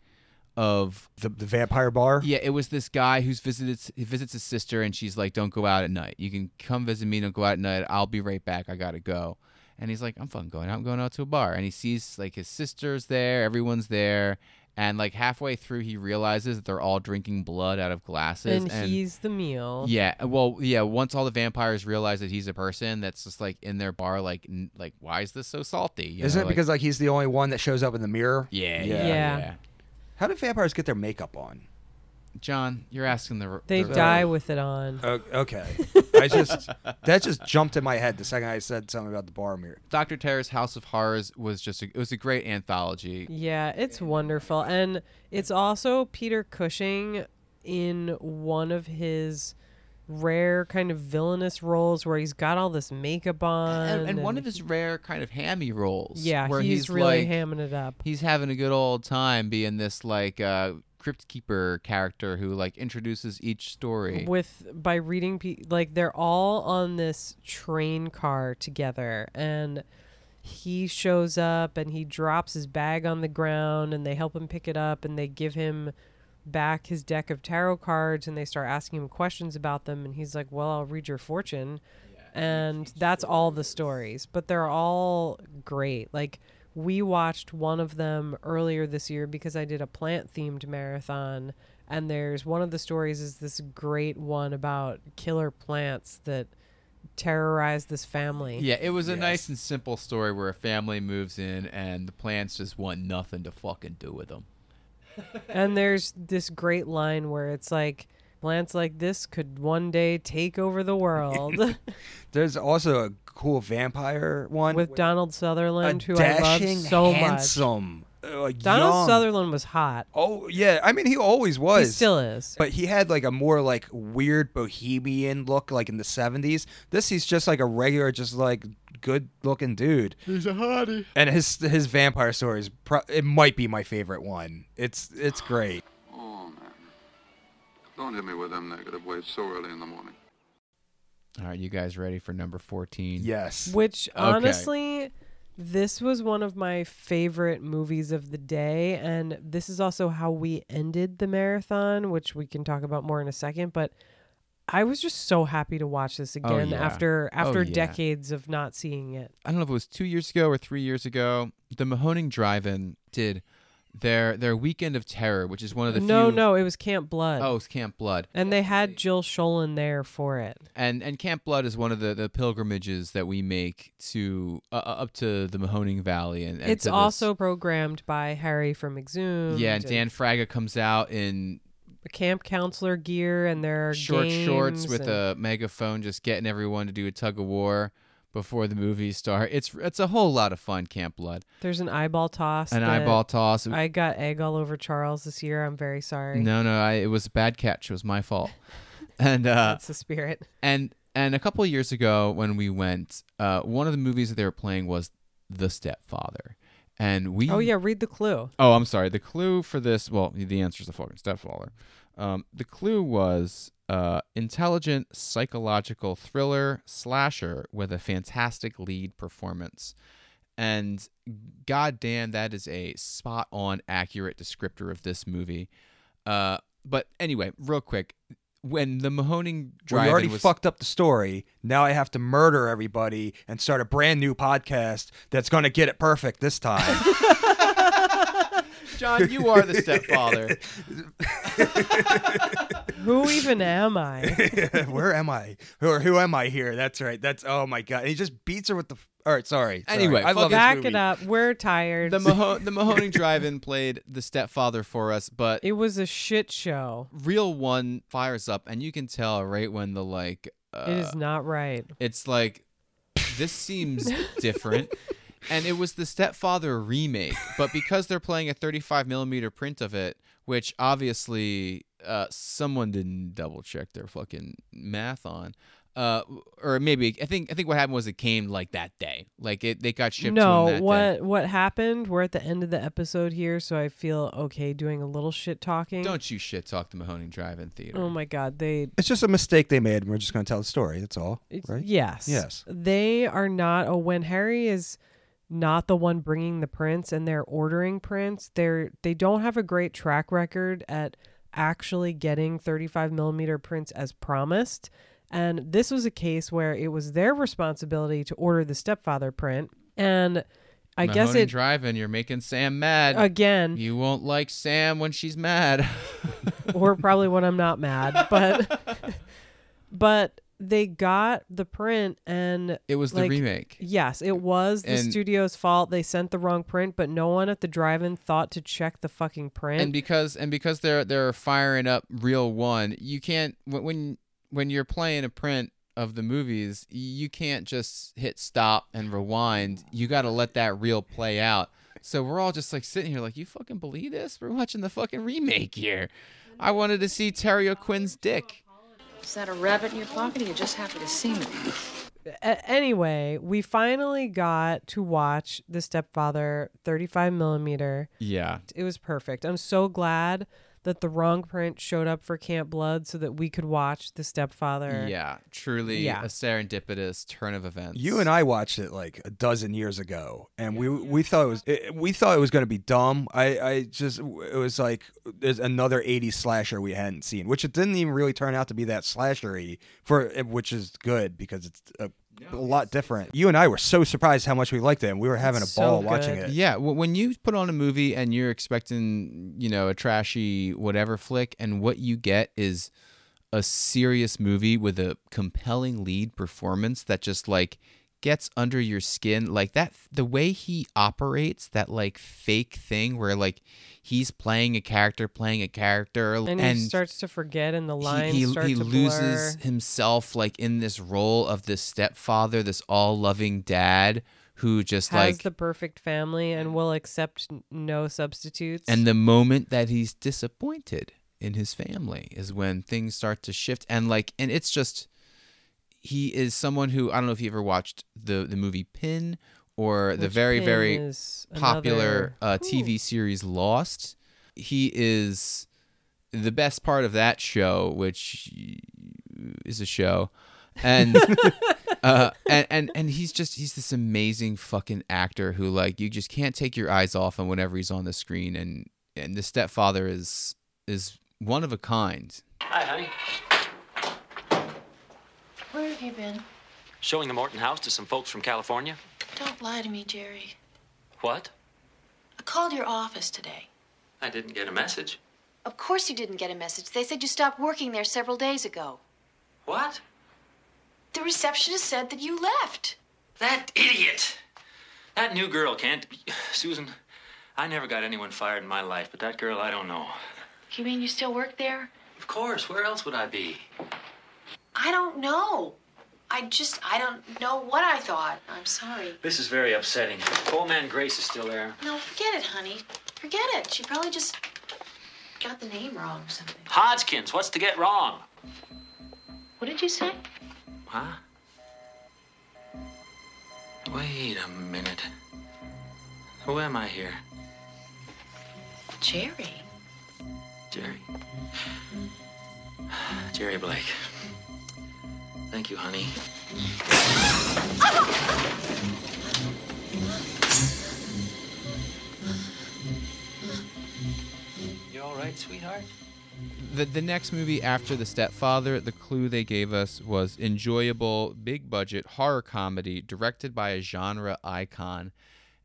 of
the, the vampire bar.
Yeah, it was this guy who's visited he visits his sister and she's like, Don't go out at night. You can come visit me, don't go out at night. I'll be right back. I gotta go. And he's like, I'm fucking going out. I'm going out to a bar. And he sees like his sister's there, everyone's there. And like halfway through, he realizes that they're all drinking blood out of glasses.
And, he's the meal.
yeah, well, yeah. Once all the vampires realize that he's a person that's just like in their bar, like, n- like, why is this so salty? You
Isn't
know,
it
like-
because like he's the only one that shows up in the mirror?
Yeah,
yeah, yeah.
How do vampires get their makeup on?
John, you're asking the
They
the-
die with it on.
O- okay, I just that just jumped in my head the second I said something about the bar mirror.
Dr. Terror's House of Horrors was just a, it was a great anthology.
Yeah, it's wonderful. And it's also Peter Cushing in one of his rare kind of villainous roles where he's got all this makeup on.
And, and one of his rare kind of hammy roles.
Yeah,
where
he's,
he's,
really
like,
hamming it up.
He's having a good old time being this like uh, crypt keeper character who like introduces each story.
with by reading pe- like they're all on this train car together and he shows up and he drops his bag on the ground and they help him pick it up and they give him back his deck of tarot cards and they start asking him questions about them and he's like well i'll read your fortune. And that's all the stories but they're all great. Like we watched one of them earlier this year because i did a plant themed marathon and there's one of the stories is this great one about killer plants that terrorize this family.
Yeah, it was a nice and simple story where a family moves in and the plants just want nothing to fucking do with them.
And there's this great line where it's like plants like this could one day take over the world.
There's also a cool vampire one
with Donald Sutherland, who I love so
handsome, uh, Uh,
like. Donald
young-
Sutherland was hot.
Oh yeah, I mean he always was.
He still is.
But he had like a more like weird bohemian look, like in the '70s. This he's just like a regular, just like good looking dude.
He's a hottie.
And his his vampire stories, pro- it might be my favorite one. It's it's great.
Oh, man. Don't hit me with them negative waves so early in the morning.
All right, you guys ready for number 14?
Yes.
Which
Okay.
This was one of my favorite movies of the day, and this is also how we ended the marathon, which we can talk about more in a second. But I was just so happy to watch this
Oh,
again
yeah.
after
Oh,
after
yeah.
decades of not seeing it.
I don't know if it was two years ago or three years ago. The Mahoning Drive-In did their their Weekend of Terror, which is one of the
no,
few.
no, it was Camp Blood.
Oh, it's Camp Blood.
and they had Jill Schoelen there for it.
And and Camp Blood is one of the, the pilgrimages that we make to uh, uh, up to the Mahoning Valley, and, and
it's
to this-
also programmed by Harry from Exhumed.
yeah. And Dan Fraga comes out in
camp counselor gear and their
short shorts with
and-
a megaphone, just getting everyone to do a tug of war before the movies start. It's it's a whole lot of fun, Camp Blood.
There's an eyeball toss.
An eyeball toss.
I got egg all over Charles this year. I'm very sorry.
No, no, I, it was a bad catch. It was my fault. And uh,
That's the spirit.
And and a couple of years ago when we went, uh, one of the movies that they were playing was The Stepfather, and we.
Oh yeah, read the clue.
Oh, I'm sorry. The clue for this, well, the answer is the fucking stepfather. Um, the clue was uh, intelligent psychological thriller slasher with a fantastic lead performance. And goddamn, that is a spot on, accurate descriptor of this movie. Uh, but anyway, real quick, when the Mahoning
We
drive
already
was
fucked up the story. Now I have to murder everybody and start a brand new podcast that's going to get it perfect this time.
John, you are the stepfather.
Who even am I?
Where am I? Who, who am I here? That's right. That's oh my god. And he just beats her with the. All right, sorry. sorry.
Anyway,
I love this
Back
movie.
it up. We're tired.
the Maho- the Mahoning Drive-In played the stepfather for us, but
it was a shit show.
real one fires up, and you can tell right when the like. Uh,
it is not right.
It's like this seems different. And it was the Stepfather remake, but because they're playing a 35 millimeter print of it, which obviously uh, someone didn't double check their fucking math on, uh, or maybe I think I think what happened was it came like that day, like it they got shipped.
No,
them that
what
Day.
what happened? We're at the end of the episode here, so I feel okay doing a little shit talking.
Don't you shit talk the Mahoning Drive-In Theater.
Oh my god, they
It's just a mistake they made, and we're just going to tell the story. That's all, right?
Yes.
Yes.
They are not. Oh, when Harry is not the one bringing the prints and they're ordering prints, they're they don't have a great track record at actually getting 35 millimeter prints as promised. And this was a case where it was their responsibility to order the stepfather print, and I guess
Mahoning
it
Drive-In, you're making Sam mad
Again.
You won't like Sam when she's mad.
or probably when I'm not mad, but but they got the print and
It was the remake.
Yes, it was the
And-
studio's fault. They sent the wrong print, but no one at the drive-in thought to check the fucking print.
and because and because they're they're firing up real one you can't when when when you're playing a print of the movies you can't just hit stop and rewind you got to let that reel play out so we're all just like sitting here like you fucking believe this we're watching the fucking remake here i wanted to see terry o'quinn's dick
Is that a rabbit in your pocket or you just happy to see me?
Anyway, we finally got to watch The Stepfather 35 millimeter.
yeah
It was perfect. I'm so glad that the wrong print showed up for Camp Blood so that we could watch The Stepfather.
yeah truly
Yeah.
a serendipitous turn of events
You and I watched it like a dozen years ago, and we we thought it was it, we thought it was going to be dumb. I I just it was like there's another '80s slasher we hadn't seen, which it didn't even really turn out to be that slashery for which is good because it's a, a lot different. You and I were so surprised how much we liked it, and we were having a ball watching it.
Yeah, w- when you put on a movie and you're expecting, you know, a trashy whatever flick, and what you get is a serious movie with a compelling lead performance that just like gets under your skin like that the way he operates that like fake thing where like he's playing a character playing a character
And, he starts to forget and the lines
he, he
to
loses
blur.
himself like in this role of this stepfather this all-loving dad who just
Has
like
the perfect family and will accept no substitutes.
and the moment that he's disappointed in his family is when things start to shift and like and it's just he is someone who I don't know if you ever watched the the movie Pin or the
Which
very very popular
another-
uh, TV series Lost. He is the best part of that show, which is a show, and uh, and and and he's just he's this amazing fucking actor who like you just can't take your eyes off him whenever he's on the screen, and and the stepfather is is one of a kind.
Hi, honey.
Where have you been?
Showing the Morton house to some folks from California.
Don't lie to me, Jerry.
What?
I called your office today.
I didn't get a message.
Of course you didn't get a message. They said you stopped working there several days ago.
What?
The receptionist said that you left.
That idiot! That new girl can't be. Susan, I never got anyone fired in my life, but that girl, I don't know.
You mean you still work there?
Of course. Where else would I be?
I don't know. I just, I don't know what I thought. I'm sorry.
This is very upsetting. Old man Grace is still there.
No, forget it, honey. Forget it. She probably just got the name wrong or something.
Hodgkins, what's to get wrong?
What did you say?
Huh? Wait a minute. Who am I here?
Jerry.
Jerry. Jerry Blake. Thank you, honey. You all right, sweetheart?
The the next movie after The Stepfather, the clue they gave us was enjoyable, big budget horror comedy directed by a genre icon.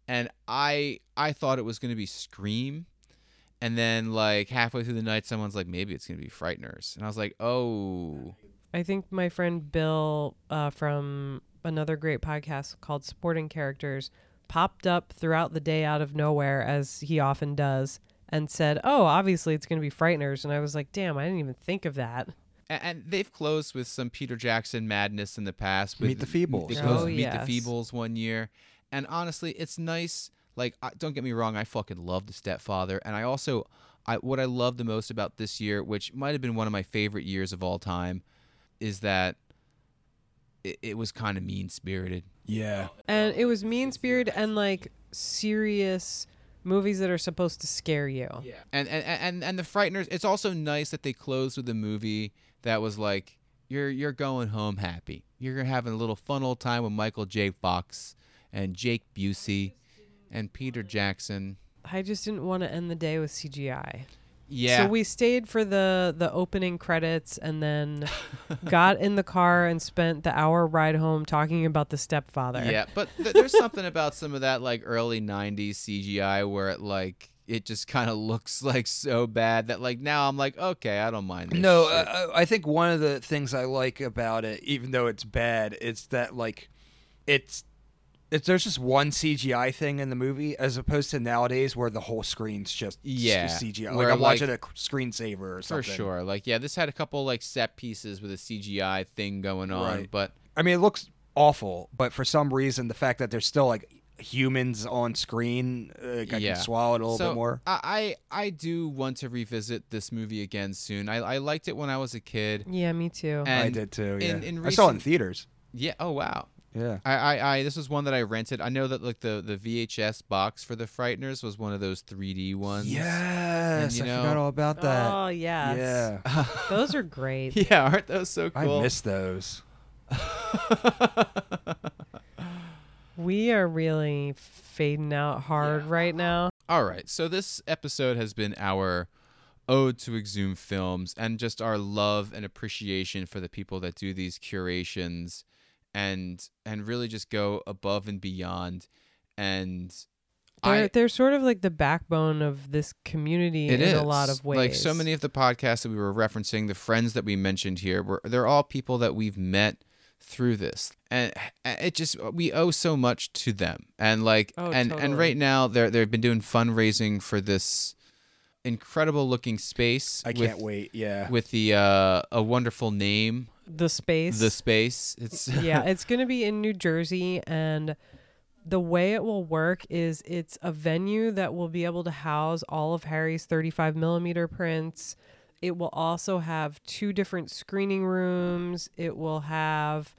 And I I thought it was going to be Scream. And then like halfway through the night someone's like maybe it's going to be Frighteners. And I was like, "Oh,
I think my friend Bill uh, from another great podcast called Supporting Characters popped up throughout the day out of nowhere, as he often does, and said, Oh, obviously it's going to be Frighteners. And I was like, Damn, I didn't even think of that.
And, and they've closed with some Peter Jackson madness in the past. With
Meet the Feebles.
They closed
Oh,
with Meet
yes.
the Feebles one year, and honestly, it's nice. Like, don't get me wrong, I fucking love the Stepfather, and I also, I what I love the most about this year, which might have been one of my favorite years of all time, is that it, it was kind of mean spirited.
Yeah.
And it was mean spirited and like serious movies that are supposed to scare you.
Yeah. And and and and the Frighteners. It's also nice that they closed with a movie that was like you're you're going home happy. You're having a little fun old time with Michael J. Fox and Jake Busey and Peter Jackson.
I just didn't want to end the day with CGI.
Yeah.
So we stayed for the the opening credits and then got in the car and spent the hour ride home talking about the stepfather.
Yeah, but th- there's something about some of that like early '90s CGI where it like it just kind of looks like so bad that like now I'm like okay, I don't mind. This
No,
shit.
uh, I think one of the things I like about it, even though it's bad, it's that like it's it's there's just one CGI thing in the movie as opposed to nowadays where the whole screen's just
Yeah,
just CGI.
where,
Like I'm watching a screensaver or something.
for sure. Like yeah, this had a couple like set pieces with a CGI thing going on,
Right.
but
I mean, it looks awful, but for some reason, the fact that there's still like humans on screen, uh, I
yeah.
can swallow it a little
So,
bit more.
I, I I do want to revisit this movie again soon. I, I liked it when I was a kid.
Yeah, me too.
I did too. Yeah,
in- in
I saw it in theaters.
Yeah. Oh wow.
Yeah.
I, I, I this was one that I rented. I know that like the, the VHS box for the Frighteners was one of those 3D ones.
Yes,
And, you
I
know,
forgot all about that.
Oh yes.
Yeah.
Those are great.
Yeah, aren't those so cool?
I miss those.
We are really fading out hard right now.
All right. So this episode has been our ode to Exhumed films and just our love and appreciation for the people that do these curations and and really just go above and beyond and
They're
I
they're sort of like the backbone of this community in
is
a lot of ways.
Like so many of the podcasts that we were referencing, the friends that we mentioned here, were they're all people that we've met through this, and it just we owe so much to them. And like,
Oh,
and
totally.
and right now they're they've been doing fundraising for this incredible looking space.
I
with-
can't wait. Yeah.
with the uh, a wonderful name,
the space.
the space. It's
yeah, it's going to be in New Jersey and the way it will work is it's a venue that will be able to house all of Harry's 35 millimeter prints. It will also have two different screening rooms. It will have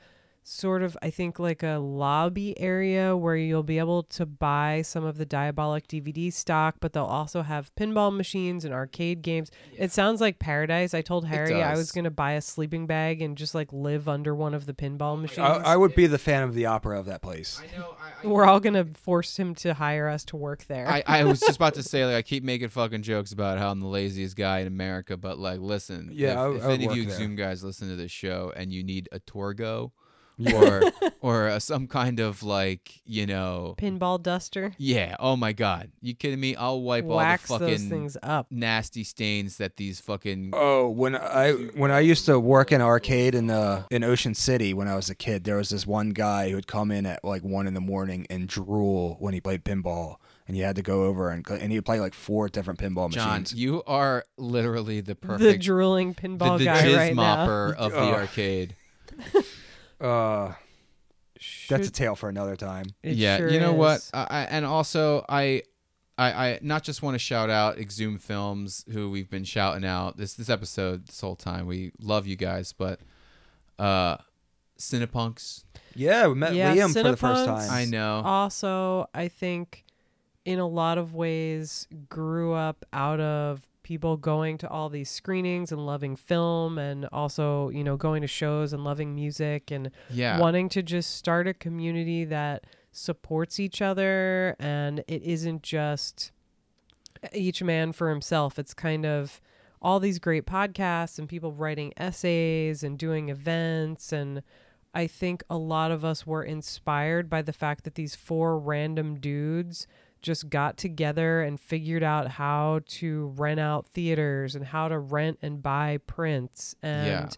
sort of, I think, like a lobby area where you'll be able to buy some of the Diabolik DVD stock, but they'll also have pinball machines and arcade games. It sounds like paradise. I told Harry I was going to buy a sleeping bag and just like live under one of the pinball oh machines.
I, I would be the fan of the opera of that place.
We're all gonna force him to hire us to work there.
I, I was just about to say like I keep making fucking jokes about how I'm the laziest guy in America, but like listen,
Yeah,
if,
I
if
I
any of you
there.
Zoom guys listen to this show and you need a tour go,
Yeah.
Or or uh, some kind of like you know
Pinball duster.
yeah, oh my god, you kidding me? I'll wipe
Wax
all the
those
fucking
things up.
nasty stains that these fucking
Oh, when I when I used to work in arcade in uh in Ocean City when I was a kid, there was this one guy who would come in at like one in the morning and drool when he played pinball, and you had to go over and and you play like four different pinball
John,
machines.
you are literally the perfect
The
perfect
drooling
the,
pinball
the
guy
jizz
right
mopper
now.
of the
Ugh.
arcade.
Uh, that's a tale for another time.
It
yeah,
sure
you know what? I, I, and also, I, I, I not just want to shout out Exhumed Films, who we've been shouting out this this episode this whole time. We love you guys, but uh, Cinepunx.
Yeah, we met
Yeah,
Liam for the first time.
I know.
Also, I think in a lot of ways grew up out of people going to all these screenings and loving film and also, you know, going to shows and loving music and
Yeah.
wanting to just start a community that supports each other and it isn't just each man for himself. It's kind of all these great podcasts and people writing essays and doing events and I think a lot of us were inspired by the fact that these four random dudes just got together and figured out how to rent out theaters and how to rent and buy prints and
Yeah.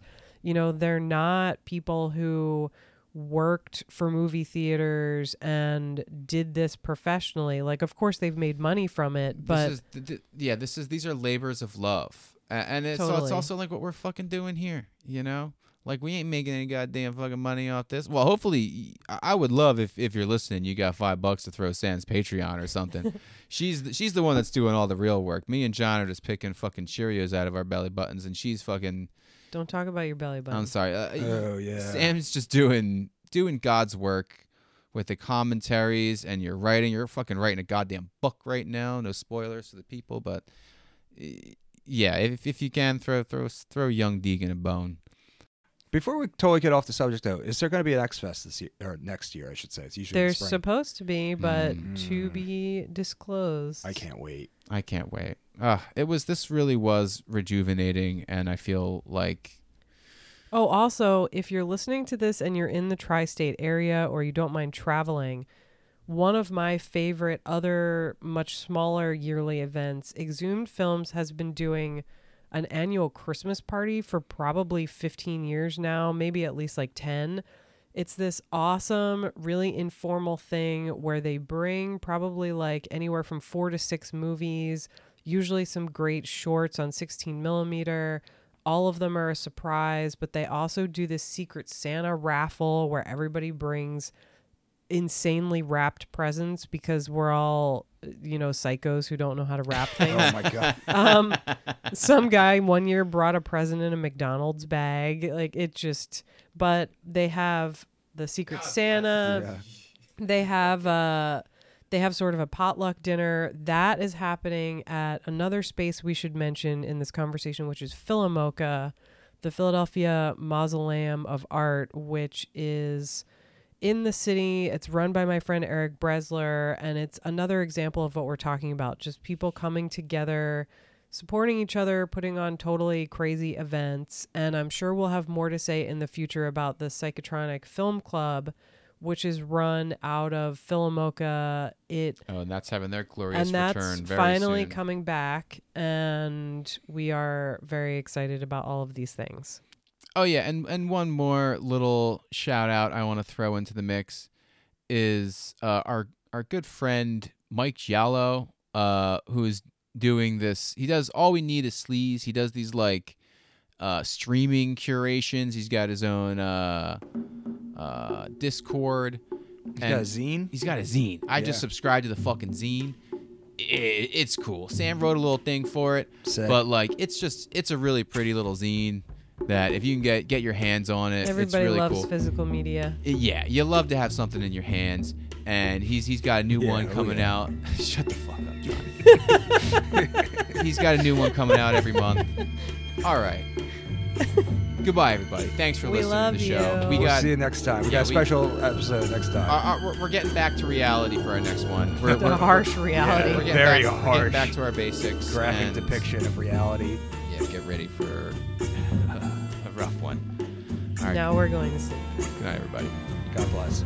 you know they're not people who worked for movie theaters and did this professionally like of course they've made money from it but
this is th- th- yeah, this is these are labors of love, and it's so it's also like what we're fucking doing here, you know. Like we ain't making any goddamn fucking money off this. Well, hopefully, I I would love if if you're listening, you got five bucks to throw Sans Patreon or something. she's the, she's the one that's doing all the real work. Me and John are just picking fucking Cheerios out of our belly buttons, and she's fucking.
don't talk about your belly button
I'm sorry. Uh,
Oh, yeah.
Sam's just doing doing God's work with the commentaries, and you're writing. You're fucking writing a goddamn book right now. No spoilers for the people, but uh, yeah, if if you can throw throw throw young Deegan a bone.
Before we totally get off the subject, though, is there going to be an X Fest this year or next year? I should say. It's usually in the
There's
spring.
supposed to be, but
Mm.
to be disclosed.
I can't wait.
I can't wait. Uh, it was this really was rejuvenating, and I feel like
Oh, also, if you're listening to this and you're in the tri state area or you don't mind traveling, one of my favorite other much smaller yearly events, Exhumed Films has been doing an annual Christmas party for probably 15 years now, maybe at least like 10. It's this awesome, really informal thing where they bring probably like anywhere from four to six movies, usually some great shorts on 16 millimeter. All of them are a surprise, but they also do this Secret Santa raffle where everybody brings insanely wrapped presents because we're all, you know, psychos who don't know how to wrap things.
Oh my god.
um, some guy one year brought a present in a McDonald's bag. Like it just, but they have the Secret Santa. They have uh they have sort of a potluck dinner that is happening at another space we should mention in this conversation, which is PhilaMOCA, the Philadelphia Mausoleum of Art, which is in the city. It's run by my friend Eric Bresler, and it's another example of what we're talking about just people coming together, supporting each other, putting on totally crazy events. And I'm sure we'll have more to say in the future about the Psychotronic Film Club. Which is run out of PhilaMOCA. It
oh, and that's having their glorious
and that's
return very
finally
soon.
coming back, and we are very excited about all of these things.
Oh yeah, and and one more little shout out I want to throw into the mix is uh, our our good friend Mike Giallo, uh, who is doing this. He does all we need is sleaze. He does these like uh, streaming curations. He's got his own uh, uh, Discord.
He's got a zine?
He's got a zine. I just subscribed to the fucking zine. I it's cool. Sam wrote a little thing for it,
Sick.
but like it's just it's a really pretty little zine that if you can get get your hands on it, it's
Everybody
really
loves
cool.
physical media.
Yeah, you love to have something in your hands, and he's he's got a new
Yeah,
one
oh
coming
yeah.
out. Shut the fuck up, Johnny. he's got a new one coming out every month. All right. Goodbye, everybody. Thanks for
We
listening
love
to the show.
you.
We
we'll
got
see you next time. We
Yeah,
got a
we-
special episode next time.
uh, uh, we're, we're getting back to reality for our next one. We're,
The
we're-
harsh reality.
We're getting
Very
back, we're
harsh.
getting back to our basics.
Graphic
and-
depiction of reality.
Yeah, get ready for a rough one. All right.
Now we're going to sleep.
Good night, everybody.
God bless.